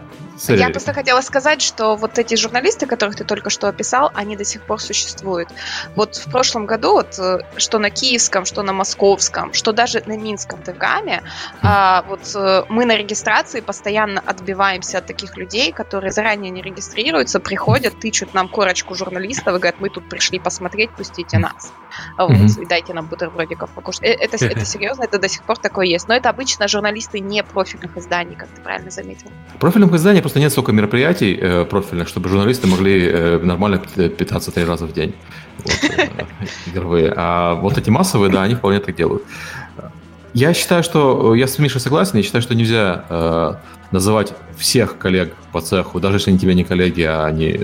Sorry. Я просто хотела сказать, что вот эти журналисты, которых ты только что описал, они до сих пор существуют. Вот в прошлом году, вот, э, что на киевском, что на московском, что даже на минском ТВГАМе, а, вот э, мы на регистрации постоянно отбиваемся от таких людей, которые заранее не регистрируются, приходят, тычут нам корочку журналистов и говорят, мы тут пришли посмотреть, пустите нас. Вот, mm-hmm. и дайте нам бутербродиков покушать. Э, это, это серьезно, это до сих пор такое есть. Но это обычно журналисты не профильных изданий, как ты правильно заметил. Профильных изданий просто нет столько мероприятий э, профильных, чтобы журналисты могли э, нормально питаться три раза в день. Вот, э, игровые. А вот эти массовые, да, они вполне так делают. Я считаю, что я с Мишей согласен, я считаю, что нельзя э, называть всех коллег по цеху, даже если они тебе не коллеги, а они,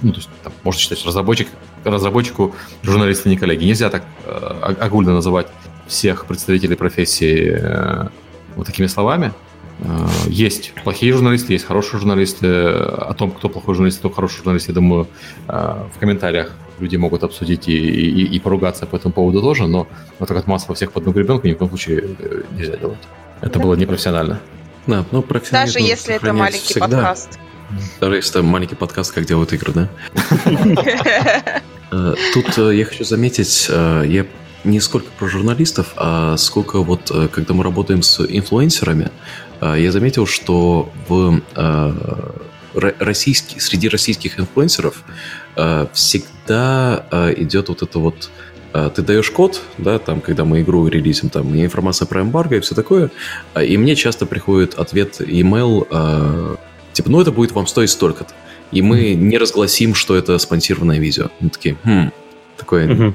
ну, то есть, там, можно считать, разработчик, разработчику журналисты не коллеги. Нельзя так э, огульно называть всех представителей профессии э, вот такими словами. Э, есть плохие журналисты, есть хорошие журналисты. О том, кто плохой журналист, кто хороший журналист, я думаю, э, в комментариях люди могут обсудить и, и, и поругаться по этому поводу тоже, но вот так вот массово всех под одну гребенку ни в коем случае э, нельзя делать. Это было непрофессионально. Да, ну, Даже если это маленький всегда. подкаст. Даже если это маленький подкаст, как делают игры, да? Тут я хочу заметить, я не сколько про журналистов, а сколько вот, когда мы работаем с инфлюенсерами, я заметил, что в а, российский, среди российских инфлюенсеров а, всегда идет вот это вот ты даешь код, да, там, когда мы игру релизим, там, и информация про эмбарго и все такое, и мне часто приходит ответ, email, типа, ну, это будет вам стоить столько-то. И мы не разгласим, что это спонсированное видео. Мы такие, хм, такое... Mm-hmm.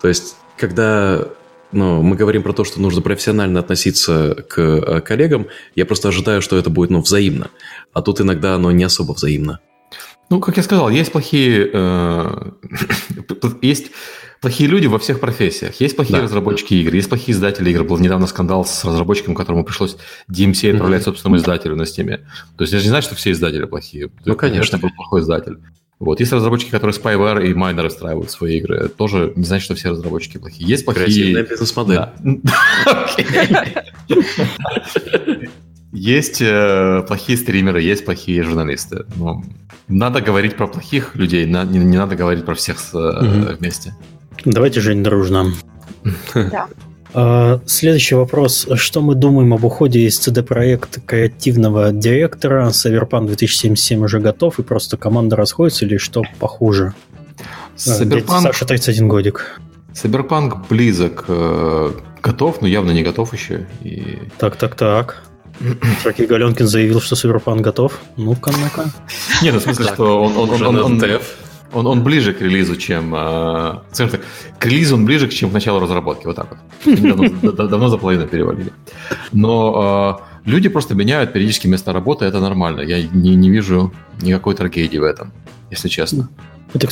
То есть, когда но мы говорим про то, что нужно профессионально относиться к э, коллегам. Я просто ожидаю, что это будет ну, взаимно. А тут иногда оно не особо взаимно. Ну, как я сказал, есть плохие... Э, есть плохие люди во всех профессиях. Есть плохие да. разработчики игр, есть плохие издатели игр. Был недавно скандал с разработчиком, которому пришлось DMC отправлять собственному издателю на Steam. То есть я же не знаю, что все издатели плохие. Ну, конечно. был плохой издатель. Вот. Есть разработчики, которые Spyware и Miner устраивают свои игры. Тоже не значит, что все разработчики плохие. Есть плохие... Креативная бизнес-модель. Есть э, плохие стримеры, есть плохие журналисты. Но надо говорить про плохих людей, не, надо говорить про всех угу. вместе. Давайте, Жень, дружно. Да. А, следующий вопрос. Что мы думаем об уходе из CD-проекта креативного директора? Cyberpunk 2077 уже готов, и просто команда расходится, или что похуже? Cyberpunk... Саша 31 годик. Cyberpunk близок, э, готов, но явно не готов еще. И... Так, так, так. Сергей Галенкин заявил, что Cyberpunk готов. Ну-ка, ну-ка. Не, ну в смысле, что он, он, он, он, он, он ближе к релизу, чем... Э, скажем так, к релизу он ближе, чем к началу разработки. Вот так вот. Давно, за половину перевалили. Но э, люди просто меняют периодически место работы, это нормально. Я не, не вижу никакой трагедии в этом, если честно.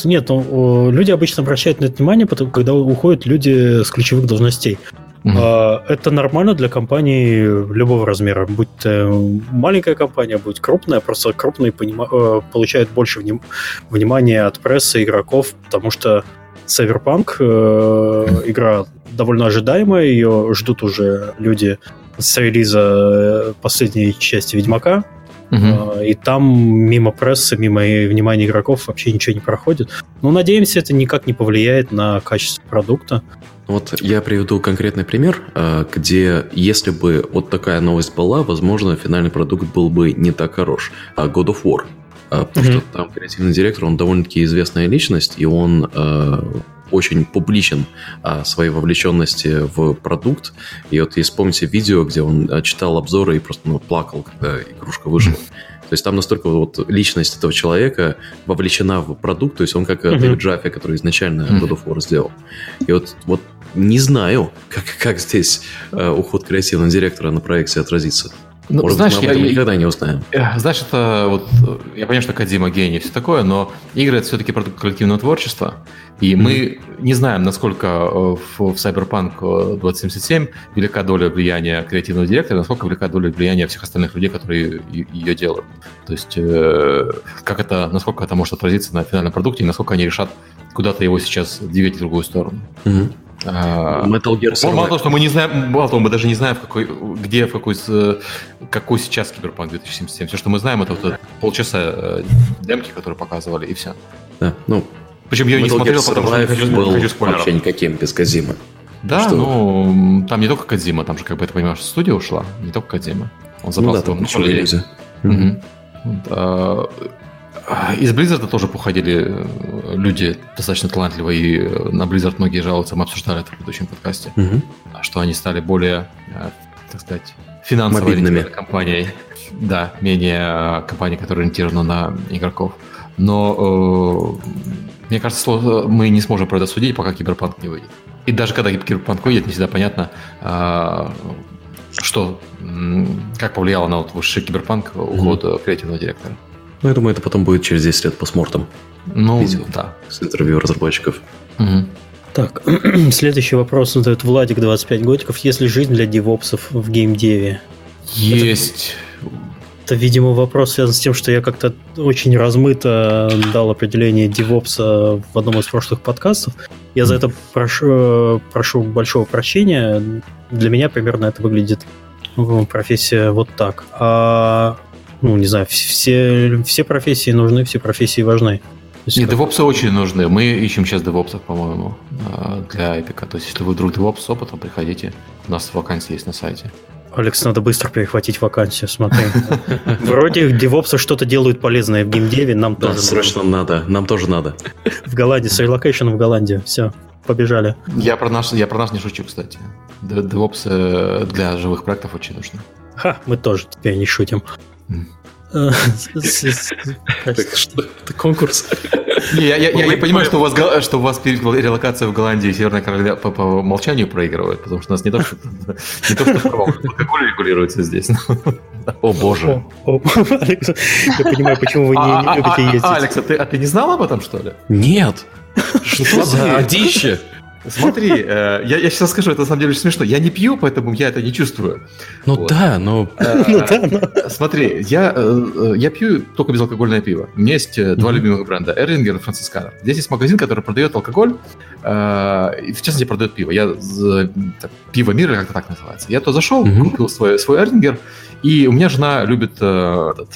Нет, ну, люди обычно обращают на это внимание, когда уходят люди с ключевых должностей. Mm-hmm. Это нормально для компании любого размера. Будь то маленькая компания, будь крупная, просто крупные понима- э, получают больше вним- внимания от прессы, игроков, потому что Cyberpunk э, игра довольно ожидаемая, ее ждут уже люди с релиза э, последней части Ведьмака. Угу. И там мимо прессы, мимо внимания игроков вообще ничего не проходит. Но надеемся, это никак не повлияет на качество продукта. Вот я приведу конкретный пример, э, где если бы вот такая новость была, возможно, финальный продукт был бы не так хорош. А God of War. А, потому mm-hmm. что там креативный директор, он довольно-таки известная личность, и он э, очень публичен о своей вовлеченности в продукт. И вот если помните видео, где он э, читал обзоры и просто ну, плакал, когда игрушка вышла. То есть там настолько вот личность этого человека вовлечена в продукт, то есть он как mm-hmm. Дэвид Джаффи, который изначально God of War сделал. И вот, вот не знаю, как, как здесь э, уход креативного директора на проекте отразится. Ну, Может, знаешь, мы об этом я, никогда не узнаем. Э, знаешь, это вот... Я понимаю, что Кадима гений и все такое, но игры — это все-таки продукт коллективного творчества. И mm-hmm. мы не знаем, насколько э, в, в Cyberpunk 2077 велика доля влияния креативного директора, насколько велика доля влияния всех остальных людей, которые ее делают. То есть, э, как это, насколько это может отразиться на финальном продукте, и насколько они решат куда-то его сейчас двигать в другую сторону. Mm-hmm. А, Metal Gear Survive. Мало того, что мы не знаем, мало того, мы даже не знаем, в какой, где, в какой, какой сейчас Киберпанк 2077. Все, что мы знаем, это вот полчаса э, демки, которые показывали, и все. Да, ну, причем я Metal не смотрел, Gear потому что хочу, был хочу вообще никаким без Кадзимы. Да, что... ну, там не только Кадзима, там же, как бы, ты понимаешь, студия ушла, не только Кадзима. Он забрал ну, да, там нельзя. Угу. А, из Blizzard тоже походили э, люди достаточно талантливые, и э, на Blizzard многие жалуются, мы обсуждали это в предыдущем подкасте, угу. что они стали более, э, так сказать, финансовой компанией. Да, менее компанией, которая ориентирована на игроков. Но э, мне кажется, мы не сможем про это судить, пока Киберпанк не выйдет. И даже когда Киберпанк выйдет, не всегда понятно, э, что, как повлияло на вот высший Киберпанк уход mm креативного директора. Ну, я думаю, это потом будет через 10 лет postmortem. Ну, Видео, да. С интервью разработчиков. Угу. Так, следующий вопрос задает Владик, 25 годиков. Есть ли жизнь для DevOps -ов в геймдеве? Есть. Это, это, видимо, вопрос связан с тем, что я как-то очень размыто дал определение девопса в одном из прошлых подкастов. Я за это прошу, прошу большого прощения. Для меня примерно это выглядит ну, профессия вот так. А ну, не знаю, все, все профессии нужны, все профессии важны. Нет, девопсы очень нужны. Мы ищем сейчас девопсов, по-моему, а, для Эпика. То есть, если вы вдруг девопс с опытом, приходите. У нас вакансии есть на сайте. Алекс, надо быстро перехватить вакансию, смотри. Вроде девопсы что-то делают полезное в геймдеве, нам тоже срочно надо. Нам тоже надо. В Голландии, с relocation в Голландию. Все, побежали. Я про наш, я про наш не шучу, кстати. Девопсы для живых проектов очень нужны. Ха, мы тоже теперь не шутим. Что, это конкурс? Я, понимаю, что у вас, что у вас релокация в Голландии и Северная Королева по, умолчанию проигрывает, потому что у нас не то, что, не то, что алкоголь регулируется здесь. О боже. Я понимаю, почему вы не а, а, любите а, ездить. Алекс, а ты не знал об этом, что ли? Нет. Что за одище? Смотри, э, я, я сейчас скажу, это на самом деле очень смешно. Я не пью, поэтому я это не чувствую. Ну вот. да, но... Э, ну да, но... Смотри, я, э, я пью только безалкогольное пиво. У меня есть два mm-hmm. любимых бренда, Эрлингер и Францисканер. Здесь есть магазин, который продает алкоголь, и в частности продает пиво. Я, так, пиво мира, как-то так называется. Я то зашел, mm-hmm. купил свой, свой Эрлингер, и у меня жена любит этот,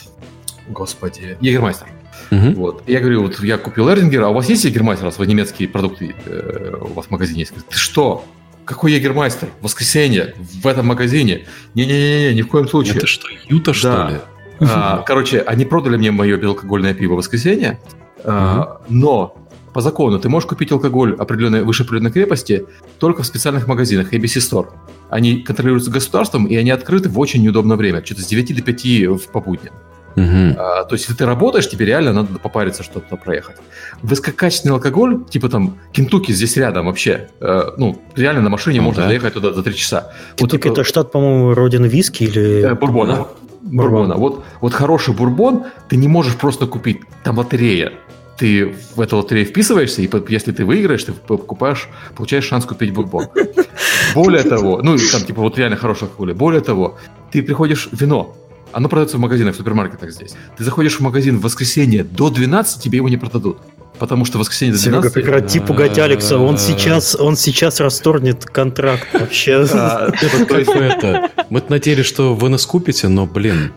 господи, Егермайстер. Угу. Вот. Я говорю, вот я купил Эрдингер, а у вас есть Егермайстер, у вас немецкие продукты э, у вас в магазине есть? Ты что? Какой Егермайстер? Воскресенье в этом магазине? Не-не-не, ни в коем случае. Это что, Юта, что да. ли? А, короче, они продали мне мое безалкогольное пиво в воскресенье, угу. а, но по закону ты можешь купить алкоголь определенной, выше определенной крепости только в специальных магазинах ABC Store. Они контролируются государством, и они открыты в очень неудобное время, что-то с 9 до 5 в попутне. Угу. А, то есть, если ты работаешь, тебе реально надо попариться что-то проехать. Высококачественный алкоголь, типа там Кентукки здесь рядом вообще, э, ну, реально на машине ну, можно да. доехать туда за три часа. Кентукки вот, это штат, по-моему, родина виски или... Э, бурбона. Бурбона. Вот, вот хороший бурбон ты не можешь просто купить. Там лотерея ты в эту лотерею вписываешься, и если ты выиграешь, ты покупаешь, получаешь шанс купить бурбон. Более того, ну, там, типа, вот реально хороший алкоголь. Более того, ты приходишь вино, оно продается в магазинах, в супермаркетах здесь. Ты заходишь в магазин в воскресенье до 12, тебе его не продадут. Потому что в воскресенье до 12... Серега, прекрати пугать Алекса, он сейчас, он сейчас расторгнет контракт вообще. это, мы надеялись, что вы нас купите, но, блин...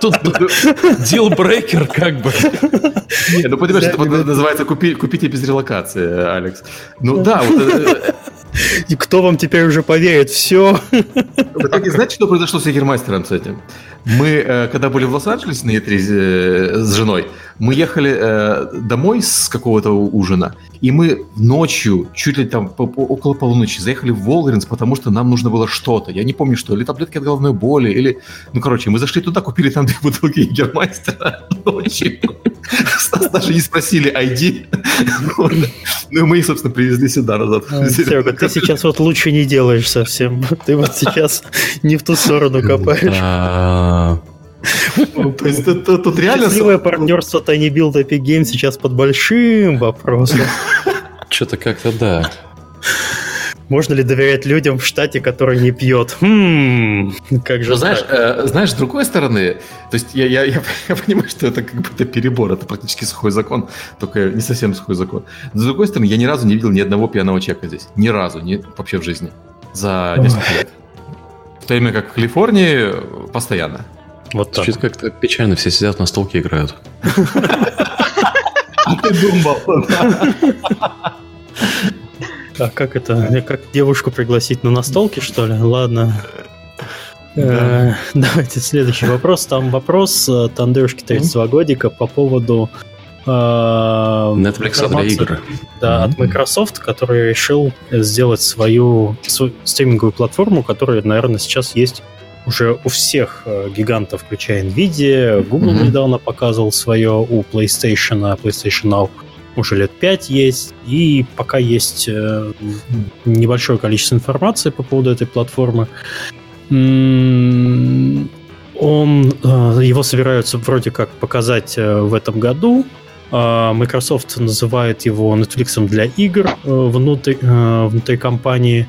Тут дилбрейкер как бы. Не, ну понимаешь, это называется купите без релокации, Алекс. Ну да, вот э, и кто вам теперь уже поверит? Все. В итоге, знаете, что произошло с Егермайстером с этим? Мы, э, когда были в Лос-Анджелесе на E3 э, с женой, мы ехали э, домой с какого-то ужина, и мы ночью, чуть ли там около полуночи, заехали в Волгринс, потому что нам нужно было что-то. Я не помню что, или таблетки от головной боли, или... Ну, короче, мы зашли туда, купили там две бутылки Егермайстера ночью. Нас даже не спросили ID. Ну, мы их, собственно, привезли сюда назад. А, Серега, ты сейчас вот лучше не делаешь совсем. Ты вот сейчас не в ту сторону копаешь. То есть тут реально... Счастливое партнерство Tiny Build Epic Games сейчас под большим вопросом. Что-то как-то да. Можно ли доверять людям в штате, который не пьет? Хм, как же Но знаешь, э, знаешь, с другой стороны, то есть я, я, я, я понимаю, что это как будто перебор, это практически сухой закон, только не совсем сухой закон. Но с другой стороны, я ни разу не видел ни одного пьяного чека здесь. Ни разу, ни, вообще в жизни. За несколько лет. В то время как в Калифорнии постоянно. Вот так. Звучит как-то печально, все сидят на столке играют. А ты думал. А как это? Как девушку пригласить на настолке, что ли? Ладно. Да. Э, давайте следующий вопрос. Там вопрос от Андрюшки 32 годика по поводу э, Netflix для игр. Да, mm-hmm. от Microsoft, который решил сделать свою, свою стриминговую платформу, которая, наверное, сейчас есть уже у всех э, гигантов, включая Nvidia. Google mm-hmm. недавно показывал свое у PlayStation, PlayStation Now уже лет 5 есть, и пока есть э, небольшое количество информации по поводу этой платформы. Он, э, его собираются вроде как показать в этом году. А Microsoft называет его Netflix для игр внутри, внутри компании,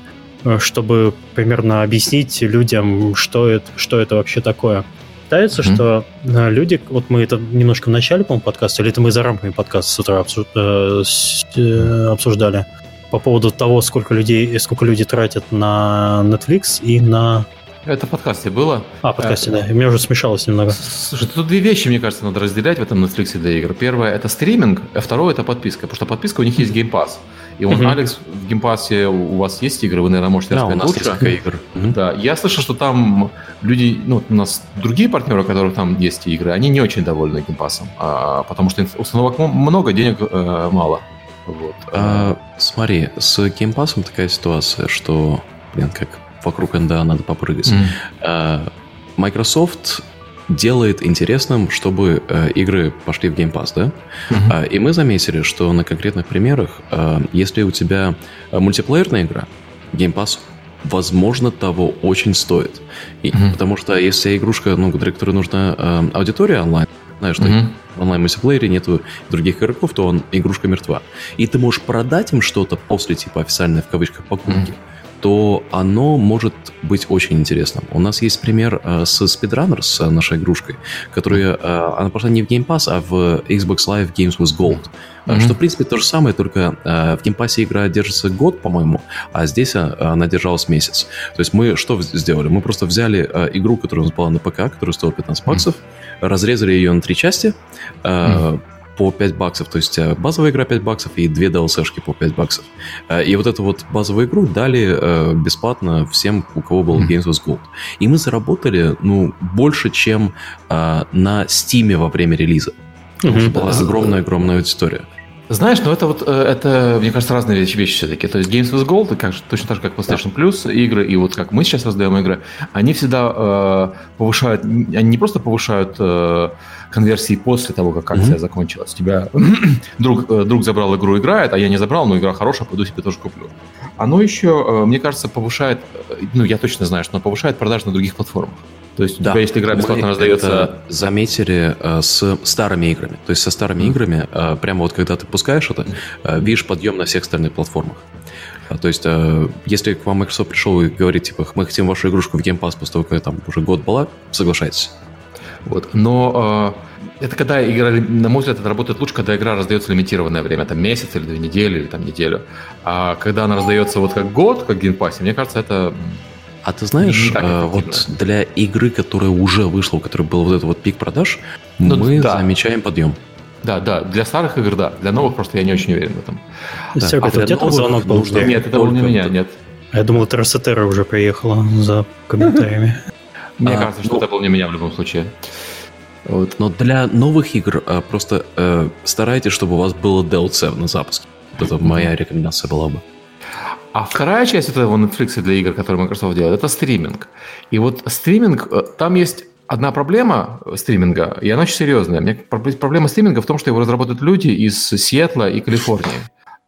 чтобы примерно объяснить людям, что это, что это вообще такое считается, mm-hmm. что э, люди, вот мы это немножко в начале, по-моему, подкаста, или это мы за рамками подкаста с утра э, э, обсуждали, по поводу того, сколько людей, сколько люди тратят на Netflix и на это в подкасте было. А, в подкасте, да. У меня уже смешалось немного. Слушай, тут две вещи, мне кажется, надо разделять в этом Netflix для игр. Первое – это стриминг, а второе – это подписка. Потому что подписка у них есть Game Pass. И он, mm-hmm. Алекс, в геймпассе у вас есть игры, вы, наверное, можете да, рассказать у нас лучше. игр. Mm-hmm. Да, я слышал, что там люди, ну, у нас другие партнеры, у которых там есть игры, они не очень довольны геймпассом, а, потому что установок много, денег э, мало. Вот. А, смотри, с геймпассом такая ситуация, что, блин, как вокруг NDA надо попрыгать. Mm. А, Microsoft делает интересным, чтобы э, игры пошли в Game Pass, да? Uh-huh. А, и мы заметили, что на конкретных примерах, э, если у тебя э, мультиплеерная игра, Game Pass возможно, того очень стоит. И, uh-huh. Потому что если игрушка, ну, для которой нужна э, аудитория онлайн, знаешь, что Мгм. в онлайн-мультиплеере нету других игроков, то он игрушка мертва. И ты можешь продать им что-то после, типа, официальной, в кавычках, покупки, то оно может быть очень интересным. У нас есть пример э, с Speedrunners, с нашей игрушкой, которая, э, она пошла не в Game Pass, а в Xbox Live Games with Gold. Мгм. Что, в принципе, то же самое, только в Game Pass игра держится год, по-моему, а здесь она держалась месяц. То есть мы что сделали? Мы просто взяли игру, которая у нас была на ПК, которая стоила 15 баксов, разрезали ее на три части, э, по 5 баксов, то есть э, базовая игра 5 баксов и две DLC-шки по 5 баксов. Э, И вот эту вот базовую игру дали э, бесплатно всем, у кого был. Games with Gold. И мы заработали, ну, больше, чем на Steam во время релиза. Потому что была огромная-огромная аудитория. Знаешь, ну это вот, это, мне кажется, разные вещи, вещи все-таки. То есть Games with Gold, как, точно так же, как PlayStation Plus игры, и вот как мы сейчас раздаем игры, они всегда э, повышают, они не просто повышают э, конверсии после того, как акция Мгм. закончилась. Тебя друг, э, друг забрал игру, играет, а я не забрал, но игра хорошая, пойду себе тоже куплю. Оно еще, э, мне кажется, повышает, э, ну я точно знаю, что оно повышает продажи на других платформах. То есть у тебя, если игра бесплатно мы раздается... это заметили э, с старыми играми. То есть со старыми Мгм. играми, э, прямо вот когда ты пускаешь это, э, видишь подъем на всех остальных платформах. А, То есть, э, если к вам Microsoft пришел и говорит, типа, мы хотим вашу игрушку в Game Pass после того, как там уже год была, соглашайтесь. Вот. Но э, это когда игра, на мой взгляд, это работает лучше, когда игра раздается лимитированное время, там месяц или две недели, или там неделю. А когда она раздается вот как год, как геймпассе, мне кажется, это... А ты знаешь, э, эффективно. вот для игры, которая уже вышла, у которой был вот этот вот пик продаж, Ну, мы да. замечаем подъем. Да, да, для старых игр, да. Для новых просто я не очень уверен в этом. Да. Серега, А это у для тебя там новых звонок был? нужно-. Нет, это был не только- меня, нет. А Я думал, это уже приехала за комментариями. Мне А, кажется, что ну- это был не меня в любом случае. Вот. Но для новых игр э, просто э, старайтесь, чтобы у вас было DLC на запуске. Вот Это моя рекомендация была бы. А вторая часть этого Netflix для игр, который Microsoft делает, это стриминг. И вот стриминг, э, там есть одна проблема э, стриминга, и она очень серьезная. Мне проблема стриминга в том, что его разработают люди из Сиэтла и Калифорнии.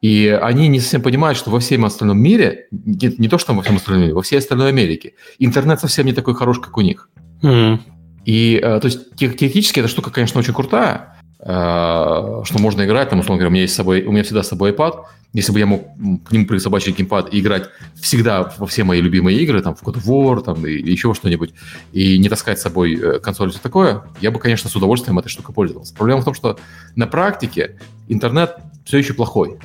И они не совсем понимают, что во всем остальном мире, не, не то, что во всем остальном мире, во всей остальной Америке, интернет совсем не такой хороший, как у них. Мгм. И, э, то есть, те- теоретически эта штука, конечно, очень крутая, э, что можно играть, там, условно говоря, у меня есть с собой, у меня всегда с собой iPad, если бы я мог к нему присобачить геймпад и играть всегда во все мои любимые игры, там, в God of War, там, или еще что-нибудь, и не таскать с собой э, консоль и все такое, я бы, конечно, с удовольствием этой штукой пользовался. Проблема в том, что на практике интернет все еще плохой.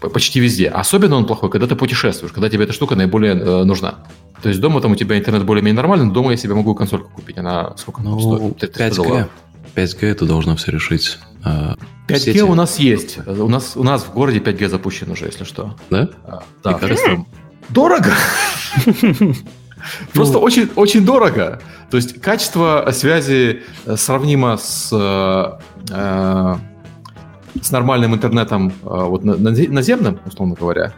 Почти везде. Особенно он плохой, когда ты путешествуешь, когда тебе эта штука наиболее э, нужна. То есть дома там у тебя интернет более-менее нормальный, но дома я себе могу консольку купить. Она сколько Ну, стоит? 300 5G. Долларов. 5G это должно все решить. э, в 5G сети. у нас есть. У нас, у нас в городе 5G запущен уже, если что. Да? А, Да, И просто дорого. Просто очень, очень дорого. То есть качество связи э, сравнимо с, э, э, с нормальным интернетом э, вот на- назе- наземным, условно говоря.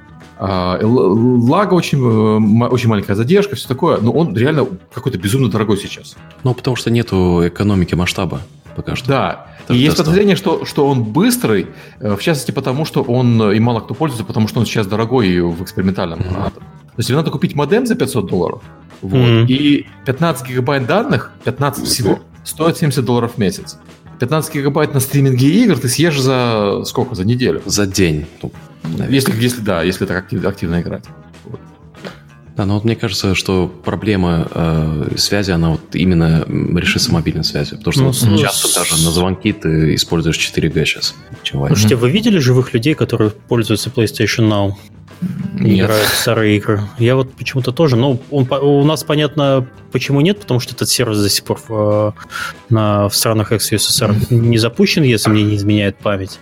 А, Лага очень, э, очень маленькая задержка, все такое. Но он реально какой-то безумно дорогой сейчас. Ну, потому что нету экономики масштаба пока что. Да. И есть подозрение, что, что он быстрый, э, в частности потому, что он э, и мало кто пользуется, потому что он сейчас дорогой и в экспериментальном. А, То есть тебе надо купить модем за 500 долларов, вот, Мгм. и 15 гигабайт данных, 15 всего, стоит 70 долларов в месяц. 15 гигабайт на стриминге игр ты съешь за сколько? За неделю. За день. Ну, наверное. Если, если да, если так актив- активно играть. Да, но вот мне кажется, что проблема э, связи, она вот именно решится мобильной связью. Потому что Ну, вот с- часто с- даже на звонки ты используешь 4G сейчас. Чем Wi-Fi. Слушайте, вы видели живых людей, которые пользуются PlayStation Now? и Нет. играют в старые игры. Я вот почему-то тоже. Ну, он, у нас понятно, почему нет, потому что этот сервис до сих пор в, на, в странах ex-USSR не запущен, если мне не изменяет память.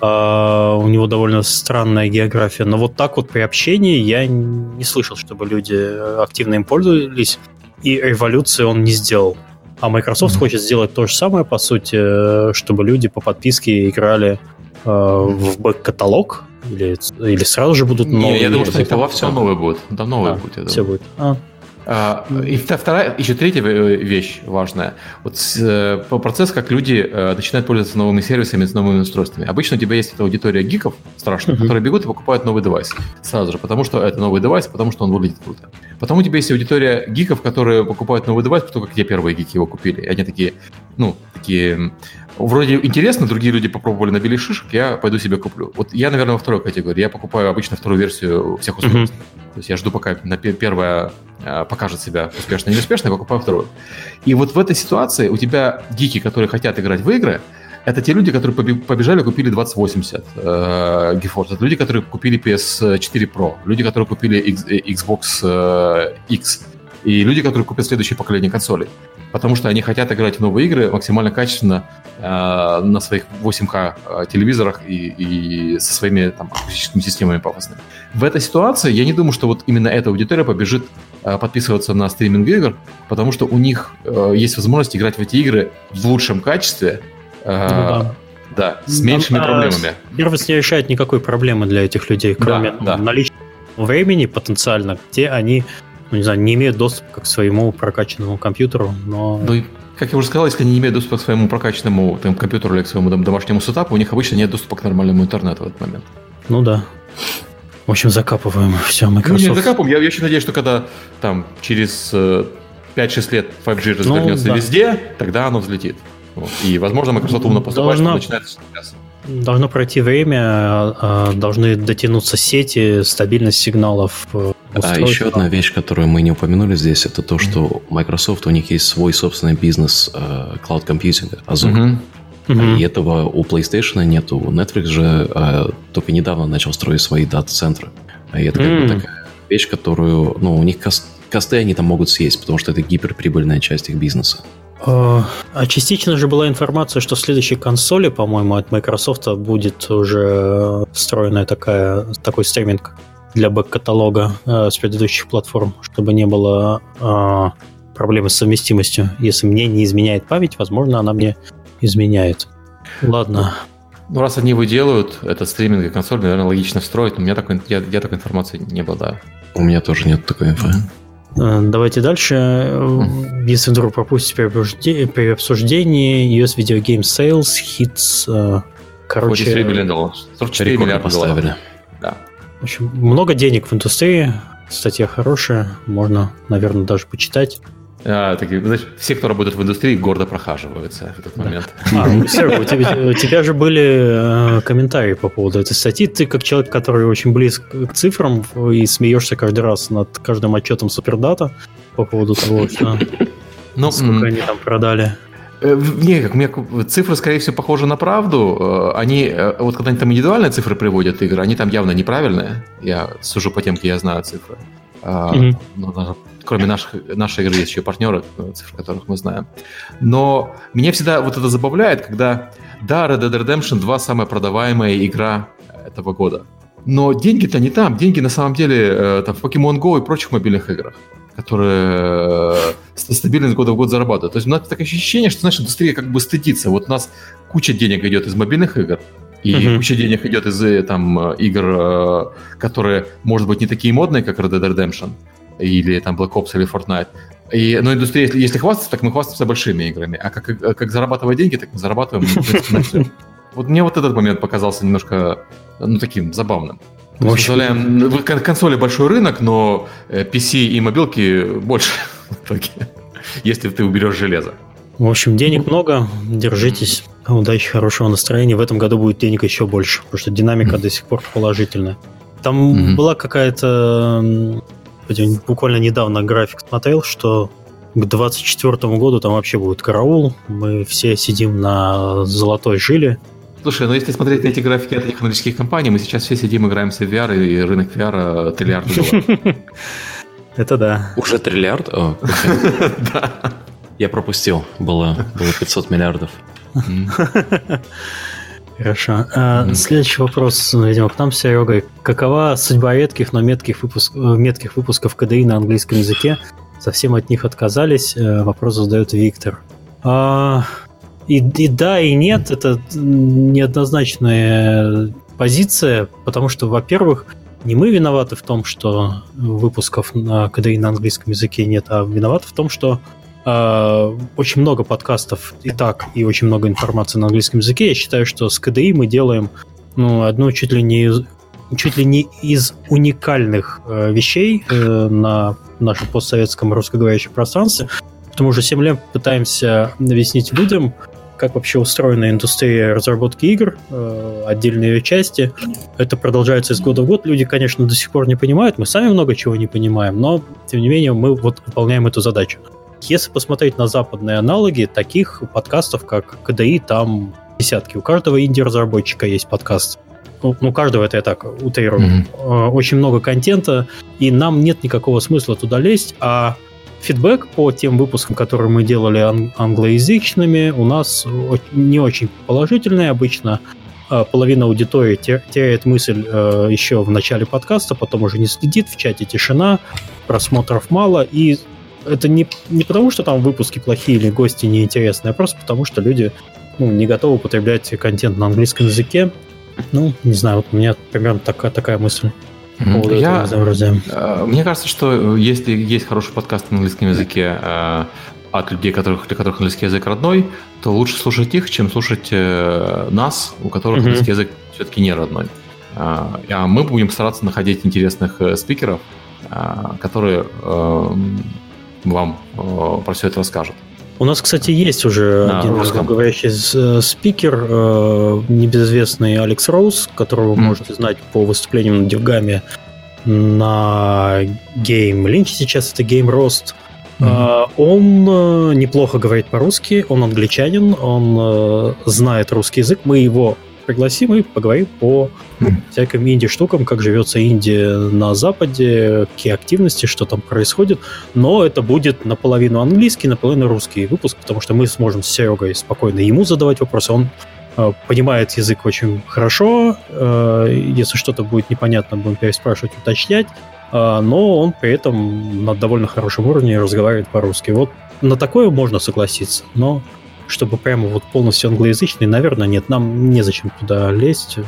А, у него довольно странная география. Но вот так вот при общении я не слышал, чтобы люди активно им пользовались, и революции он не сделал. А Microsoft Мгм. хочет сделать то же самое, по сути, э, чтобы люди по подписке играли э, в бэк-каталог, или, или сразу же будут Не, новые я думаю, что там во всем новые будут. Там новые А, будут, я думаю. все будет. А, И вта- вторая, еще третья э, вещь важная. Вот э, по- процесс, как люди э, начинают пользоваться новыми сервисами с новыми устройствами. Обычно у тебя есть эта аудитория гиков страшных, Мгм. которые бегут и покупают новый девайс сразу же, потому что это новый девайс, потому что он выглядит круто. Потом у тебя есть аудитория гиков, которые покупают новый девайс, потому как те первые гики его купили. И они такие, ну, такие вроде интересно, другие люди попробовали, набили шишек, я пойду себе куплю. Вот я, наверное, во второй категории. Я покупаю обычно вторую версию всех устройств. Mm-hmm. То есть я жду, пока на первая э, покажет себя успешно или неуспешно, я покупаю вторую. И вот в этой ситуации у тебя гики, которые хотят играть в игры, это те люди, которые побежали, купили 2080 э, GeForce. Это люди, которые купили PS4 Pro. Люди, которые купили X, э, Xbox э, X. И люди, которые купят следующее поколение консолей. Потому что они хотят играть в новые игры максимально качественно э, на своих 8К э, телевизорах и, и со своими там, акустическими системами пафосными. В этой ситуации я не думаю, что вот именно эта аудитория побежит э, подписываться на стриминг игр, потому что у них э, есть возможность играть в эти игры в лучшем качестве, ну, да. Да, с меньшими а, проблемами. Сервис не решает никакой проблемы для этих людей, кроме да, да. наличия времени потенциально, где они, ну, не знаю, не имеют доступа к своему прокачанному компьютеру, но... Ну, как я уже сказал, если они не имеют доступа к своему прокачанному там, компьютеру или к своему там, домашнему сетапу, у них обычно нет доступа к нормальному интернету в этот момент. Ну да. В общем, закапываем все Microsoft. Ну, не закапываем. Я, я еще надеюсь, что когда там через 5-6 э, лет 5G развернется ну, да. везде, тогда оно взлетит. Вот. И, возможно, Microsoft умно поступает, Должна... что начинается сейчас. Должно пройти время, а, должны дотянуться сети, стабильность сигналов. Э, а еще одна вещь, которую мы не упомянули здесь, это то, что Microsoft, у них есть свой собственный бизнес э, cloud computing, Azure. Mm-hmm. И этого у PlayStation нету. Netflix же э, только недавно начал строить свои дата-центры. И это как бы такая вещь, которую, ну, у них кост, косты они там могут съесть, потому что это гиперприбыльная часть их бизнеса. А, а частично же была информация, что в следующей консоли, по-моему, от Microsoft будет уже встроенная такая, такой стриминг для бэк-каталога э, с предыдущих платформ, чтобы не было э, проблемы с совместимостью. Если мне не изменяет память, возможно, она мне изменяет. Ладно. Ну, раз они его делают, это стриминг и консоль, наверное, логично встроить. Но у меня такой, я, я такой информации не обладаю. У меня тоже нет такой инфы. Э, давайте дальше. Если вдруг пропустите при обсуждении, US Video Game Sales Hits... Э, короче... 43 миллиона долларов. 44 миллиарда поставили. Да. В общем, много денег в индустрии. Статья хорошая. Можно, наверное, даже почитать. А, такие, знаешь, все, кто работает в индустрии, гордо прохаживаются в этот момент. А, ну, Серега, у тебя, у тебя же были э, комментарии по поводу этой статьи. Ты, как человек, который очень близок к цифрам и смеешься каждый раз над каждым отчетом Супердата по поводу того, что, ну, сколько они там продали. Э, не, как мне цифры, скорее всего, похожи на правду. Э, они, э, вот когда они там индивидуальные цифры приводят игры, они там явно неправильные. Я сужу по тем, где я знаю цифры. Mm-hmm. Но кроме наших, нашей игры есть еще партнеры, цифр которых мы знаем. Но меня всегда вот это забавляет, когда, да, Red Dead Redemption 2 самая продаваемая игра этого года. Но деньги-то не там. Деньги на самом деле э, там, в Pokemon Go и прочих мобильных играх, которые э, стабильно из года в год зарабатывают. То есть у нас такое ощущение, что наша индустрия как бы стыдится. Вот у нас куча денег идет из мобильных игр, и uh-huh. куча денег идет из э, там игр, которые, может быть, не такие модные, как Red Dead Redemption, или там Black Ops или Fortnite. И, но индустрия, если, если хвастаться, так мы хвастаемся большими играми. А как, как зарабатывать деньги, так мы зарабатываем на все. Вот мне вот этот момент показался немножко, ну, таким забавным. Мы представляем, в консоли большой рынок, но PC э, и мобилки больше в итоге, если ты уберешь железо. В общем, денег много, держитесь. Удачи, хорошего настроения. В этом году будет денег еще больше, потому что динамика до сих пор положительная. Там mm-hmm. была какая-то буквально недавно график смотрел, что к 24 году там вообще будет караул. Мы все сидим на золотой жиле. Слушай, ну если смотреть на эти графики от технологических компаний, мы сейчас все сидим, играемся в VR, и рынок VR триллиард долларов. Это да. Уже триллиард? Да. Я пропустил. Было, было 500 миллиардов. Хорошо. А, mm. Следующий вопрос, видимо, к нам, Серега. Какова судьба редких, но метких, выпуск... метких выпусков КДИ на английском языке? Совсем от них отказались. Э, вопрос задает Виктор. А, и, и да, и нет. Это неоднозначная позиция, потому что, во-первых, не мы виноваты в том, что выпусков на КДИ на английском языке нет, а виноваты в том, что очень много подкастов и так, и очень много информации на английском языке. Я считаю, что с КДИ мы делаем ну, одну чуть ли не чуть ли не из уникальных uh, вещей uh, на нашем постсоветском русскоговорящем пространстве. Потому что 7 лет пытаемся объяснить людям, как вообще устроена индустрия разработки игр, э, отдельные ее части. Это продолжается из года в год. Люди, конечно, до сих пор не понимают, мы сами много чего не понимаем, но, тем не менее, мы вот выполняем эту задачу. Если посмотреть на западные аналоги, таких подкастов, как КДИ, там десятки. У каждого инди-разработчика есть подкаст. Ну, ну, каждого это я так утрирую. Mm-hmm. Очень много контента, и нам нет никакого смысла туда лезть, а фидбэк по тем выпускам, которые мы делали ан- англоязычными, у нас не очень положительный. Обычно э, половина аудитории теряет мысль э, еще в начале подкаста, потом уже не следит, в чате тишина, просмотров мало, и это не, не потому, что там выпуски плохие или гости неинтересные, а просто потому, что люди ну, не готовы употреблять контент на английском языке. Ну, не знаю, вот у меня примерно такая, такая мысль. Я, э, мне кажется, что если есть хороший подкаст на английском языке э, от людей, которых, для которых английский язык родной, то лучше слушать их, чем слушать э, нас, у которых mm-hmm. английский язык все-таки не родной. А мы будем стараться находить интересных спикеров, которые вам про все это расскажут. У нас, кстати, есть уже на один разговаривающий э, спикер, э, небезызвестный Алекс Роуз, которого вы mm. можете знать по выступлениям на Дивгаме на Game Lynch сейчас это Game Roast. Mm-hmm. Он неплохо говорит по-русски, он англичанин, он знает русский язык. Мы его пригласим и поговорим по всяким инди-штукам, как живется Индия на Западе, какие активности, что там происходит. Но это будет наполовину английский, наполовину русский выпуск, потому что мы сможем с Серегой спокойно ему задавать вопросы. Он э, понимает язык очень хорошо. Э, если что-то будет непонятно, будем переспрашивать, уточнять. Э, но он при этом на довольно хорошем уровне разговаривает по-русски. Вот на такое можно согласиться, но чтобы прямо вот полностью англоязычный, наверное, нет, нам незачем туда лезть.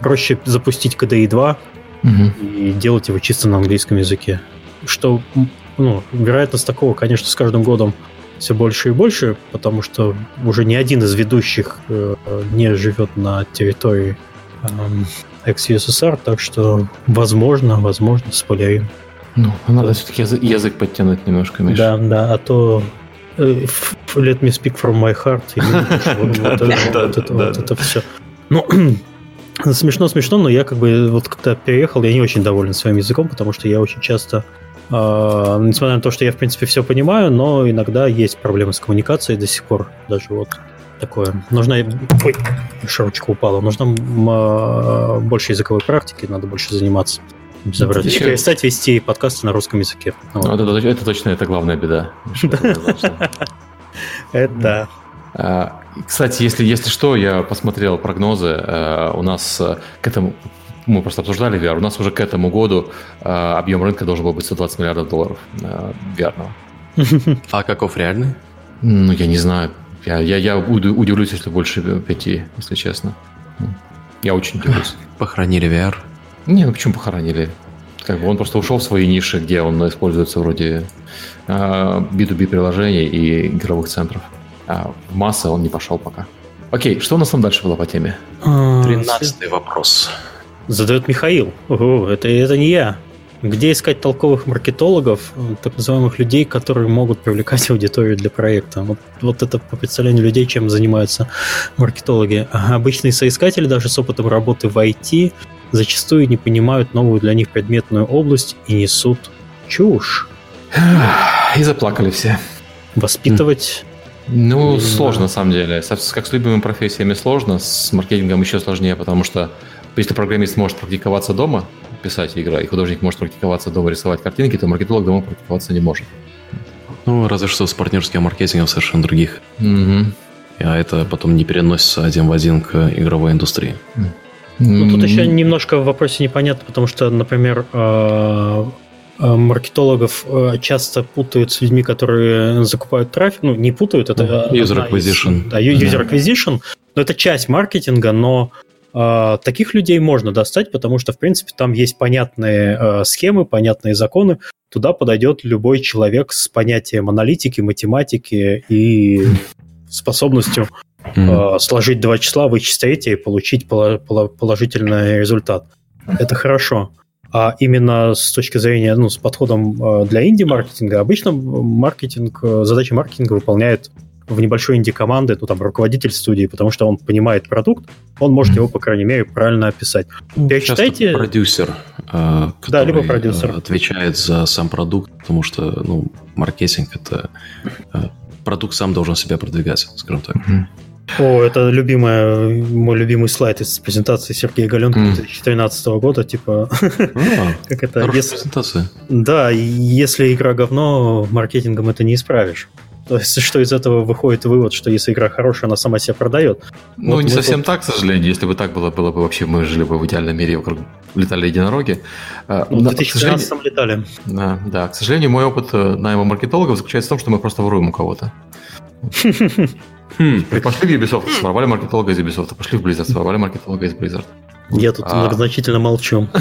Проще запустить KDE 2 угу. и делать его чисто на английском языке. Что, ну, вероятность такого, конечно, с каждым годом все больше и больше, потому что уже ни один из ведущих э, не живет на территории э, ex-USSR, так что, возможно, возможно, спойлерим. Ну, надо все-таки язык, подтянуть немножко, Миша. Да, да, а то let me speak from my heart. Вот это все. Ну, смешно, смешно, но я как бы вот когда переехал, я не очень доволен своим языком, потому что я очень часто, э, несмотря на то, что я в принципе все понимаю, но иногда есть проблемы с коммуникацией до сих пор, даже вот такое. Нужна, ой, шарочка упала. Нужно э, больше языковой практики, надо больше заниматься. Забрать. Еще... Перестать вести подкасты на русском языке. Вот. Это, это, это точно это главная беда. Это а, Кстати, если, если что, я посмотрел прогнозы. А, у нас а, к этому мы просто обсуждали VR, у нас уже к этому году объем рынка должен был быть 120 миллиардов долларов VR. А каков реальный? Ну, я не знаю. Я, я, я удивлюсь, если больше пяти, если честно. Я очень удивлюсь. Похоронили VR. Не, ну почему похоронили? Как бы он просто ушел в свои ниши, где он используется вроде B2B а, приложений и игровых центров. А в массы он не пошел пока. Окей, что у нас там дальше было по теме? А, Тринадцатый вопрос. Задает Михаил. Ого, это, это не я. Где искать толковых маркетологов, так называемых людей, которые могут привлекать аудиторию для проекта? Вот, вот это по представлению людей, чем занимаются маркетологи. Обычные соискатели даже с опытом работы в IT зачастую не понимают новую для них предметную область и несут чушь. И заплакали все. Воспитывать... Ну, сложно на самом деле. Как с любыми профессиями сложно, с маркетингом еще сложнее, потому что если программист может практиковаться дома, писать игры, и художник может практиковаться дома, рисовать картинки, то маркетолог дома практиковаться не может. Ну, разве что с партнерским маркетингом совершенно других. Угу. А это потом не переносится один в один к игровой индустрии. Ну, тут еще немножко в вопросе непонятно, потому что, например, э, э, маркетологов э, часто путают с людьми, которые закупают трафик. Ну, не путают, это... User acquisition. Из, да, user acquisition. Но это часть маркетинга, но таких людей можно достать, потому что, в принципе, там есть понятные схемы, понятные законы. Туда подойдет любой человек с понятием аналитики, математики и способностью mm-hmm. сложить два числа, вычесть и получить положительный результат. Это хорошо. А именно с точки зрения, ну, с подходом а, для инди-маркетинга, обычно маркетинг, задачи маркетинга выполняет в небольшой инди-команды, ну, там, руководитель студии, потому что он понимает продукт, он может его, по крайней мере, правильно описать. Перечитайте... Часто продюсер, э, да, либо продюсер. Э, отвечает за сам продукт, потому что, ну, маркетинг — это... Э, продукт сам должен себя продвигать, скажем так. О, это любимая, мой любимый слайд из презентации Сергея Галенко mm. 2013 года, типа... А, как это? Если... презентация. Да, если игра говно, маркетингом это не исправишь. То есть, что из этого выходит вывод, что если игра хорошая, она сама себя продает. Ну, вот не совсем тут... так, к сожалению. Если бы так было, было бы вообще, мы жили бы в идеальном мире, вокруг летали единороги. А, ну, в 2013 сожалению... летали. Да, да, к сожалению, мой опыт э, найма маркетологов заключается в том, что мы просто воруем у кого-то. Хм. Пошли в Ubisoft, своровали маркетолога из Ubisoft, пошли в Blizzard, своровали маркетолога из Blizzard. Я тут а... многозначительно молчу.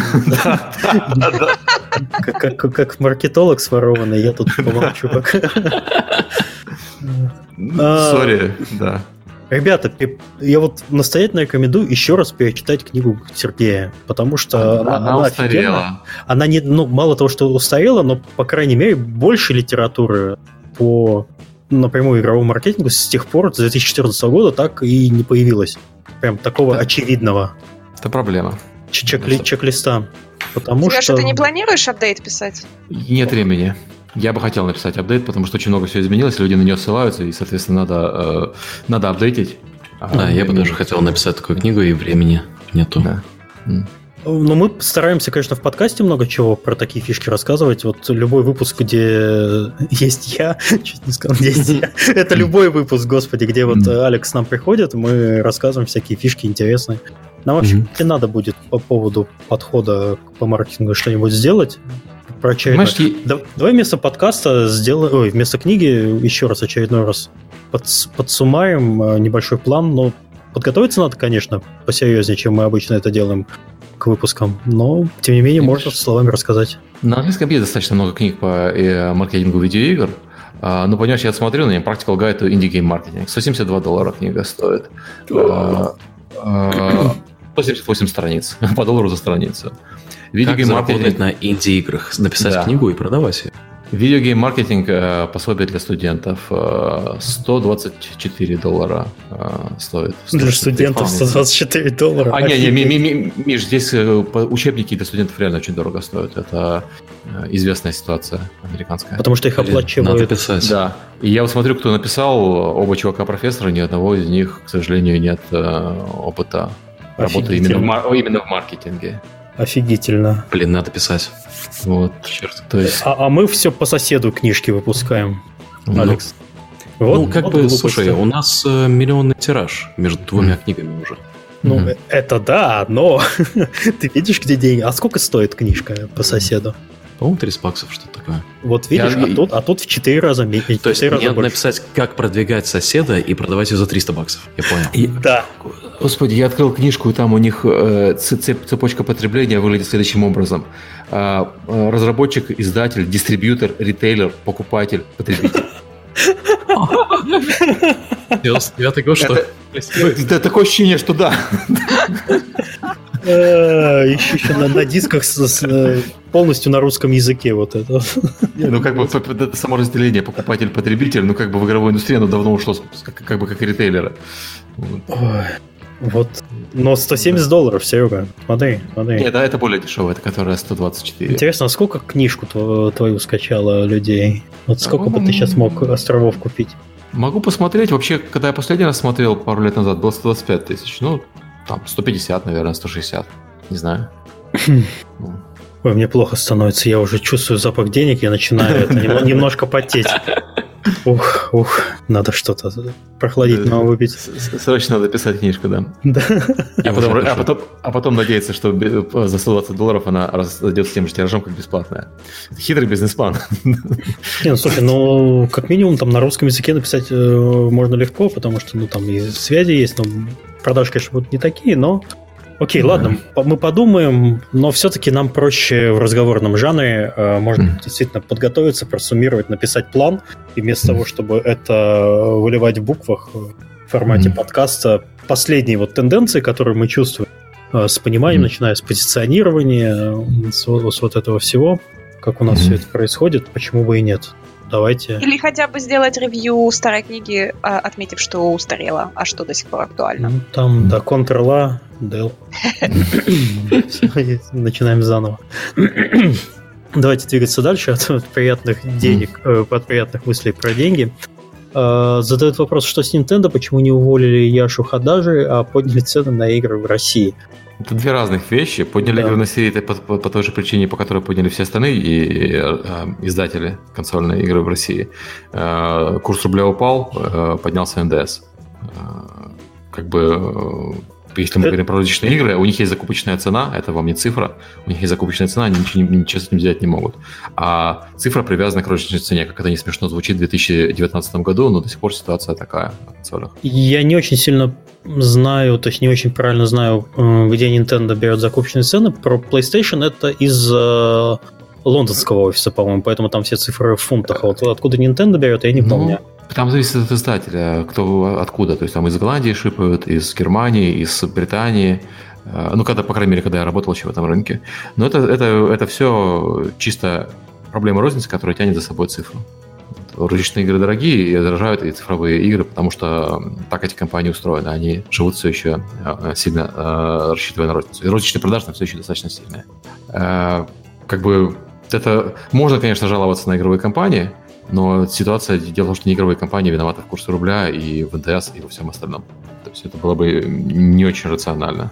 Как маркетолог сворованный, я тут помолчу пока. А, сори, да. Ребята, я вот настоятельно рекомендую еще раз перечитать книгу Сергея, потому что она, она, она устарела. Она не, ну, мало того, что устарела, но, по крайней мере, больше литературы по напрямую игровому маркетингу с тех пор, с 2014 года, так и не появилось. Прям такого это, очевидного. Это проблема. Чек-ли, чек-листа. Потому Сереж, что... ты не планируешь апдейт писать? Нет времени. Я бы хотел написать апдейт, потому что очень много все изменилось, люди на нее ссылаются, и, соответственно, надо, э, надо апдейтить. А, да, я бы даже хотел написать такую книгу, и времени нету. Да. Ну, мы стараемся, конечно, в подкасте много чего про такие фишки рассказывать. Вот любой выпуск, где есть я, чуть не сказал, где есть я, это любой выпуск, господи, где вот Алекс нам приходит, мы рассказываем всякие фишки интересные. Нам вообще mm-hmm. надо будет по поводу подхода по маркетингу что-нибудь сделать. Про очередной... Знаешь, да, давай вместо подкаста сделаем, ой, вместо книги еще раз очередной раз под, подсумаем э, небольшой план, но подготовиться надо, конечно, посерьезнее, чем мы обычно это делаем к выпускам, но, тем не менее, можно словами рассказать. На английском есть достаточно много книг по э, маркетингу видеоигр, а, ну, понимаешь, я смотрю на нее, Practical Guide to Indie Game Marketing. 172 доллара книга стоит. 178 страниц. По доллару за страницу. Видеогейм как заработать на инди-играх? Написать да. книгу и продавать ее? Видеогейм маркетинг э, пособие для студентов э, 124 доллара э, стоит. Для студентов 124 доллара. А, не, не, ми, ми, Миш, здесь э, учебники для студентов реально очень дорого стоят. Это э, известная ситуация американская. Потому что их оплачивают. Надо писать. Да. И я вот смотрю, кто написал, оба чувака-профессора, ни одного из них, к сожалению, нет э, опыта работы именно в, именно в маркетинге. Офигительно. Блин, надо писать. Вот, черт. То есть... а, а мы все по соседу книжки выпускаем, ну, Алекс. Вот, ну, как вот бы, глупости. слушай, у нас э, миллионный тираж между двумя mm. книгами уже. Ну, mm-hmm. это да, но ты видишь, где деньги? А сколько стоит книжка по соседу? По-моему, 30 баксов, что-то такое. Вот видишь, Я... а, тут, а тут в 4 раза меньше. То есть мне надо написать, как продвигать соседа и продавать ее за 300 баксов. Я понял. И, да. Господи, я открыл книжку, и там у них э, цепочка потребления выглядит следующим образом. Э, э, разработчик, издатель, дистрибьютор, ритейлер, покупатель, потребитель. Девятый год, что? Да, такое ощущение, что да. Еще еще на дисках э, полностью на русском языке вот это. ну как бы само разделение покупатель-потребитель, ну как бы в игровой индустрии оно давно ушло как бы как и ритейлеры. Вот. Но 170 долларов, Серега. Смотри, смотри. Нет, да, это более дешевая, это которая 124. Интересно, а сколько книжку твою скачало людей? Вот сколько бы ты сейчас мог островов купить? Могу посмотреть. Вообще, когда я последний раз смотрел пару лет назад, было 125 тысяч. Ну, там 150, наверное, 160. Не знаю. Ой, мне плохо становится. Я уже чувствую запах денег, я начинаю немножко потеть. Ух, ух, надо что-то прохладительного выпить. Срочно надо писать книжку, да. Да. А потом, а, потом, а потом надеяться, что за 120 долларов она разойдется тем же тиражом, как бесплатная. Хитрый бизнес-план. Не, ну слушай, ну как минимум там на русском языке написать э, можно легко, потому что ну там и связи есть, но продажи, конечно, будут не такие, но Окей, mm-hmm. ладно, мы подумаем, но все-таки нам проще в разговорном жанре. Э, можно действительно подготовиться, просуммировать, написать план, и вместо того, чтобы это выливать в буквах в формате подкаста, последние вот тенденции, которые мы чувствуем, э, с пониманием, начиная с позиционирования, с, с вот этого всего, как у нас все это происходит, почему бы и нет. Давайте. Или хотя бы сделать ревью старой книги, а, отметив, что устарела, а что до сих пор актуально. Ну, там, да, Ctrl-A. Начинаем заново. Давайте двигаться дальше от приятных денег, э, от приятных мыслей про деньги. Э, задают вопрос, что с Nintendo, почему не уволили Яшу Хадажи, а подняли цены на игры в России. Это две разных вещи. Подняли да. игры на серии по, по, по той же причине, по которой подняли все остальные и, и, э, издатели консольной игры в России. Э, курс рубля упал, э, поднялся НДС. Э, как бы если мы говорим про розничные игры, у них есть закупочная цена, это вам не цифра, у них есть закупочная цена, они ничего, ничего с этим взять не могут. А цифра привязана к розничной цене, как это не смешно звучит в 2019 году, но до сих пор ситуация такая на консолях. Я не очень сильно знаю, то есть не очень правильно знаю, где Nintendo берет закупочные цены. Про PlayStation это из э, лондонского офиса, по-моему, поэтому там все цифры в фунтах. А вот откуда Nintendo берет, я не ну, помню. Там зависит от издателя, кто откуда. То есть там из Голландии шипают, из Германии, из Британии. Э, ну, когда, по крайней мере, когда я работал еще в этом рынке. Но это, это, это все чисто проблема розницы, которая тянет за собой цифру. Розничные игры дорогие и отражают и цифровые игры, потому что так эти компании устроены. Они живут все еще э, сильно э, рассчитывая на розницу. И розничные продажи все еще достаточно сильные. Как бы это можно, конечно, жаловаться на игровые компании, но ситуация, дело в том, что не игровые компании виноваты в курсе рубля и в НДС и во всем остальном. То есть это было бы не очень рационально.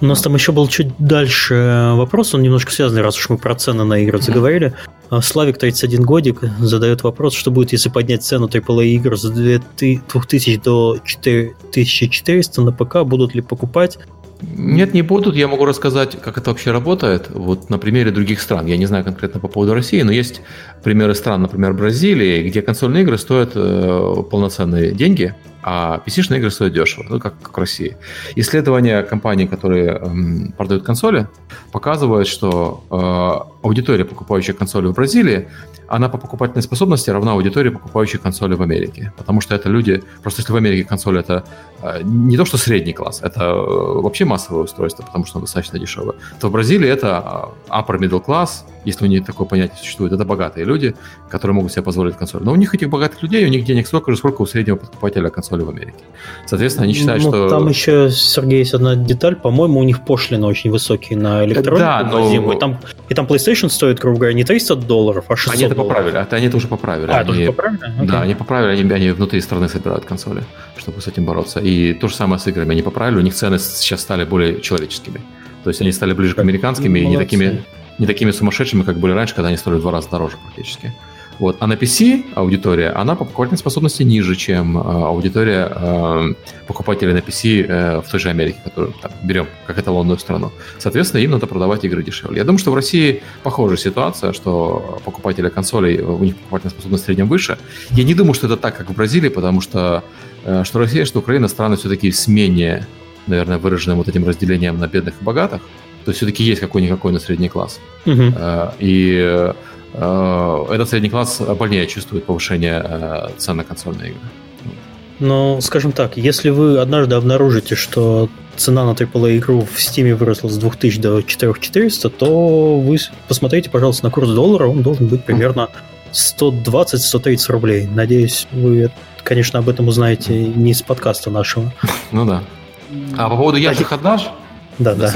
У нас там еще был чуть дальше вопрос, он немножко связанный, раз уж мы про цены на игры заговорили. А, Славик, 31 годик, задает вопрос, что будет, если поднять цену AAA игр с 2000 до 4400 на ПК, будут ли покупать? Нет, не будут. Я могу рассказать, как это вообще работает. Вот на примере других стран. Я не знаю конкретно по поводу России, но есть примеры стран, например, Бразилии, где консольные игры стоят э, полноценные деньги, а PC-шные игры стоят дешево, ну, как, как в России. Исследования компаний, которые эм, продают консоли, показывают, что э, аудитория, покупающая консоли в Бразилии, она по покупательной способности равна аудитории, покупающей консоли в Америке. Потому что это люди... Просто если в Америке консоль это э, не то, что средний класс, это э, вообще массовое устройство, потому что оно достаточно дешевое, то в Бразилии это э, upper middle class, если у них такое понятие существует, это богатые люди, которые могут себе позволить консоль. Но у них этих богатых людей, у них денег столько же, сколько у среднего покупателя консоли в Америке. Соответственно, они считают, ну, что... Там еще, Сергей, есть одна деталь. По-моему, у них пошлины очень высокие на электронику да, но... и, там, и там PlayStation стоит, грубо говоря, не 300 долларов, а 600 Они это поправили. Это они это уже поправили. А, они... тоже поправили? Okay. Да, они поправили, они, они внутри страны собирают консоли, чтобы с этим бороться. И то же самое с играми. Они поправили, у них цены сейчас стали более человеческими. То есть они стали ближе к американским и не такими не такими сумасшедшими, как были раньше, когда они стоили в два раза дороже практически. Вот. А на PC аудитория, она по покупательной способности ниже, чем э, аудитория э, покупателей на PC э, в той же Америке, которую там, берем как эталонную страну. Соответственно, им надо продавать игры дешевле. Я думаю, что в России похожая ситуация, что покупатели консолей, у них покупательная способность в среднем выше. Я не думаю, что это так, как в Бразилии, потому что э, что Россия, что Украина страны все-таки с менее, наверное, выраженным вот этим разделением на бедных и богатых. То есть все-таки есть какой-никакой на средний класс. Угу. И этот средний класс больнее чувствует повышение цен на консольные игры. Но, скажем так, если вы однажды обнаружите, что цена на AAA игру в Steam выросла с 2000 до 4400, то вы посмотрите, пожалуйста, на курс доллара, он должен быть примерно 120-130 рублей. Надеюсь, вы, конечно, об этом узнаете не из подкаста нашего. Ну да. А по поводу Яши отдашь? Да, да.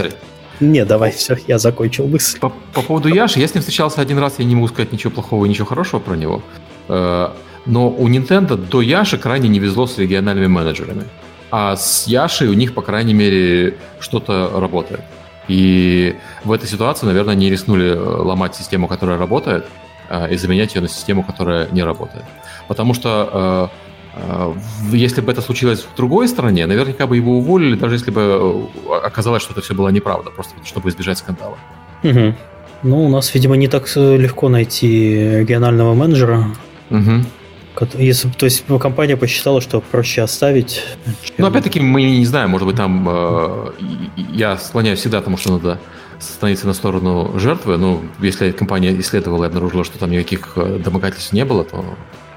Не, давай, все, я закончил мысль. По, по поводу Яши, я с ним встречался один раз, я не могу сказать ничего плохого и ничего хорошего про него. Э, но у Nintendo до Яши крайне не везло с региональными менеджерами. А с Яшей у них, по крайней мере, что-то работает. И в этой ситуации, наверное, не рискнули э, ломать систему, которая работает, э, и заменять ее на систему, которая не работает. Потому что если бы это случилось в другой стране, наверняка бы его уволили, даже если бы э, оказалось, что это все было неправда, просто чтобы избежать скандала. Угу. Ну, у нас, видимо, не так легко найти регионального менеджера. Угу. Если, то есть компания посчитала, что проще оставить. Чем... Ну, опять-таки, мы не знаем, может быть, там э, я склоняюсь всегда к тому, что надо становиться на сторону жертвы. Но если компания исследовала и обнаружила, что там никаких э, домогательств не было, то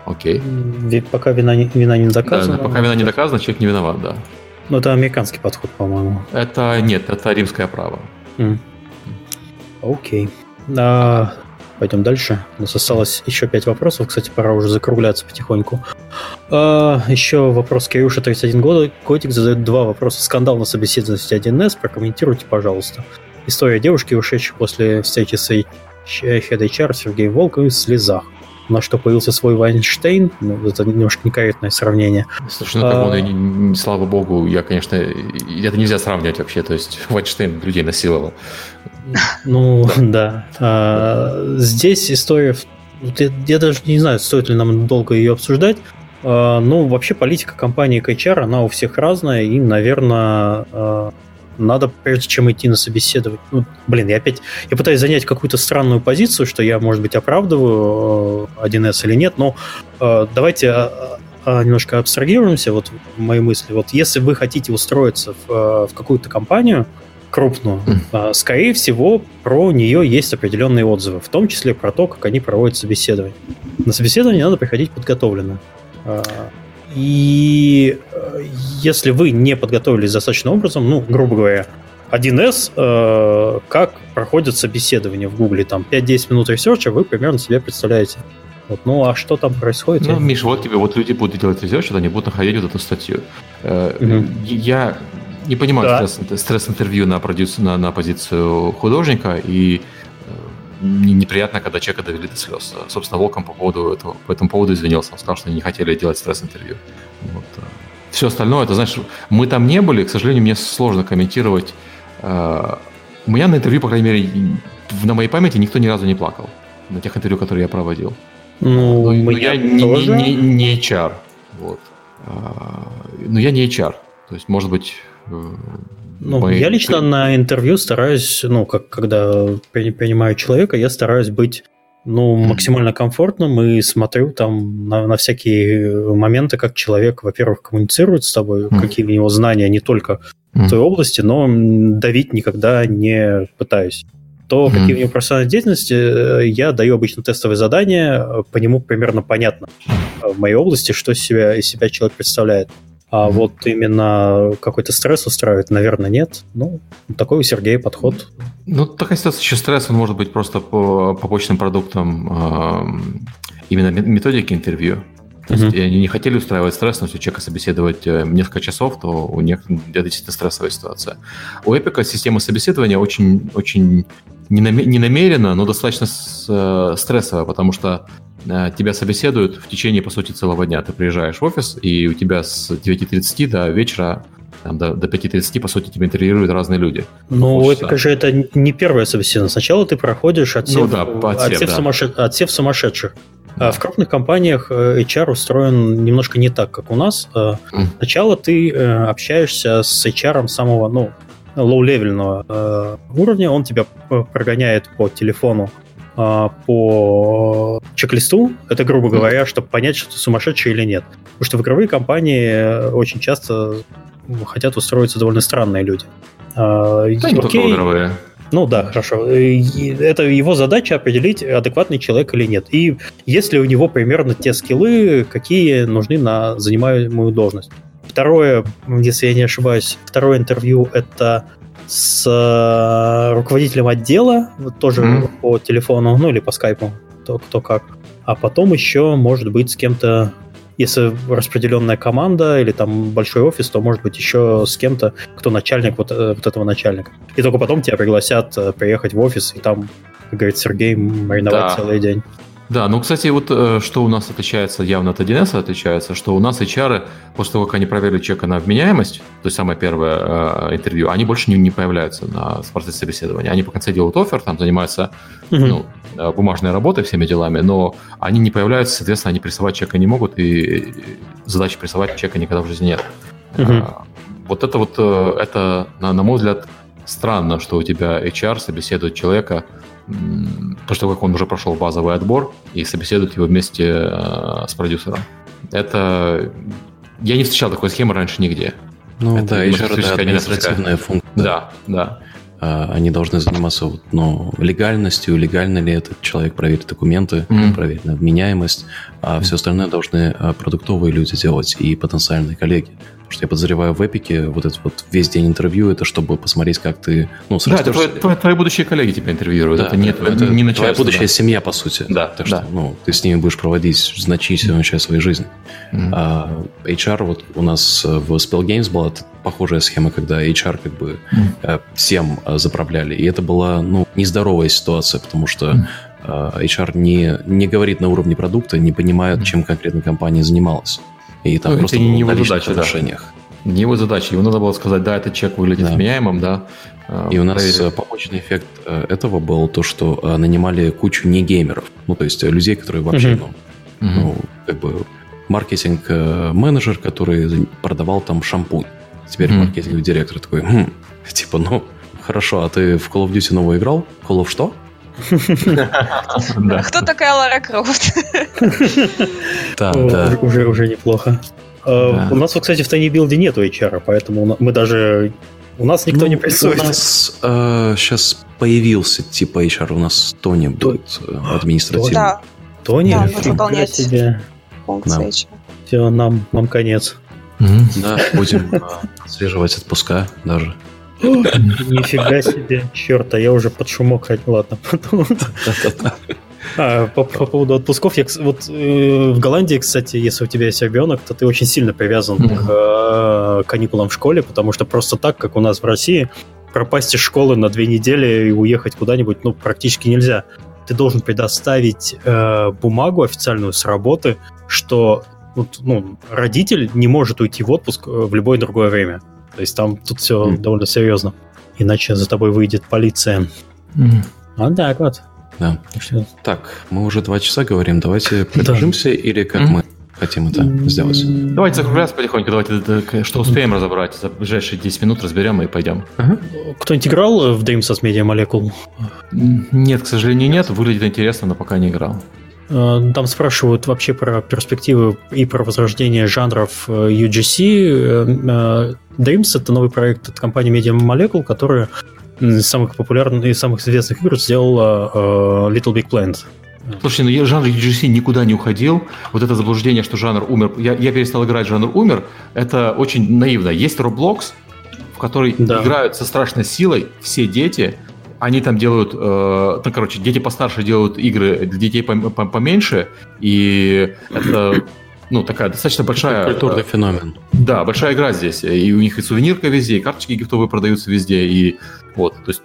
Окей. Ведь пока вина не, вина не доказана. Да, пока вина не доказана, человек не виноват, да. Ну, это американский подход, по-моему. Это нет, это римское право. Окей. А, пойдем дальше. У нас осталось еще пять вопросов. Кстати, пора уже закругляться потихоньку. А, еще вопрос Кирюша, 31 года. Котик задает два вопроса. Скандал на собеседованности 1С. Прокомментируйте, пожалуйста. История девушки, ушедшей после встречи с HR Сергеем Волковым в слезах на что появился свой Вайнштейн. Ну, это немножко некорректное сравнение. Слушай, ну, он, а... не, слава богу, я, конечно, это нельзя сравнивать вообще. То есть Вайнштейн людей насиловал. Ну, да. А, здесь история... Я, я даже не знаю, стоит ли нам долго ее обсуждать. А, ну, вообще политика компании KHR, она у всех разная, и, наверное, а, надо, прежде чем идти на собеседование... Ну, блин, я опять... Я пытаюсь занять какую-то странную позицию, что я, может быть, оправдываю 1С или нет, но давайте немножко абстрагируемся, вот мои мысли. Вот если вы хотите устроиться в, в какую-то компанию, крупную, mm. скорее всего, про нее есть определенные отзывы, в том числе про то, как они проводят собеседование. На собеседование надо приходить подготовленно. И э, если вы не подготовились достаточным образом, ну, грубо говоря, 1С, э, как проходит собеседование в Гугле, там 5-10 минут ресерча, вы примерно себе представляете. Вот, ну а что там происходит? Ну, Миш, вот тебе, вот люди будут делать ресерч, они будут находить вот эту статью. Угу. Я не понимаю да. стресс, стресс-интервью на, продюс, на, на позицию художника, и неприятно, когда человека довели до слез. Собственно, Волком по, поводу этого, по этому поводу извинился. Он сказал, что они не хотели делать стресс-интервью. Вот. Э. Все остальное, это, знаешь, мы там не были, к сожалению, мне сложно комментировать. Э, у меня на интервью, по крайней мере, на моей памяти никто ни разу не плакал. На тех интервью, которые я проводил. Ну, но, но я не, не, не, не HR. Вот. Но я не HR. То есть, может быть, ну, мы... я лично на интервью стараюсь, ну, как когда принимаю человека, я стараюсь быть ну, максимально комфортным и смотрю там на, на всякие моменты, как человек, во-первых, коммуницирует с тобой, mm. какие у него знания не только mm. в той области, но давить никогда не пытаюсь. То, mm. какие у него профессиональные деятельности, э, я даю обычно тестовые задания, по нему примерно понятно в моей области, что себя, из себя человек представляет. А mm-hmm. вот именно какой-то стресс устраивает, наверное, нет. Ну, такой у Сергея подход. Ну, такая ситуация, еще стресс, он может быть просто по побочным продуктом э, именно методики интервью. То mm-hmm. есть они не хотели устраивать стресс, но если человека собеседовать э, несколько часов, то у них это действительно стрессовая ситуация. У Эпика система собеседования очень, очень не намеренно, но достаточно э, стрессовая, потому что Э, тебя собеседуют в течение, по сути, целого дня. Ты приезжаешь в офис, и у тебя с 9.30 до вечера там, до, до 5.30, по сути, тебя интервьюируют разные люди. Ну, это же это не первое собеседование. Сначала ты проходишь отсев, ну, да, отсев, отсев, да. Сумасшед... отсев сумасшедших. Да. В крупных компаниях э, HR устроен немножко не так, как у нас. Mm. Сначала ты общаешься с HR самого, ну, лоу-левельного уровня, он тебя прогоняет по телефону а, по чек-листу, это, грубо говоря, чтобы понять, что ты сумасшедший или нет. Потому что в игровые компании очень часто хотят устроиться довольно странные люди. А, да, не только игровые. Ну да, хорошо. Это его задача определить, адекватный человек или нет. И если у него примерно те скиллы, какие нужны на занимаемую должность. Второе, если я не ошибаюсь, второе интервью это с э, руководителем отдела, тоже mm. по телефону, ну или по скайпу, то кто как. А потом еще, может быть, с кем-то, если распределенная команда или там большой офис, то может быть еще с кем-то, кто начальник вот, э, вот этого начальника. И только потом тебя пригласят э, приехать в офис и там, как говорит Сергей, мариновать да. целый день. Да, ну, кстати, вот э, что у нас отличается, явно от 1С отличается, что у нас HR, после того, как они проверили человека на вменяемость, то есть самое первое э, интервью, они больше не, не появляются на процессе собеседования. Они по конце делают офер, там занимаются mm-hmm. ну, э, бумажной работой, всеми делами, но они не появляются, соответственно, они прессовать человека не могут, и задачи прессовать человека никогда в жизни нет. А, вот это вот, это, на, на мой взгляд, странно, что у тебя HR собеседует человека, после того, как он уже прошел базовый отбор и собеседует его вместе э, с продюсером. Это... Я не встречал такой схемы раньше нигде. Ну, это еще это административная функция. Да, да. а, они должны заниматься вот, ну, легальностью, легально ли этот человек проверить документы, проверить на вменяемость, а все остальное должны а, продуктовые люди делать и потенциальные коллеги. Что я подозреваю в Эпике вот этот вот весь день интервью, это чтобы посмотреть, как ты, ну, Да, это твои, твои- твои будущие коллеги тебя интервьюируют. Да, это не, это не, не твоя начальство, будущая да. семья, по сути. Да, Так что, да. ну, ты с ними будешь проводить значительную часть своей жизни. Мгм. А HR вот у нас э, в Spell Games была похожая схема, когда HR как бы э, всем э, заправляли. И это была, ну, нездоровая ситуация, потому что э, HR не, не говорит на уровне продукта, не понимает, чем конкретно компания занималась. И там Ну, это просто не было его задача, да. отношениях. Не его задача. Ему надо было сказать, да, этот чек выглядит Да. вменяемым, да. а, И у нас э, побочный эффект э, этого был то, что э, нанимали кучу не геймеров. Ну, то есть людей, которые вообще, Мгм. ну, Мгм. ну, как бы маркетинг-менеджер, который продавал там шампунь. Теперь Мгм. маркетинговый директор такой, «Хм, типа, ну, хорошо, а ты в Call of Duty новый играл? Call of что? Кто такая Лара Крофт? Уже, уже неплохо. Э. У нас, вот, кстати, в Build нету HR, поэтому мы даже... У нас никто Ну, не прессует. У нас сейчас появился типа HR, у нас Тони будет э, административный. Да, Тони, Да, себе. функция Да. HR. Все, нам, нам конец. Да, будем э, отслеживать отпуска даже. Нифига себе, черт, а я уже под шумок хотел. Ладно, потом. А, по, по поводу отпусков, я, вот э, в Голландии, кстати, если у тебя есть ребенок, то ты очень сильно привязан к э, каникулам в школе, потому что просто так, как у нас в России, пропасть из школы на две недели и уехать куда-нибудь, ну, практически нельзя. Ты должен предоставить э, бумагу официальную с работы, что ну, родитель не может уйти в отпуск э, в любое другое время. То есть там тут все Мгм. довольно серьезно. Иначе за тобой выйдет полиция. Мгм. А так вот. Да. Так мы уже два часа говорим, давайте продержимся или как мы хотим это сделать? Давайте закругляться потихоньку, давайте да, да, что успеем разобрать. За ближайшие 10 минут разберем и пойдем. Кто-нибудь играл э, в Dreams as Media Molecule? Нет, к сожалению, нет. Выглядит интересно, но пока не играл. Э, Там спрашивают вообще про перспективы и про возрождение жанров э, UGC. Э, Dreams — это новый проект от компании Media Molecule, которая из самых популярных и самых известных игр сделала Little Big Planet. Слушай, ну я- жанр UGC никуда не уходил. Вот это заблуждение, что жанр умер. Я, я перестал играть, жанр умер. Это очень наивно. Есть Roblox, в который Да. играют со страшной силой все дети. Они там делают, э, ну, короче, дети постарше делают игры для детей пом- пом- поменьше, и это, ну, такая достаточно большая... Культурный э, феномен. Да, большая игра здесь. И у них и сувенирка везде, и карточки гифтовые продаются везде, и вот, то есть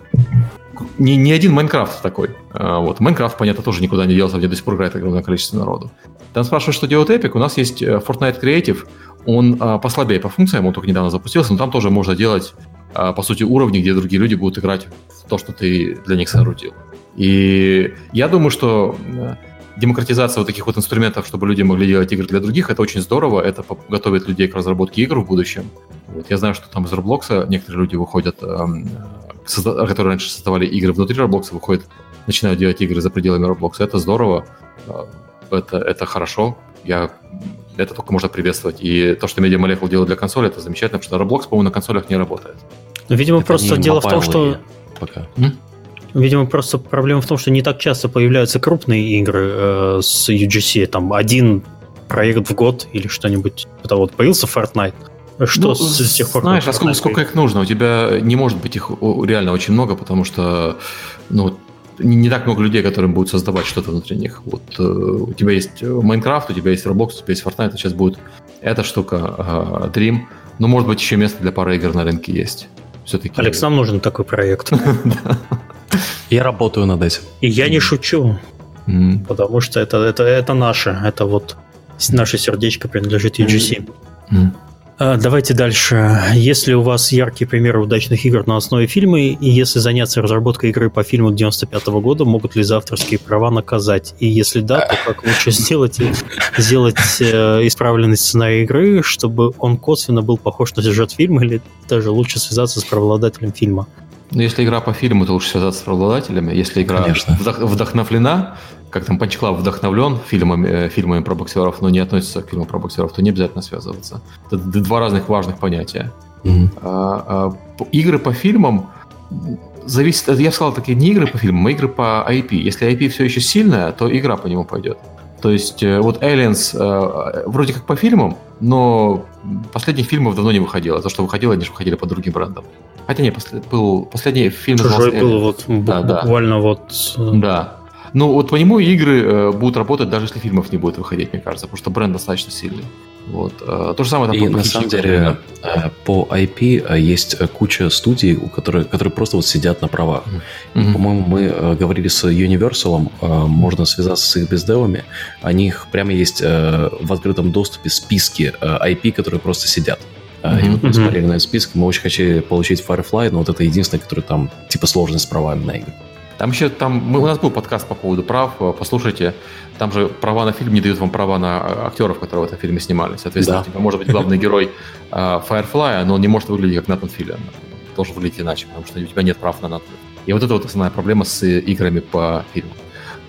не, не один Майнкрафт такой. А, вот. Майнкрафт, понятно, тоже никуда не делся, где до сих пор играет огромное количество народу. Там спрашивают, что делает Epic. У нас есть э, Fortnite Creative. Он а, послабее по функциям, он только недавно запустился, но там тоже можно делать, по сути, уровни, где другие люди будут играть в то, что ты для них соорудил. И я думаю, что э, демократизация вот таких вот инструментов, чтобы люди могли делать игры для других, это очень здорово, это готовит людей к разработке игр в будущем. Вот. Я знаю, что там из Roblox некоторые люди выходят, эм, которые раньше создавали игры внутри Roblox, выходят, начинают делать игры за пределами Roblox. Это здорово, э, это, это хорошо. Я это только можно приветствовать. И то, что Media Molecule делает для консоли, это замечательно, потому что Roblox, по-моему, на консолях не работает. Ну, Видимо, Это просто дело в том, что... Пока. Видимо, просто проблема в том, что не так часто появляются крупные игры э, с UGC. Там один проект в год или что-нибудь. Это вот появился Fortnite. Что Ну, с, с тех пор? Знаешь, а сколько, сколько их нужно? У тебя не может быть их реально очень много, потому что ну, не, не так много людей, которым будут создавать что-то внутри них. Вот э, у тебя есть Майнкрафт, у тебя есть Roblox, у тебя есть Fortnite, а сейчас будет эта штука, э, Dream. Ну, может быть, еще место для пары игр на рынке есть. Все-таки. Алекс, нам нужен такой проект. Я работаю над этим. И я не шучу, потому что это, это, это наше. Это вот наше сердечко принадлежит UGC. А, Давайте дальше. Если у вас яркие примеры удачных игр на основе фильма, и если заняться разработкой игры по фильму 95 года, могут ли за авторские права наказать? И если да, то как лучше сделать, сделать э, исправленный сценарий игры, чтобы он косвенно был похож на сюжет фильма, или даже лучше связаться с правообладателем фильма? Ну, если игра по фильму, то лучше связаться с правообладателями. Если игра Конечно. вдох- вдохновлена, как там Punch Club вдохновлен фильмами, э, фильмами про боксеров, но не относится к фильму про боксеров, то не обязательно связываться. Это два разных важных понятия. А, а, п- игры по фильмам, зависит, я сказал, такие не игры по фильмам, а игры по IP. Если IP все еще сильная, то игра по нему пойдет. То есть э, вот Aliens э, вроде как по фильмам, но последних фильмов давно не выходило. То, что выходило, они же выходили под другим брендом. Хотя не, послед, был последний фильм Чужой был вот да, буквально да. вот... Да. Ну вот по нему игры э, будут работать, даже если фильмов не будет выходить, мне кажется, потому что бренд достаточно сильный. Вот. Э, то же самое там И на самом деле да. Э, по IP э, есть куча студий, у которых, которые просто вот сидят на правах. Mm-hmm. По-моему, мы говорили с Universal, можно связаться с их бездевами. У них прямо есть в открытом доступе списки IP, которые просто сидят. Mm-hmm. И вот мы смотрели на этот список, мы очень хотели получить Firefly, но вот это единственное, которое там типа сложность с правами на игры. Там еще там мы, у нас был подкаст по поводу прав, послушайте. Там же права на фильм не дают вам права на а, актеров, которые в этом фильме снимались. Соответственно, да. у тебя может быть главный герой uh, Firefly, но он не может выглядеть как Натан Филлиан. Должен выглядеть иначе, потому что у тебя нет прав на Натан. И вот это вот основная проблема с играми по фильму.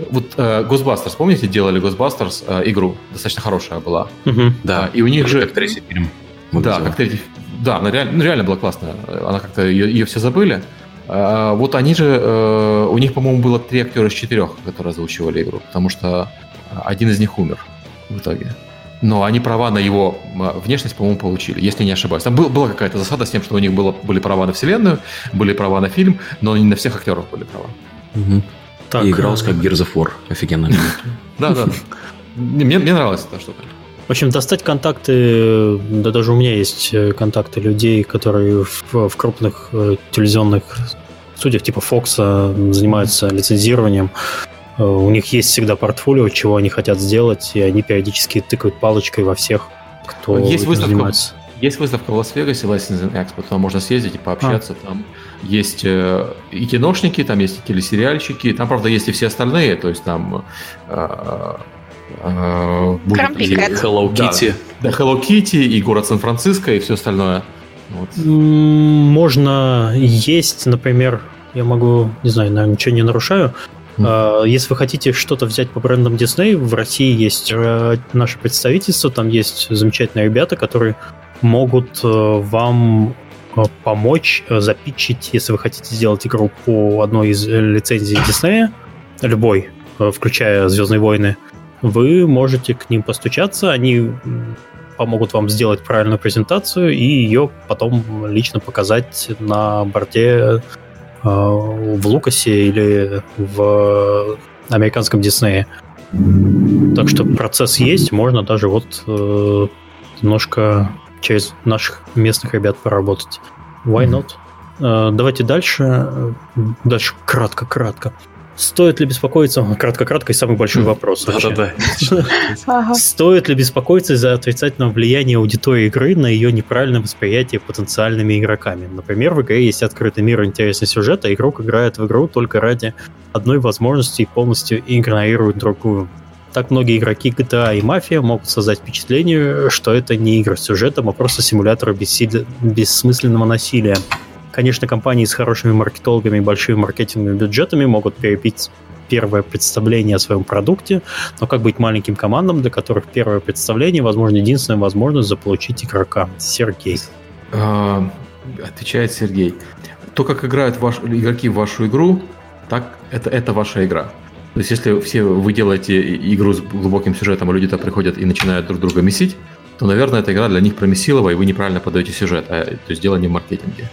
Вот uh, Ghostbusters, помните, делали Ghostbusters uh, игру, достаточно хорошая была. Угу. Да. И у них же... Как третий фильм. Да, как третий. Да, она реально, ну, реально была классная. Она как-то ее, ее все забыли. А, вот они же, э, у них, по-моему, было три актера из четырех, которые озвучивали игру, потому что один из них умер в итоге. Но они права на его внешность, по-моему, получили, если не ошибаюсь. Там был, была какая-то засада с тем, что у них было, были права на вселенную, были права на фильм, но не на всех актеров были права. Угу. Так, И игрался как Gears of War. Офигенно. Да, да. Мне нравилась эта штука. В общем, достать контакты, да даже у меня есть э, контакты людей, которые в, в крупных э, телевизионных студиях типа Фокса занимаются лицензированием. Э, у них есть всегда портфолио, чего они хотят сделать, и они периодически тыкают палочкой во всех, кто есть выставка, занимается. Есть выставка в Лас-Вегасе, Licensing Expo, туда можно съездить и пообщаться. А. Там есть и киношники, там есть и телесериальщики, там, правда, есть и все остальные, то есть там э, будет Hello Kitty. Да, да, Hello Kitty и город Сан-Франциско и все остальное. Вот. Можно есть, например, я могу, не знаю, наверное, ничего не нарушаю. Mm. Если вы хотите что-то взять по брендам Disney, в России есть э, наше представительство, там есть замечательные ребята, которые могут э, вам э, помочь запичить, если вы хотите сделать игру по одной из лицензий Disney, любой, включая Звездные войны, вы можете к ним постучаться, они помогут вам сделать правильную презентацию и ее потом лично показать на борде э, в Лукасе или в американском Диснее. Так что процесс есть, можно даже вот э, немножко через наших местных ребят поработать. Why not? Э, давайте дальше. Дальше кратко-кратко. Стоит ли беспокоиться, кратко-кратко, и самый большой вопрос Да-да-да. Стоит ли беспокоиться из-за отрицательного влияния аудитории игры на ее неправильное восприятие потенциальными игроками? Например, в игре есть открытый мир и интересный сюжет, а игрок играет в игру только ради одной возможности и полностью игнорирует другую. Так многие игроки GTA и Мафия могут создать впечатление, что это не игры с сюжетом, а просто симуляторы бессмысленного насилия. Конечно, компании с хорошими маркетологами и большими маркетинговыми бюджетами могут перепить первое представление о своем продукте, но как быть маленьким командам, для которых первое представление, возможно, единственная возможность заполучить игрока? Сергей. А, отвечает Сергей. То, как играют ваш, игроки в вашу игру, так это, это ваша игра. То есть, если все вы делаете игру с глубоким сюжетом, а люди то приходят и начинают друг друга месить, то, наверное, эта игра для них промесилова, и вы неправильно подаете сюжет, а, то есть дело не в маркетинге.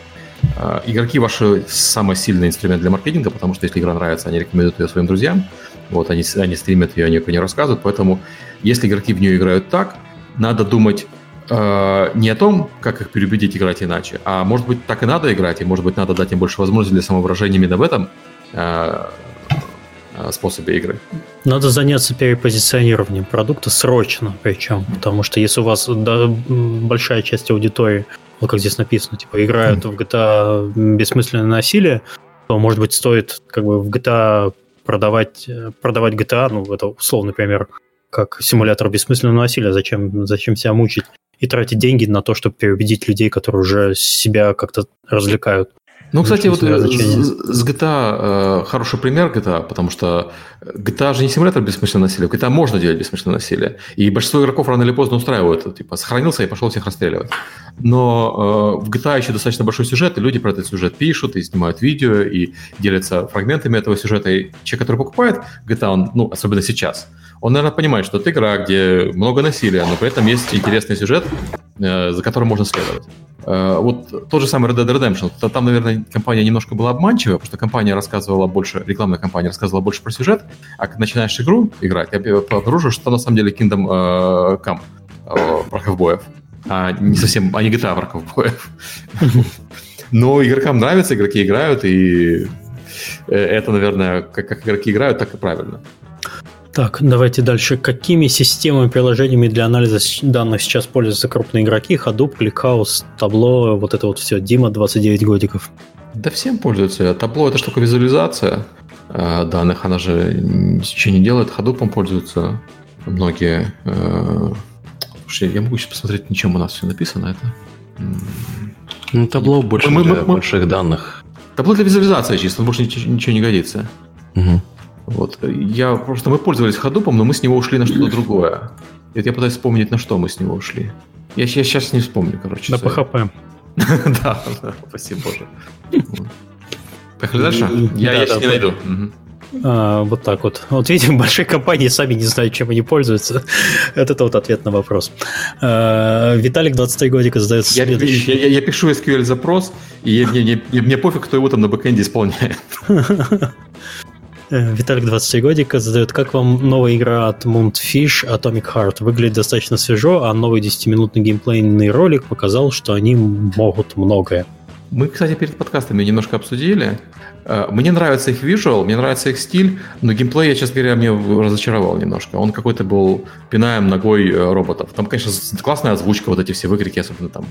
А, игроки ваши самый сильный инструмент для маркетинга, потому что если игра нравится, они рекомендуют ее своим друзьям, вот, они, они стримят ее, они про нее рассказывают, поэтому если игроки в нее играют так, надо думать э, не о том, как их переубедить играть иначе, а может быть так и надо играть, и может быть надо дать им больше возможностей для самовыражения именно в этом э, способе игры. Надо заняться перепозиционированием продукта срочно, причем, потому что если у вас да, большая часть аудитории вот как здесь написано, типа, играют в GTA бессмысленное насилие, то, может быть, стоит как бы в GTA продавать, продавать GTA, ну, это условный пример, как симулятор бессмысленного насилия, зачем, зачем себя мучить и тратить деньги на то, чтобы переубедить людей, которые уже себя как-то развлекают. Ну, кстати, вот э, с GTA э, хороший пример GTA, потому что GTA же не симулятор бессмысленного насилия. В GTA можно делать бессмысленное насилие. И большинство игроков рано или поздно устраивают. Типа, сохранился и пошел всех расстреливать. Но э, в GTA еще достаточно большой сюжет, и люди про этот сюжет пишут, и снимают видео, и делятся фрагментами этого сюжета. И человек, который покупает GTA, он, ну, особенно сейчас, он, наверное, понимает, что это игра, где много насилия, но при этом есть интересный сюжет, э, за которым можно следовать. Э, вот тот же самый Red Dead Redemption. Там, наверное, компания немножко была обманчивая, потому что компания рассказывала больше, рекламная компания рассказывала больше про сюжет, а когда начинаешь игру играть, я обнаружил, что на самом деле Kingdom э, Come э, про ковбоев, а не совсем, а не GTA про ковбоев. Но игрокам нравится, игроки играют, и это, наверное, как, как игроки играют, так и правильно. Так, давайте дальше. Какими системами, приложениями для анализа данных сейчас пользуются крупные игроки? Hadoop, ClickHouse, Табло, вот это вот все. Дима, 29 годиков. Да всем пользуются. Табло это штука визуализация э, данных, она же ничего не делает. Hadoop пользуются многие. Э, слушай, я могу сейчас посмотреть, ничем у нас все написано. Это ну, табло больше мы, для мы, больших данных. Табло для визуализации чисто, больше ничего, ничего не годится. Угу. Вот. Я просто мы пользовались ходупом, но мы с него ушли на что-то другое. И вот я пытаюсь вспомнить, на что мы с него ушли. Я, я сейчас не вспомню, короче. На PHP. Да, спасибо боже. Поехали дальше? Я сейчас не найду. А, вот так вот. Вот видим, большие компании сами не знают, чем они пользуются. Это вот ответ на вопрос. А, Виталик 23 годика задает следующий. Я, я, я пишу SQL запрос, и мне, мне, мне пофиг, кто его там на бэкэнде исполняет. Э, Виталик 23 годика задает, как вам новая игра от Moonfish Atomic Heart? Выглядит достаточно свежо, а новый 10-минутный геймплейный ролик показал, что они могут многое. Мы, кстати, перед подкастами немножко обсудили. Э, мне нравится их визуал, мне нравится их стиль, но геймплей, я, честно говоря, мне разочаровал немножко. Он какой-то был пинаем ногой э, роботов. Там, конечно, классная озвучка, вот эти все выкрики, особенно там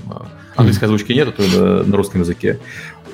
английской озвучки нет, а то на русском языке.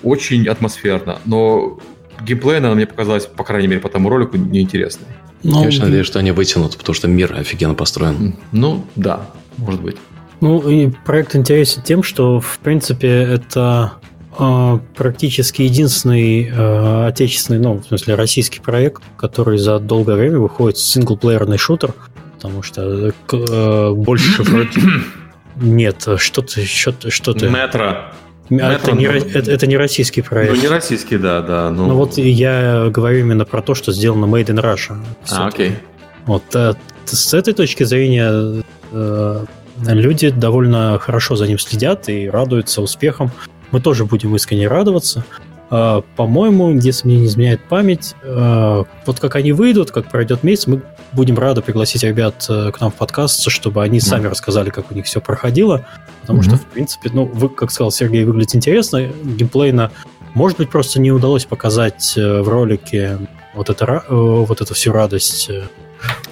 Очень атмосферно, но геймплей, она мне показалась, по крайней мере, по тому ролику, неинтересной. Ну, Я очень надеюсь, что они вытянут, потому что мир офигенно построен. Ну, да, может быть. Ну, и проект интересен тем, что, в принципе, это э, практически единственный э, отечественный, ну, в смысле, российский проект, который за долгое время выходит синглплеерный шутер, потому что э, больше вроде... Нет, что-то, что-то, что-то... Метро. Это не, это, это не российский проект. Ну, не российский, да, да. Ну... ну вот я говорю именно про то, что сделано Made in Russia. А, окей. Вот а, с этой точки зрения э, люди довольно хорошо за ним следят и радуются успехам. Мы тоже будем искренне радоваться. А, по-моему, если мне не изменяет память, а, вот как они выйдут, как пройдет месяц, мы будем рады пригласить ребят э, к нам в подкаст, чтобы они сами рассказали, как у них все проходило. Потому mm-hmm. что, в принципе, ну, вы, как сказал Сергей, выглядит интересно. Геймплейно, может быть, просто не удалось показать э, в ролике вот, это, э, вот эту всю радость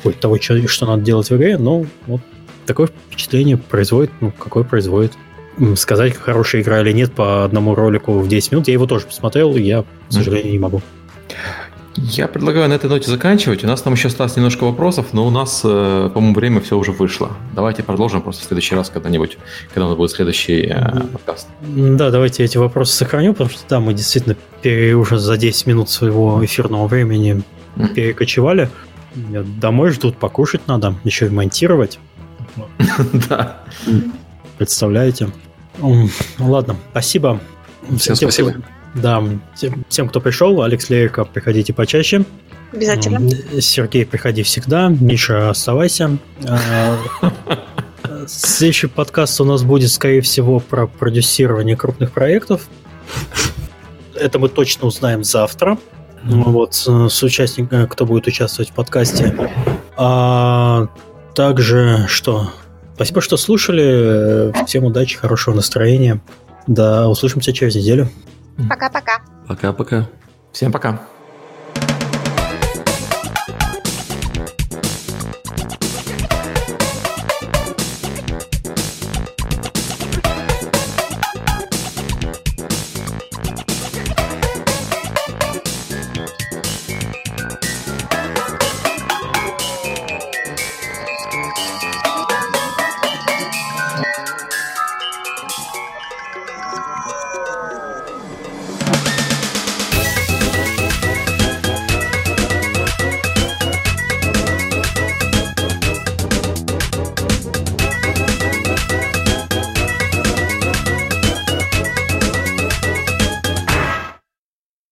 ой, того, что, что надо делать в игре, но вот такое впечатление производит, ну, какое производит сказать, хорошая игра или нет по одному ролику в 10 минут. Я его тоже посмотрел, и я, к сожалению, не могу. Я предлагаю на этой ноте заканчивать. У нас там еще осталось немножко вопросов, но у нас, э, по-моему, время все уже вышло. Давайте продолжим просто в следующий раз когда-нибудь, когда у нас будет следующий э, подкаст. Да, давайте эти вопросы сохраню, потому что да, мы действительно пере, уже за 10 минут своего эфирного времени перекочевали. Домой ждут, покушать надо, еще и монтировать. Да. Представляете? Ладно, спасибо. Всем спасибо. Да, тем, тем, кто пришел, Алекс Лерика, приходите почаще. Обязательно. Сергей, приходи всегда. Миша, оставайся. А, следующий подкаст у нас будет, скорее всего, про продюсирование крупных проектов. Это мы точно узнаем завтра. Вот, с участником, кто будет участвовать в подкасте. А также что? Спасибо, что слушали. Всем удачи, хорошего настроения. Да, услышимся через неделю. Пока-пока. Пока-пока. Всем пока.